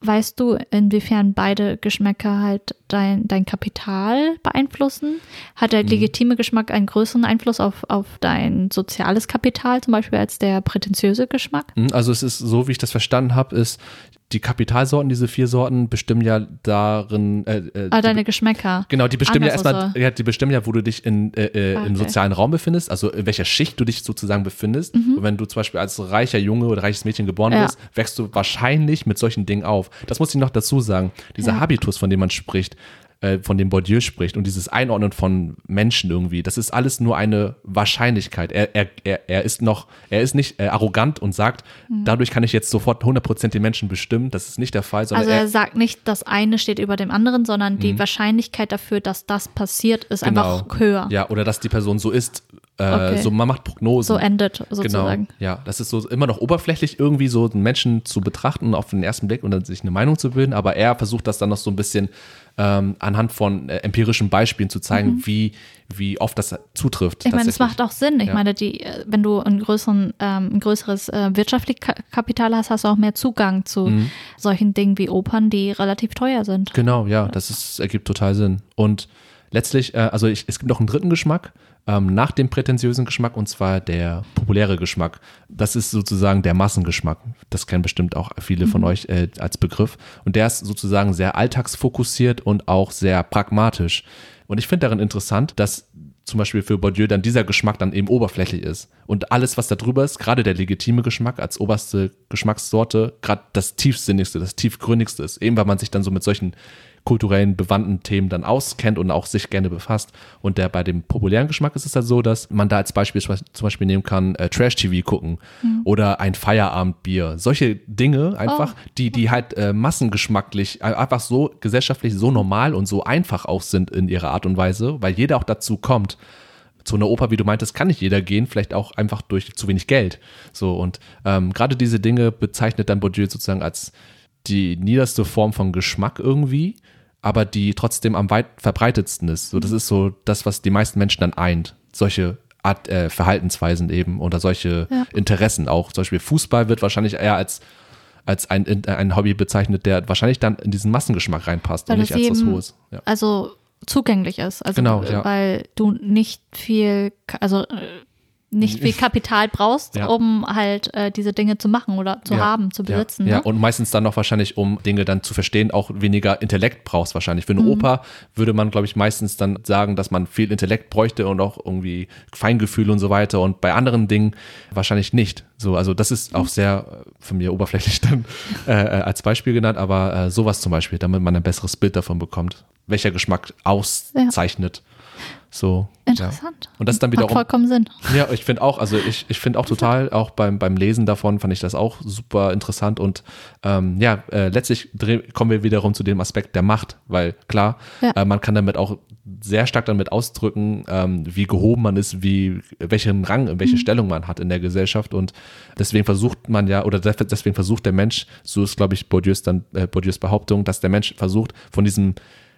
weißt du, inwiefern beide Geschmäcker halt dein, dein Kapital beeinflussen? Hat
Mhm.
der legitime Geschmack einen größeren Einfluss auf, auf dein soziales Kapital zum Beispiel als der prätentiöse Geschmack?
Mhm, Also es ist so, wie ich das verstanden habe, ist, die Kapitalsorten, diese vier Sorten, bestimmen ja darin, äh, äh,
Ah, deine Geschmäcker.
Genau, die bestimmen ja
Anders
erstmal,
als so.
ja, die bestimmen ja, wo du dich in, äh, äh,
Ah,
im
okay.
sozialen Raum befindest, also in welcher Schicht du dich sozusagen befindest. Und wenn du zum Beispiel als reicher Junge oder reiches Mädchen geboren
Mhm. Ja.
bist, wächst du wahrscheinlich mit solchen Dingen auf. Das muss ich noch dazu sagen. Dieser
Ja.
Habitus, von dem man spricht, äh, von dem Bourdieu spricht und dieses Einordnen von Menschen irgendwie, das ist alles nur eine Wahrscheinlichkeit. Er, er, er, er ist noch, er ist nicht äh, arrogant und sagt,
Mhm.
dadurch kann ich jetzt sofort 100% den Menschen bestimmen. Das ist nicht der Fall,
Also er
er,
sagt nicht, das eine steht über dem anderen, sondern die Wahrscheinlichkeit dafür, dass das passiert, ist einfach höher.
Genau. Ja, oder dass die Person so ist. Äh,
Okay.
So, man macht Prognosen.
So endet
Genau,
sozusagen.
ja. Das ist so immer noch oberflächlich irgendwie so einen Menschen zu betrachten auf den ersten Blick und dann sich eine Meinung zu bilden, aber er versucht das dann noch so ein bisschen ähm, anhand von äh, empirischen Beispielen zu zeigen, wie, wie oft das zutrifft.
Mhm. Ich meine, es macht auch Sinn. Ich
Ja.
meine, die, äh, wenn du einen größeren, ähm, ein größeres äh, wirtschaftliches Ka- Kapital hast, hast du auch mehr Zugang zu
Mhm.
solchen Dingen wie Opern, die relativ teuer sind.
Genau, ja, das ist, ergibt total Sinn. Und letztlich, äh, also ich, es gibt noch einen dritten Geschmack ähm, nach dem prätentiösen Geschmack und zwar der populäre Geschmack. Das ist sozusagen der Massengeschmack. Das kennen bestimmt auch viele von euch äh, als Begriff. Und der ist sozusagen sehr alltagsfokussiert und auch sehr pragmatisch. Und ich finde darin interessant, dass zum Beispiel für Bourdieu dann dieser Geschmack dann eben oberflächlich ist. Und alles, was da drüber ist, gerade der legitime Geschmack als oberste Geschmackssorte, gerade das tiefsinnigste, das tiefgründigste ist. Eben weil man sich dann so mit solchen kulturellen bewandten Themen dann auskennt und auch sich gerne befasst. Und der bei dem populären Geschmack ist es halt so, dass man da als Beispiel zum Beispiel nehmen kann, äh, Trash-TV gucken oder ein Feierabendbier. Solche Dinge einfach, die, die halt äh, massengeschmacklich äh, einfach so gesellschaftlich so normal und so einfach auch sind in ihrer Art und Weise, weil jeder auch dazu kommt zu einer Oper, wie du meintest, kann nicht jeder gehen, vielleicht auch einfach durch zu wenig Geld. So und ähm, gerade diese Dinge bezeichnet dann Bourdieu sozusagen als die niederste Form von Geschmack irgendwie, aber die trotzdem am weit verbreitetsten ist. So, das ist so das, was die meisten Menschen dann eint. Solche Art äh, Verhaltensweisen eben oder solche
Ja.
Interessen auch. Zum Beispiel Fußball wird wahrscheinlich eher als als ein, in- ein Hobby bezeichnet, der wahrscheinlich dann in diesen Massengeschmack reinpasst
Weil
und nicht als was Hohes. Ja.
Also zugänglich ist. Also,
Genau,
äh,
ja.
weil du nicht viel, also äh, nicht viel Kapital brauchst,
Ja.
um halt äh, diese Dinge zu machen oder zu
Ja,
haben, zu besitzen.
Ja, ja,
ne?
und meistens dann noch wahrscheinlich, um Dinge dann zu verstehen, auch weniger Intellekt brauchst wahrscheinlich. Für eine
Mhm.
Oper würde man, glaube ich, meistens dann sagen, dass man viel Intellekt bräuchte und auch irgendwie Feingefühl und so weiter und bei anderen Dingen wahrscheinlich nicht. So, also das ist
Mhm.
auch sehr äh, von mir oberflächlich dann äh, äh, als Beispiel genannt, aber äh, sowas zum Beispiel, damit man ein besseres Bild davon bekommt, welcher Geschmack auszeichnet. So. Ja.
Interessant.
Und das ist dann wiederum
vollkommen Sinn.
ja, ich finde auch, also ich, ich finde auch total, auch beim, beim Lesen davon fand ich das auch super interessant und ähm, ja, äh, letztlich kommen wir wiederum zu dem Aspekt der Macht, weil klar,
Ja.
äh, man kann damit auch sehr stark damit ausdrücken, ähm, wie gehoben man ist, wie welchen Rang, welche Stellung man hat in der Gesellschaft und deswegen versucht man ja, oder deswegen versucht der Mensch, so ist glaube ich Bourdieu's dann, äh, Bourdieu's Behauptung, dass der Mensch versucht, von diesem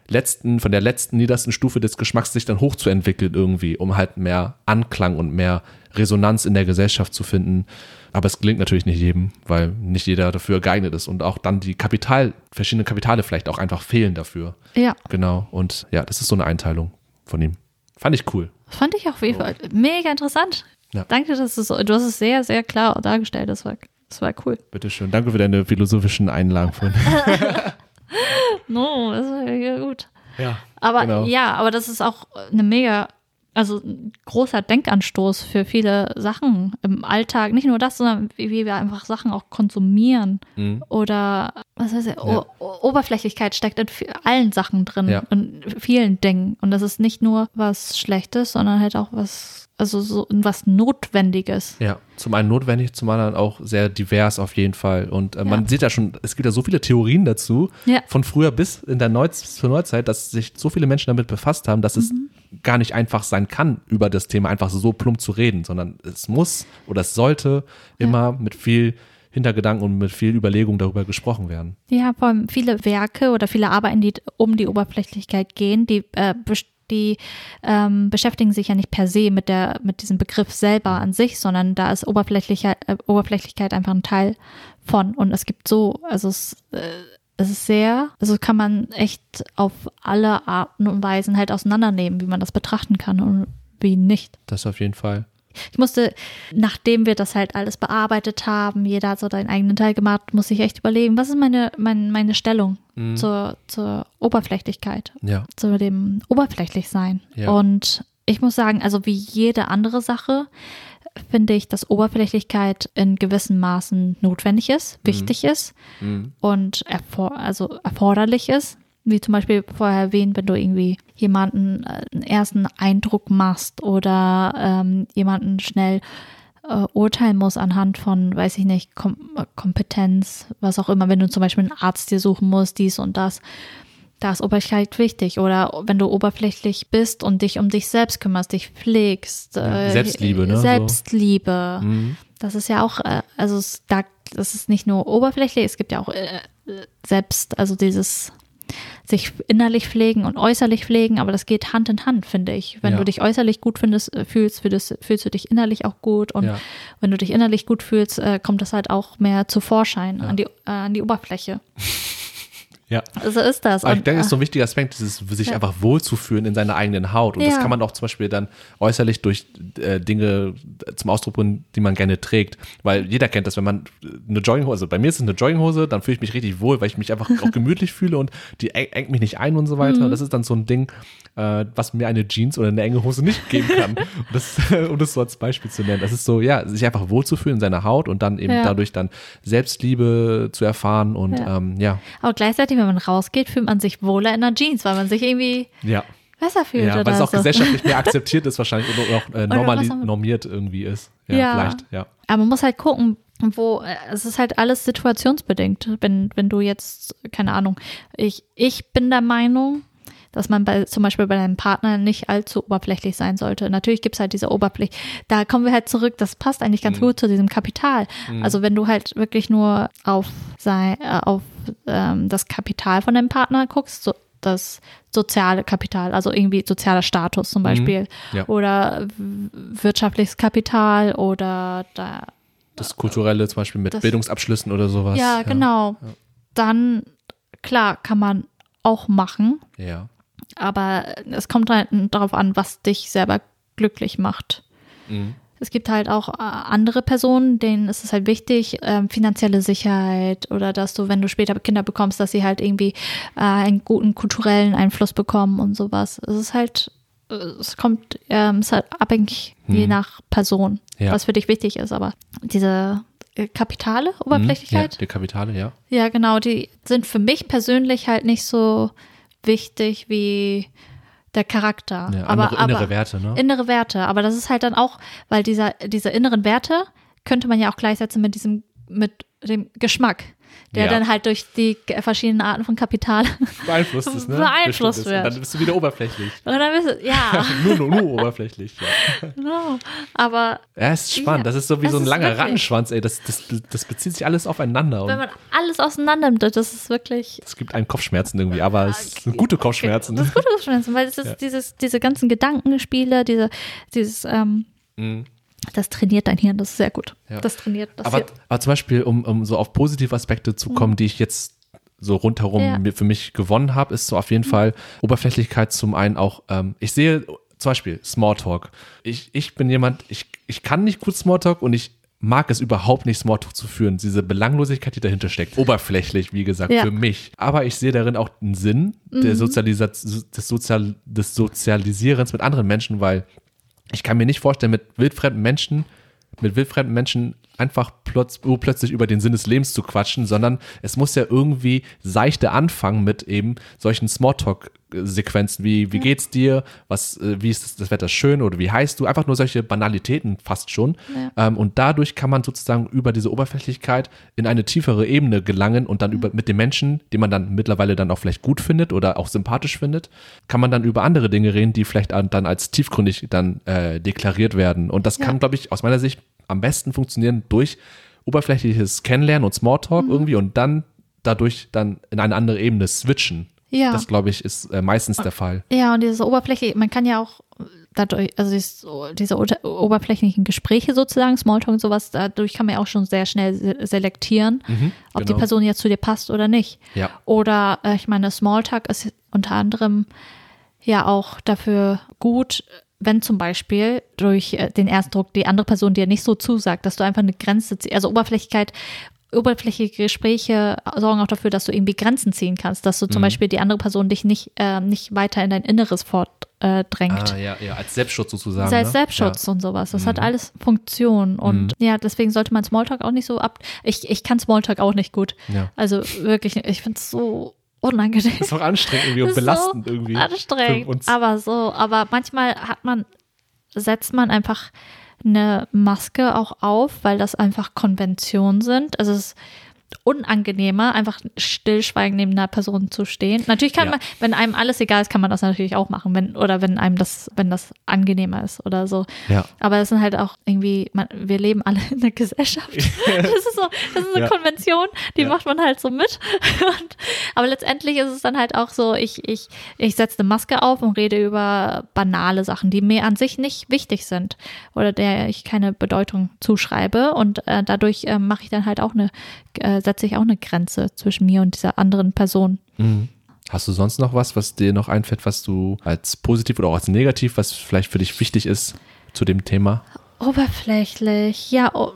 letzten, von der letzten niedersten Stufe des Geschmacks sich dann hochzuentwickeln irgendwie, um halt mehr Anklang und mehr Resonanz in der Gesellschaft zu finden. Aber es gelingt natürlich nicht jedem, weil nicht jeder dafür geeignet ist und auch dann die Kapital, verschiedene Kapitale vielleicht auch einfach fehlen dafür.
Ja,
Genau. Und ja, das ist so eine Einteilung von ihm. Fand ich cool.
fand ich auf jeden Fall mega interessant.
Ja.
Danke, dass so, du hast es sehr, sehr klar dargestellt. Das war, das war cool.
Bitteschön. Danke für deine philosophischen Einlagen von.
No, das war ja gut.
Ja.
Aber
Genau.
ja, aber das ist auch eine mega, also ein großer Denkanstoß für viele Sachen im Alltag. Nicht nur das, sondern wie, wir einfach Sachen auch konsumieren.
Mhm.
Oder was weiß ich,
Ja.
o Oberflächlichkeit steckt in allen Sachen drin
Ja.
und vielen Dingen. Und das ist nicht nur was Schlechtes, sondern halt auch was, also so was Notwendiges.
Ja, zum einen notwendig, zum anderen auch sehr divers auf jeden Fall. Und äh, man
Ja.
sieht ja schon, es gibt ja so viele Theorien dazu,
Ja.
von früher bis in der Neu zur Neuzeit, dass sich so viele Menschen damit befasst haben, dass es
Mhm.
gar nicht einfach sein kann, über das Thema einfach so plump zu reden, sondern es muss oder es sollte immer mit viel Hintergedanken und mit viel Überlegung darüber gesprochen werden.
Ja, vor allem viele Werke oder viele Arbeiten, die um die Oberflächlichkeit gehen, die, äh, die ähm, beschäftigen sich ja nicht per se mit, der, mit diesem Begriff selber an sich, sondern da ist Oberflächlichkeit, äh, Oberflächlichkeit einfach ein Teil von. Und es gibt so, also es, äh, es ist sehr, also kann man echt auf alle Arten und Weisen halt auseinandernehmen, wie man das betrachten kann und wie nicht.
Das auf jeden Fall.
Ich musste, nachdem wir das halt alles bearbeitet haben, jeder hat so seinen eigenen Teil gemacht, muss ich echt überlegen, was ist meine, meine, meine Stellung
Mhm.
zur, zur Oberflächlichkeit,
Ja,
zu dem Oberflächlichsein.
Ja.
Und ich muss sagen, also wie jede andere Sache, finde ich, dass Oberflächlichkeit in gewissen Maßen notwendig ist, wichtig ist
Mhm.
und erfor also erforderlich ist. Wie zum Beispiel vorher erwähnt, wenn du irgendwie jemanden äh, einen ersten Eindruck machst oder ähm, jemanden schnell äh, urteilen musst anhand von, weiß ich nicht, Kom äh, Kompetenz, was auch immer, wenn du zum Beispiel einen Arzt dir suchen musst, dies und das. Da ist Oberflächlichkeit wichtig. Oder wenn du oberflächlich bist und dich um dich selbst kümmerst, dich pflegst. Äh,
Selbstliebe, ne, so.
Selbstliebe.
Mhm.
Das ist ja auch, äh, also es, da, das ist nicht nur oberflächlich, es gibt ja auch äh, selbst, also dieses sich innerlich pflegen und äußerlich pflegen, aber das geht Hand in Hand, finde ich. Wenn
Ja.
du dich äußerlich gut findest, äh, fühlst, fühlst, fühlst du dich innerlich auch gut und
Ja.
wenn du dich innerlich gut fühlst, äh, kommt das halt auch mehr zu Vorschein
Ja.
an, die, äh, an die Oberfläche.
Ja.
So ist das.
Aber ich
Und,
denke, das ist so
äh,
ein wichtiger Aspekt, dieses, sich
Ja.
einfach wohlzufühlen in seiner eigenen Haut. Und das
Ja.
kann man auch zum Beispiel dann äußerlich durch äh, Dinge zum Ausdruck bringen, die man gerne trägt. Weil jeder kennt das, wenn man eine Jogginghose, also bei mir ist es eine Jogginghose, dann fühle ich mich richtig wohl, weil ich mich einfach auch gemütlich fühle und die eng- engt mich nicht ein und so weiter.
Mhm.
Und das ist dann so ein Ding, äh, was mir eine Jeans oder eine enge Hose nicht geben kann. Und das, um das so als Beispiel zu nennen. Das ist so, ja, sich einfach wohlzufühlen in seiner Haut und dann eben
Ja.
dadurch dann Selbstliebe zu erfahren und
Ja.
ähm, ja,
aber gleichzeitig, wenn man rausgeht, fühlt man sich wohler in der Jeans, weil man sich irgendwie
ja.
besser fühlt.
Ja, weil es auch
so.
gesellschaftlich mehr akzeptiert ist wahrscheinlich oder auch äh,
Oder
normali normiert irgendwie ist. Ja,
Ja.
vielleicht, ja.
Aber man muss halt gucken, wo, äh, es ist halt alles situationsbedingt. Wenn, wenn du jetzt, keine Ahnung, ich, ich bin der Meinung, dass man bei, zum Beispiel bei deinem Partner nicht allzu oberflächlich sein sollte. Natürlich gibt es halt diese Oberfläche. Da kommen wir halt zurück, das passt eigentlich ganz gut zu diesem Kapital. Also wenn du halt wirklich nur auf, sei, äh, auf ähm, das Kapital von deinem Partner guckst, so das soziale Kapital, also irgendwie sozialer Status zum Beispiel
Ja.
oder wirtschaftliches Kapital oder da
Das Kulturelle zum Beispiel mit
Das-
Bildungsabschlüssen oder sowas.
ja, genau. Dann, klar, kann man auch machen,
Ja.
Aber es kommt halt darauf an, was dich selber glücklich macht.
Mhm.
es gibt halt auch äh, andere Personen, denen ist es halt wichtig, ähm, finanzielle Sicherheit oder dass du, wenn du später Kinder bekommst, dass sie halt irgendwie äh, einen guten kulturellen Einfluss bekommen und sowas. Es ist halt, äh, es kommt, ähm, es ist halt abhängig je
Hm.
nach Person,
Ja.
was für dich wichtig ist. Aber diese äh, Kapitale,
Mhm,
Oberflächlichkeit,
Ja, die Kapitale, ja.
ja, genau, die sind für mich persönlich halt nicht so wichtig wie der Charakter.
ja
aber,
innere
aber,
Werte, ne?
Innere Werte, aber das ist halt dann auch, weil dieser, diese inneren Werte könnte man ja auch gleichsetzen mit diesem, mit dem Geschmack, der
Ja.
dann halt durch die verschiedenen Arten von Kapital
beeinflusst ist, ne?
beeinflusst
Bestimmt ist.
wird.
Und dann bist du wieder oberflächlich.
und dann bist du, ja,
nur, nur, nur oberflächlich. Ja.
genau. aber
ja, es ist spannend.
Ja,
das ist so wie so ein
ist
langer
wirklich-
Rattenschwanz, ey. Das, das, das bezieht sich alles aufeinander.
wenn man alles auseinander nimmt, das ist wirklich
es gibt einen Kopfschmerzen irgendwie, aber es sind gute Kopfschmerzen.
Das ist gute Kopfschmerzen, weil es ist
Ja.
dieses, diese ganzen Gedankenspiele, diese, dieses, ähm,
Mhm.
Das trainiert dein Hirn, das ist sehr gut.
Ja.
Das trainiert das
Aber,
Hirn.
aber zum Beispiel, um, um so auf positive Aspekte zu kommen, die ich jetzt so rundherum
Ja.
für mich gewonnen habe, ist so auf jeden Fall Oberflächlichkeit zum einen auch, ähm, ich sehe zum Beispiel Smalltalk. Ich, ich bin jemand, ich, ich kann nicht gut Smalltalk und ich mag es überhaupt nicht, Smalltalk zu führen. Diese Belanglosigkeit, die dahinter steckt. Oberflächlich, wie gesagt,
Ja.
für mich. Aber ich sehe darin auch einen Sinn der Sozialisa- des, Sozial des Sozialisierens mit anderen Menschen, weil ich kann mir nicht vorstellen, mit wildfremden Menschen, mit wildfremden Menschen einfach plötz, plötzlich über den Sinn des Lebens zu quatschen, sondern es muss ja irgendwie seichte anfangen mit eben solchen Smalltalk-Sequenzen wie, wie geht's dir, was, äh, wie ist das, Wetter schön oder wie heißt du, einfach nur solche Banalitäten fast schon. Ähm, und dadurch kann man sozusagen über diese Oberflächlichkeit in eine tiefere Ebene gelangen und dann über, mit dem Menschen, den man dann mittlerweile dann auch vielleicht gut findet oder auch sympathisch findet, kann man dann über andere Dinge reden, die vielleicht an- dann als tiefgründig dann äh, deklariert werden. Und das
Ja.
kann, glaube ich, aus meiner Sicht am besten funktionieren durch oberflächliches Kennenlernen und Smalltalk
Mhm.
irgendwie und dann dadurch dann in eine andere Ebene switchen.
Ja.
Das, glaube ich, ist äh, meistens der Fall.
Ja, und diese Oberfläche, man kann ja auch dadurch, also diese ober- oberflächlichen Gespräche sozusagen, Smalltalk und sowas, dadurch kann man ja auch schon sehr schnell se- selektieren, ob die
genau.
Person jetzt zu dir passt oder nicht.
Ja.
Oder äh, ich meine, Smalltalk ist unter anderem ja auch dafür gut, wenn zum Beispiel durch äh, den Erstdruck die andere Person dir nicht so zusagt, dass du einfach eine Grenze ziehst. Also Oberflächlichkeit, oberflächliche Gespräche sorgen auch dafür, dass du irgendwie Grenzen ziehen kannst, dass du zum Beispiel die andere Person dich nicht, äh, nicht weiter in dein Inneres fortdrängt.
Ah, ja, ja, als Selbstschutz sozusagen.
Sei es
ne?
Selbstschutz und sowas. Das hat alles Funktion. Und ja, deswegen sollte man Smalltalk auch nicht so ab. Ich, ich kann Smalltalk auch nicht gut.
Ja.
Also wirklich, ich finde es so unangenehm.
Das ist auch anstrengend irgendwie und belastend
so
irgendwie.
Anstrengend.
für uns.
Aber so, aber manchmal hat man, setzt man einfach eine Maske auch auf, weil das einfach Konventionen sind. Also es ist unangenehmer, einfach stillschweigend neben einer Person zu stehen. Natürlich kann
Ja.
man, wenn einem alles egal ist, kann man das natürlich auch machen, wenn, oder wenn einem das, wenn das angenehmer ist oder so.
Ja.
Aber es sind halt auch irgendwie, man, wir leben alle in der Gesellschaft. Das ist so, das ist eine
Ja.
Konvention, die macht man halt so mit. Und, aber letztendlich ist es dann halt auch so, ich, ich, ich setze eine Maske auf und rede über banale Sachen, die mir an sich nicht wichtig sind oder der ich keine Bedeutung zuschreibe. Und äh, dadurch äh, mache ich dann halt auch eine, äh, setze ich auch eine Grenze zwischen mir und dieser anderen Person.
Mhm. Hast du sonst noch was, was dir noch einfällt, was du als positiv oder auch als negativ, was vielleicht für dich wichtig ist zu dem Thema?
Oberflächlich, ja. Oh,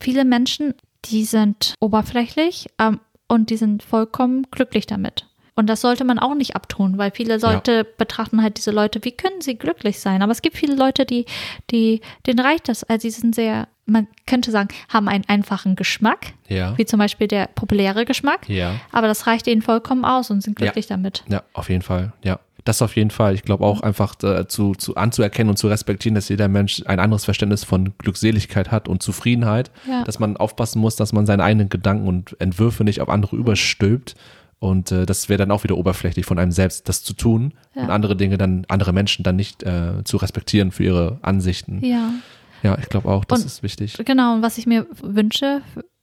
viele Menschen, die sind oberflächlich ähm, und die sind vollkommen glücklich damit. Und das sollte man auch nicht abtun, weil viele Leute betrachten halt diese Leute, wie können sie glücklich sein? Aber es gibt viele Leute, die, die, denen reicht das. Also sie sind sehr, man könnte sagen, haben einen einfachen Geschmack,
Ja.
wie zum Beispiel der populäre Geschmack.
Ja.
Aber das reicht ihnen vollkommen aus und sind glücklich damit.
Ja, auf jeden Fall. Ja. Das auf jeden Fall. Ich glaube auch einfach äh, zu, zu anzuerkennen und zu respektieren, dass jeder Mensch ein anderes Verständnis von Glückseligkeit hat und Zufriedenheit,
Ja.
dass man aufpassen muss, dass man seine eigenen Gedanken und Entwürfe nicht auf andere überstülpt. Und äh, das wäre dann auch wieder oberflächlich von einem selbst, das zu tun
Ja.
und andere Dinge dann, andere Menschen dann nicht äh, zu respektieren für ihre Ansichten. Ja,
Ja.
ich glaube auch, das
Und-
ist wichtig.
Genau, und was ich mir wünsche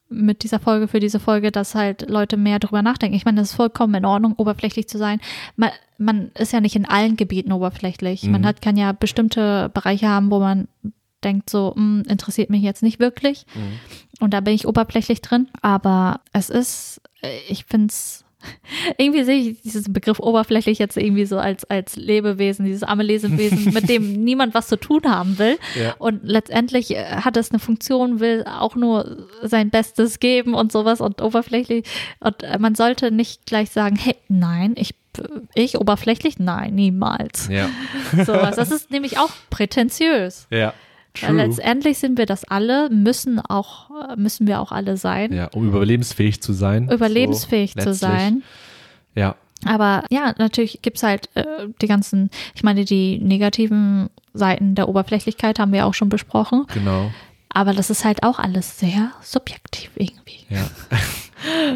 mit dieser Folge, für diese Folge, dass halt Leute mehr drüber nachdenken. Ich meine, das ist vollkommen in Ordnung, oberflächlich zu sein. Man, man ist ja nicht in allen Gebieten oberflächlich. Man
Mhm.
hat, kann ja bestimmte Bereiche haben, wo man denkt so, "Hm, interessiert mich jetzt nicht wirklich.
Mhm.
Und da bin ich oberflächlich drin. Aber es ist, äh, ich finde es irgendwie sehe ich diesen Begriff oberflächlich jetzt irgendwie so als, als Lebewesen, dieses arme Lebewesen, mit dem niemand was zu tun haben will.
Ja.
Und letztendlich äh, hat es eine Funktion, will auch nur sein Bestes geben und sowas und oberflächlich. Und äh, man sollte nicht gleich sagen, hey, nein, ich, ich oberflächlich, nein, niemals.
Ja.
Sowas. Das ist nämlich auch prätentiös.
Ja.
Weil letztendlich sind wir das alle, müssen auch, äh, müssen wir auch alle sein,
Ja, um überlebensfähig zu sein.
überlebensfähig
so,
zu sein.
Ja,
Aber ja, natürlich gibt's halt äh, die ganzen, ich meine, die negativen Seiten der Oberflächlichkeit haben wir auch schon besprochen.
genau.
Aber das ist halt auch alles sehr subjektiv irgendwie.
Ja.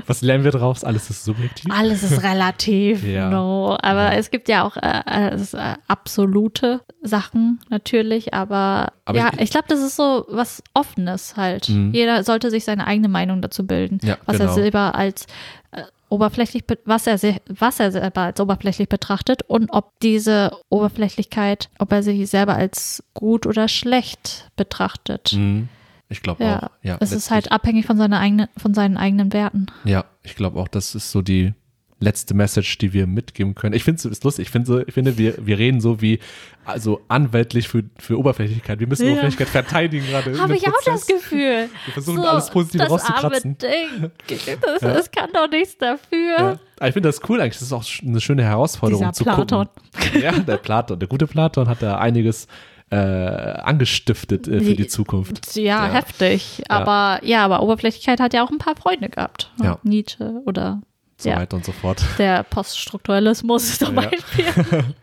Was lernen wir draus? Alles ist subjektiv.
Alles ist relativ,
Ja.
no. Aber
Ja.
es gibt ja auch äh, äh, äh, absolute Sachen natürlich. Aber,
Aber
ja,
ich-
ich, glaube, das ist so was Offenes halt.
Mhm.
Jeder sollte sich seine eigene Meinung dazu bilden,
Ja,
was
genau.
er selber als äh, oberflächlich, be- was er, was er selber als oberflächlich betrachtet und ob diese Oberflächlichkeit, ob er sich selber als gut oder schlecht betrachtet.
Mhm. Ich glaube
Ja,
auch. Ja,
es ist halt abhängig von, seiner eigenen, von seinen eigenen Werten.
Ja, ich glaube auch, das ist so die letzte Message, die wir mitgeben können. Ich finde es lustig. Ich finde, so, ich finde wir, wir reden so wie also anwältlich für, für Oberflächlichkeit. Wir müssen
Ja.
Oberflächlichkeit verteidigen gerade.
Habe ich auch das
Prozess.
Gefühl.
Wir versuchen alles Positive
das
rauszukratzen.
Arme Ding. Das,
Ja.
das kann doch nichts dafür.
Ja. Ich finde das cool eigentlich. Das ist auch eine schöne Herausforderung
Dieser
zu
Platon.
gucken. Ja, der Platon, der gute Platon hat da einiges äh, angestiftet äh, für die Zukunft.
Ja,
Ja.
heftig. Aber ja, aber Oberflächlichkeit hat ja auch ein paar Freunde gehabt.
Ja.
Nietzsche oder
So
ja,
weiter und so fort.
der Poststrukturalismus zum
Ja.
Beispiel.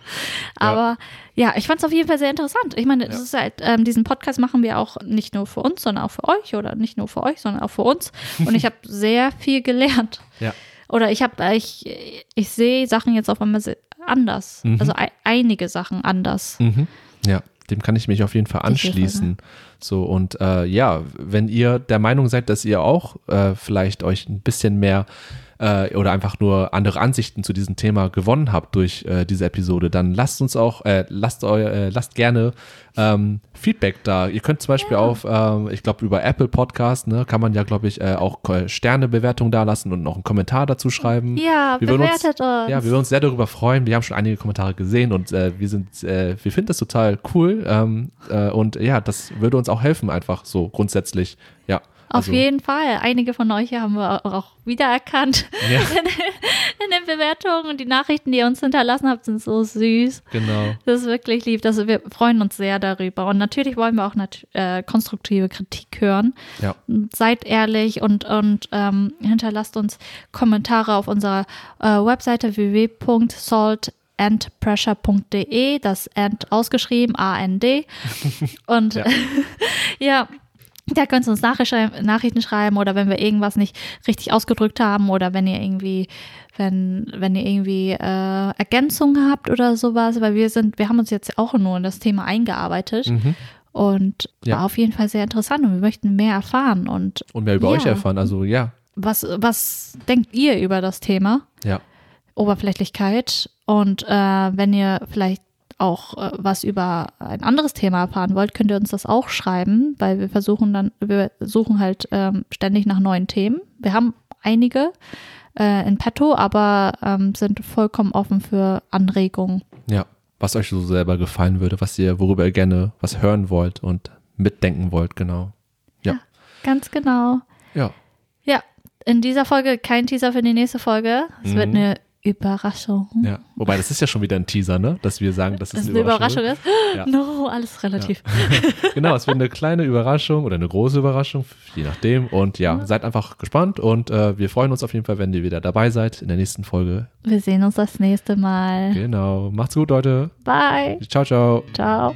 Aber ja, ich fand es auf jeden Fall sehr interessant. Ich meine,
Ja.
halt, ähm, diesen Podcast machen wir auch nicht nur für uns, sondern auch für euch oder nicht nur für euch, sondern auch für uns. Und ich habe sehr viel gelernt.
Ja.
Oder ich habe, ich, ich sehe Sachen jetzt auf einmal anders.
Mhm.
Also ei- einige Sachen anders.
Mhm. Ja, dem kann ich mich auf jeden Fall
Hilfe,
anschließen. So und äh, ja, wenn ihr der Meinung seid, dass ihr auch äh, vielleicht euch ein bisschen mehr äh, oder einfach nur andere Ansichten zu diesem Thema gewonnen habt durch äh, diese Episode, dann lasst uns auch, äh, lasst euer, äh, lasst gerne ähm, Feedback da. Ihr könnt zum Beispiel auf, ähm, ich glaube über Apple Podcast, ne, kann man ja glaube ich äh, auch äh, Sternebewertung da lassen und noch einen Kommentar dazu schreiben.
Ja,
Wir würden uns-
bewertet uns.
Ja, wir würden uns sehr darüber freuen. Wir haben schon einige Kommentare gesehen und äh, wir sind, äh, wir finden das total cool. Ähm, äh, und ja, das würde uns auch helfen, einfach so grundsätzlich. Ja.
Auf
also,
jeden Fall. Einige von euch haben wir auch wiedererkannt
Ja,
in den Bewertungen. Und die Nachrichten, die ihr uns hinterlassen habt, sind so süß.
genau.
Das ist wirklich lieb. Das, wir freuen uns sehr darüber. Und natürlich wollen wir auch nat äh, konstruktive Kritik hören.
Ja.
Seid ehrlich und, und ähm, hinterlasst uns Kommentare auf unserer äh, Webseite www.saltandpressure.de. Das and ausgeschrieben, A-N-D. Und
Ja.
ja. Da könnt ihr uns Nachrichten schreiben oder wenn wir irgendwas nicht richtig ausgedrückt haben oder wenn ihr irgendwie, wenn, wenn ihr irgendwie äh, Ergänzungen habt oder sowas, weil wir sind, wir haben uns jetzt auch nur in das Thema eingearbeitet
Mhm.
und
Ja.
war auf jeden Fall sehr interessant und wir möchten mehr erfahren und
Und mehr über
Ja.
euch erfahren. Also ja,
was, was denkt ihr über das Thema
ja.
Oberflächlichkeit und äh, wenn ihr vielleicht auch äh, was über ein anderes Thema erfahren wollt, könnt ihr uns das auch schreiben, weil wir versuchen dann, wir suchen halt ähm, ständig nach neuen Themen. Wir haben einige äh, in petto, aber ähm, sind vollkommen offen für Anregungen.
Ja. Was euch so selber gefallen würde, was ihr, worüber ihr gerne was hören wollt und mitdenken wollt, genau. Ja.
Ganz genau.
Ja.
Ja, in dieser Folge kein Teaser für die nächste Folge. Es
Mhm.
wird eine Überraschung.
Ja. Wobei, das ist ja schon wieder ein Teaser, ne? Dass wir sagen, dass es
Dass es
eine Überraschung,
ist?
Ja.
No, alles relativ.
ist. Genau, es wird eine kleine Überraschung oder eine große Überraschung, je nachdem. Und ja, seid einfach gespannt und äh, wir freuen uns auf jeden Fall, wenn ihr wieder dabei seid in der nächsten Folge.
Wir sehen uns das nächste Mal.
Genau. Macht's gut, Leute.
Bye.
Ciao, ciao.
Ciao.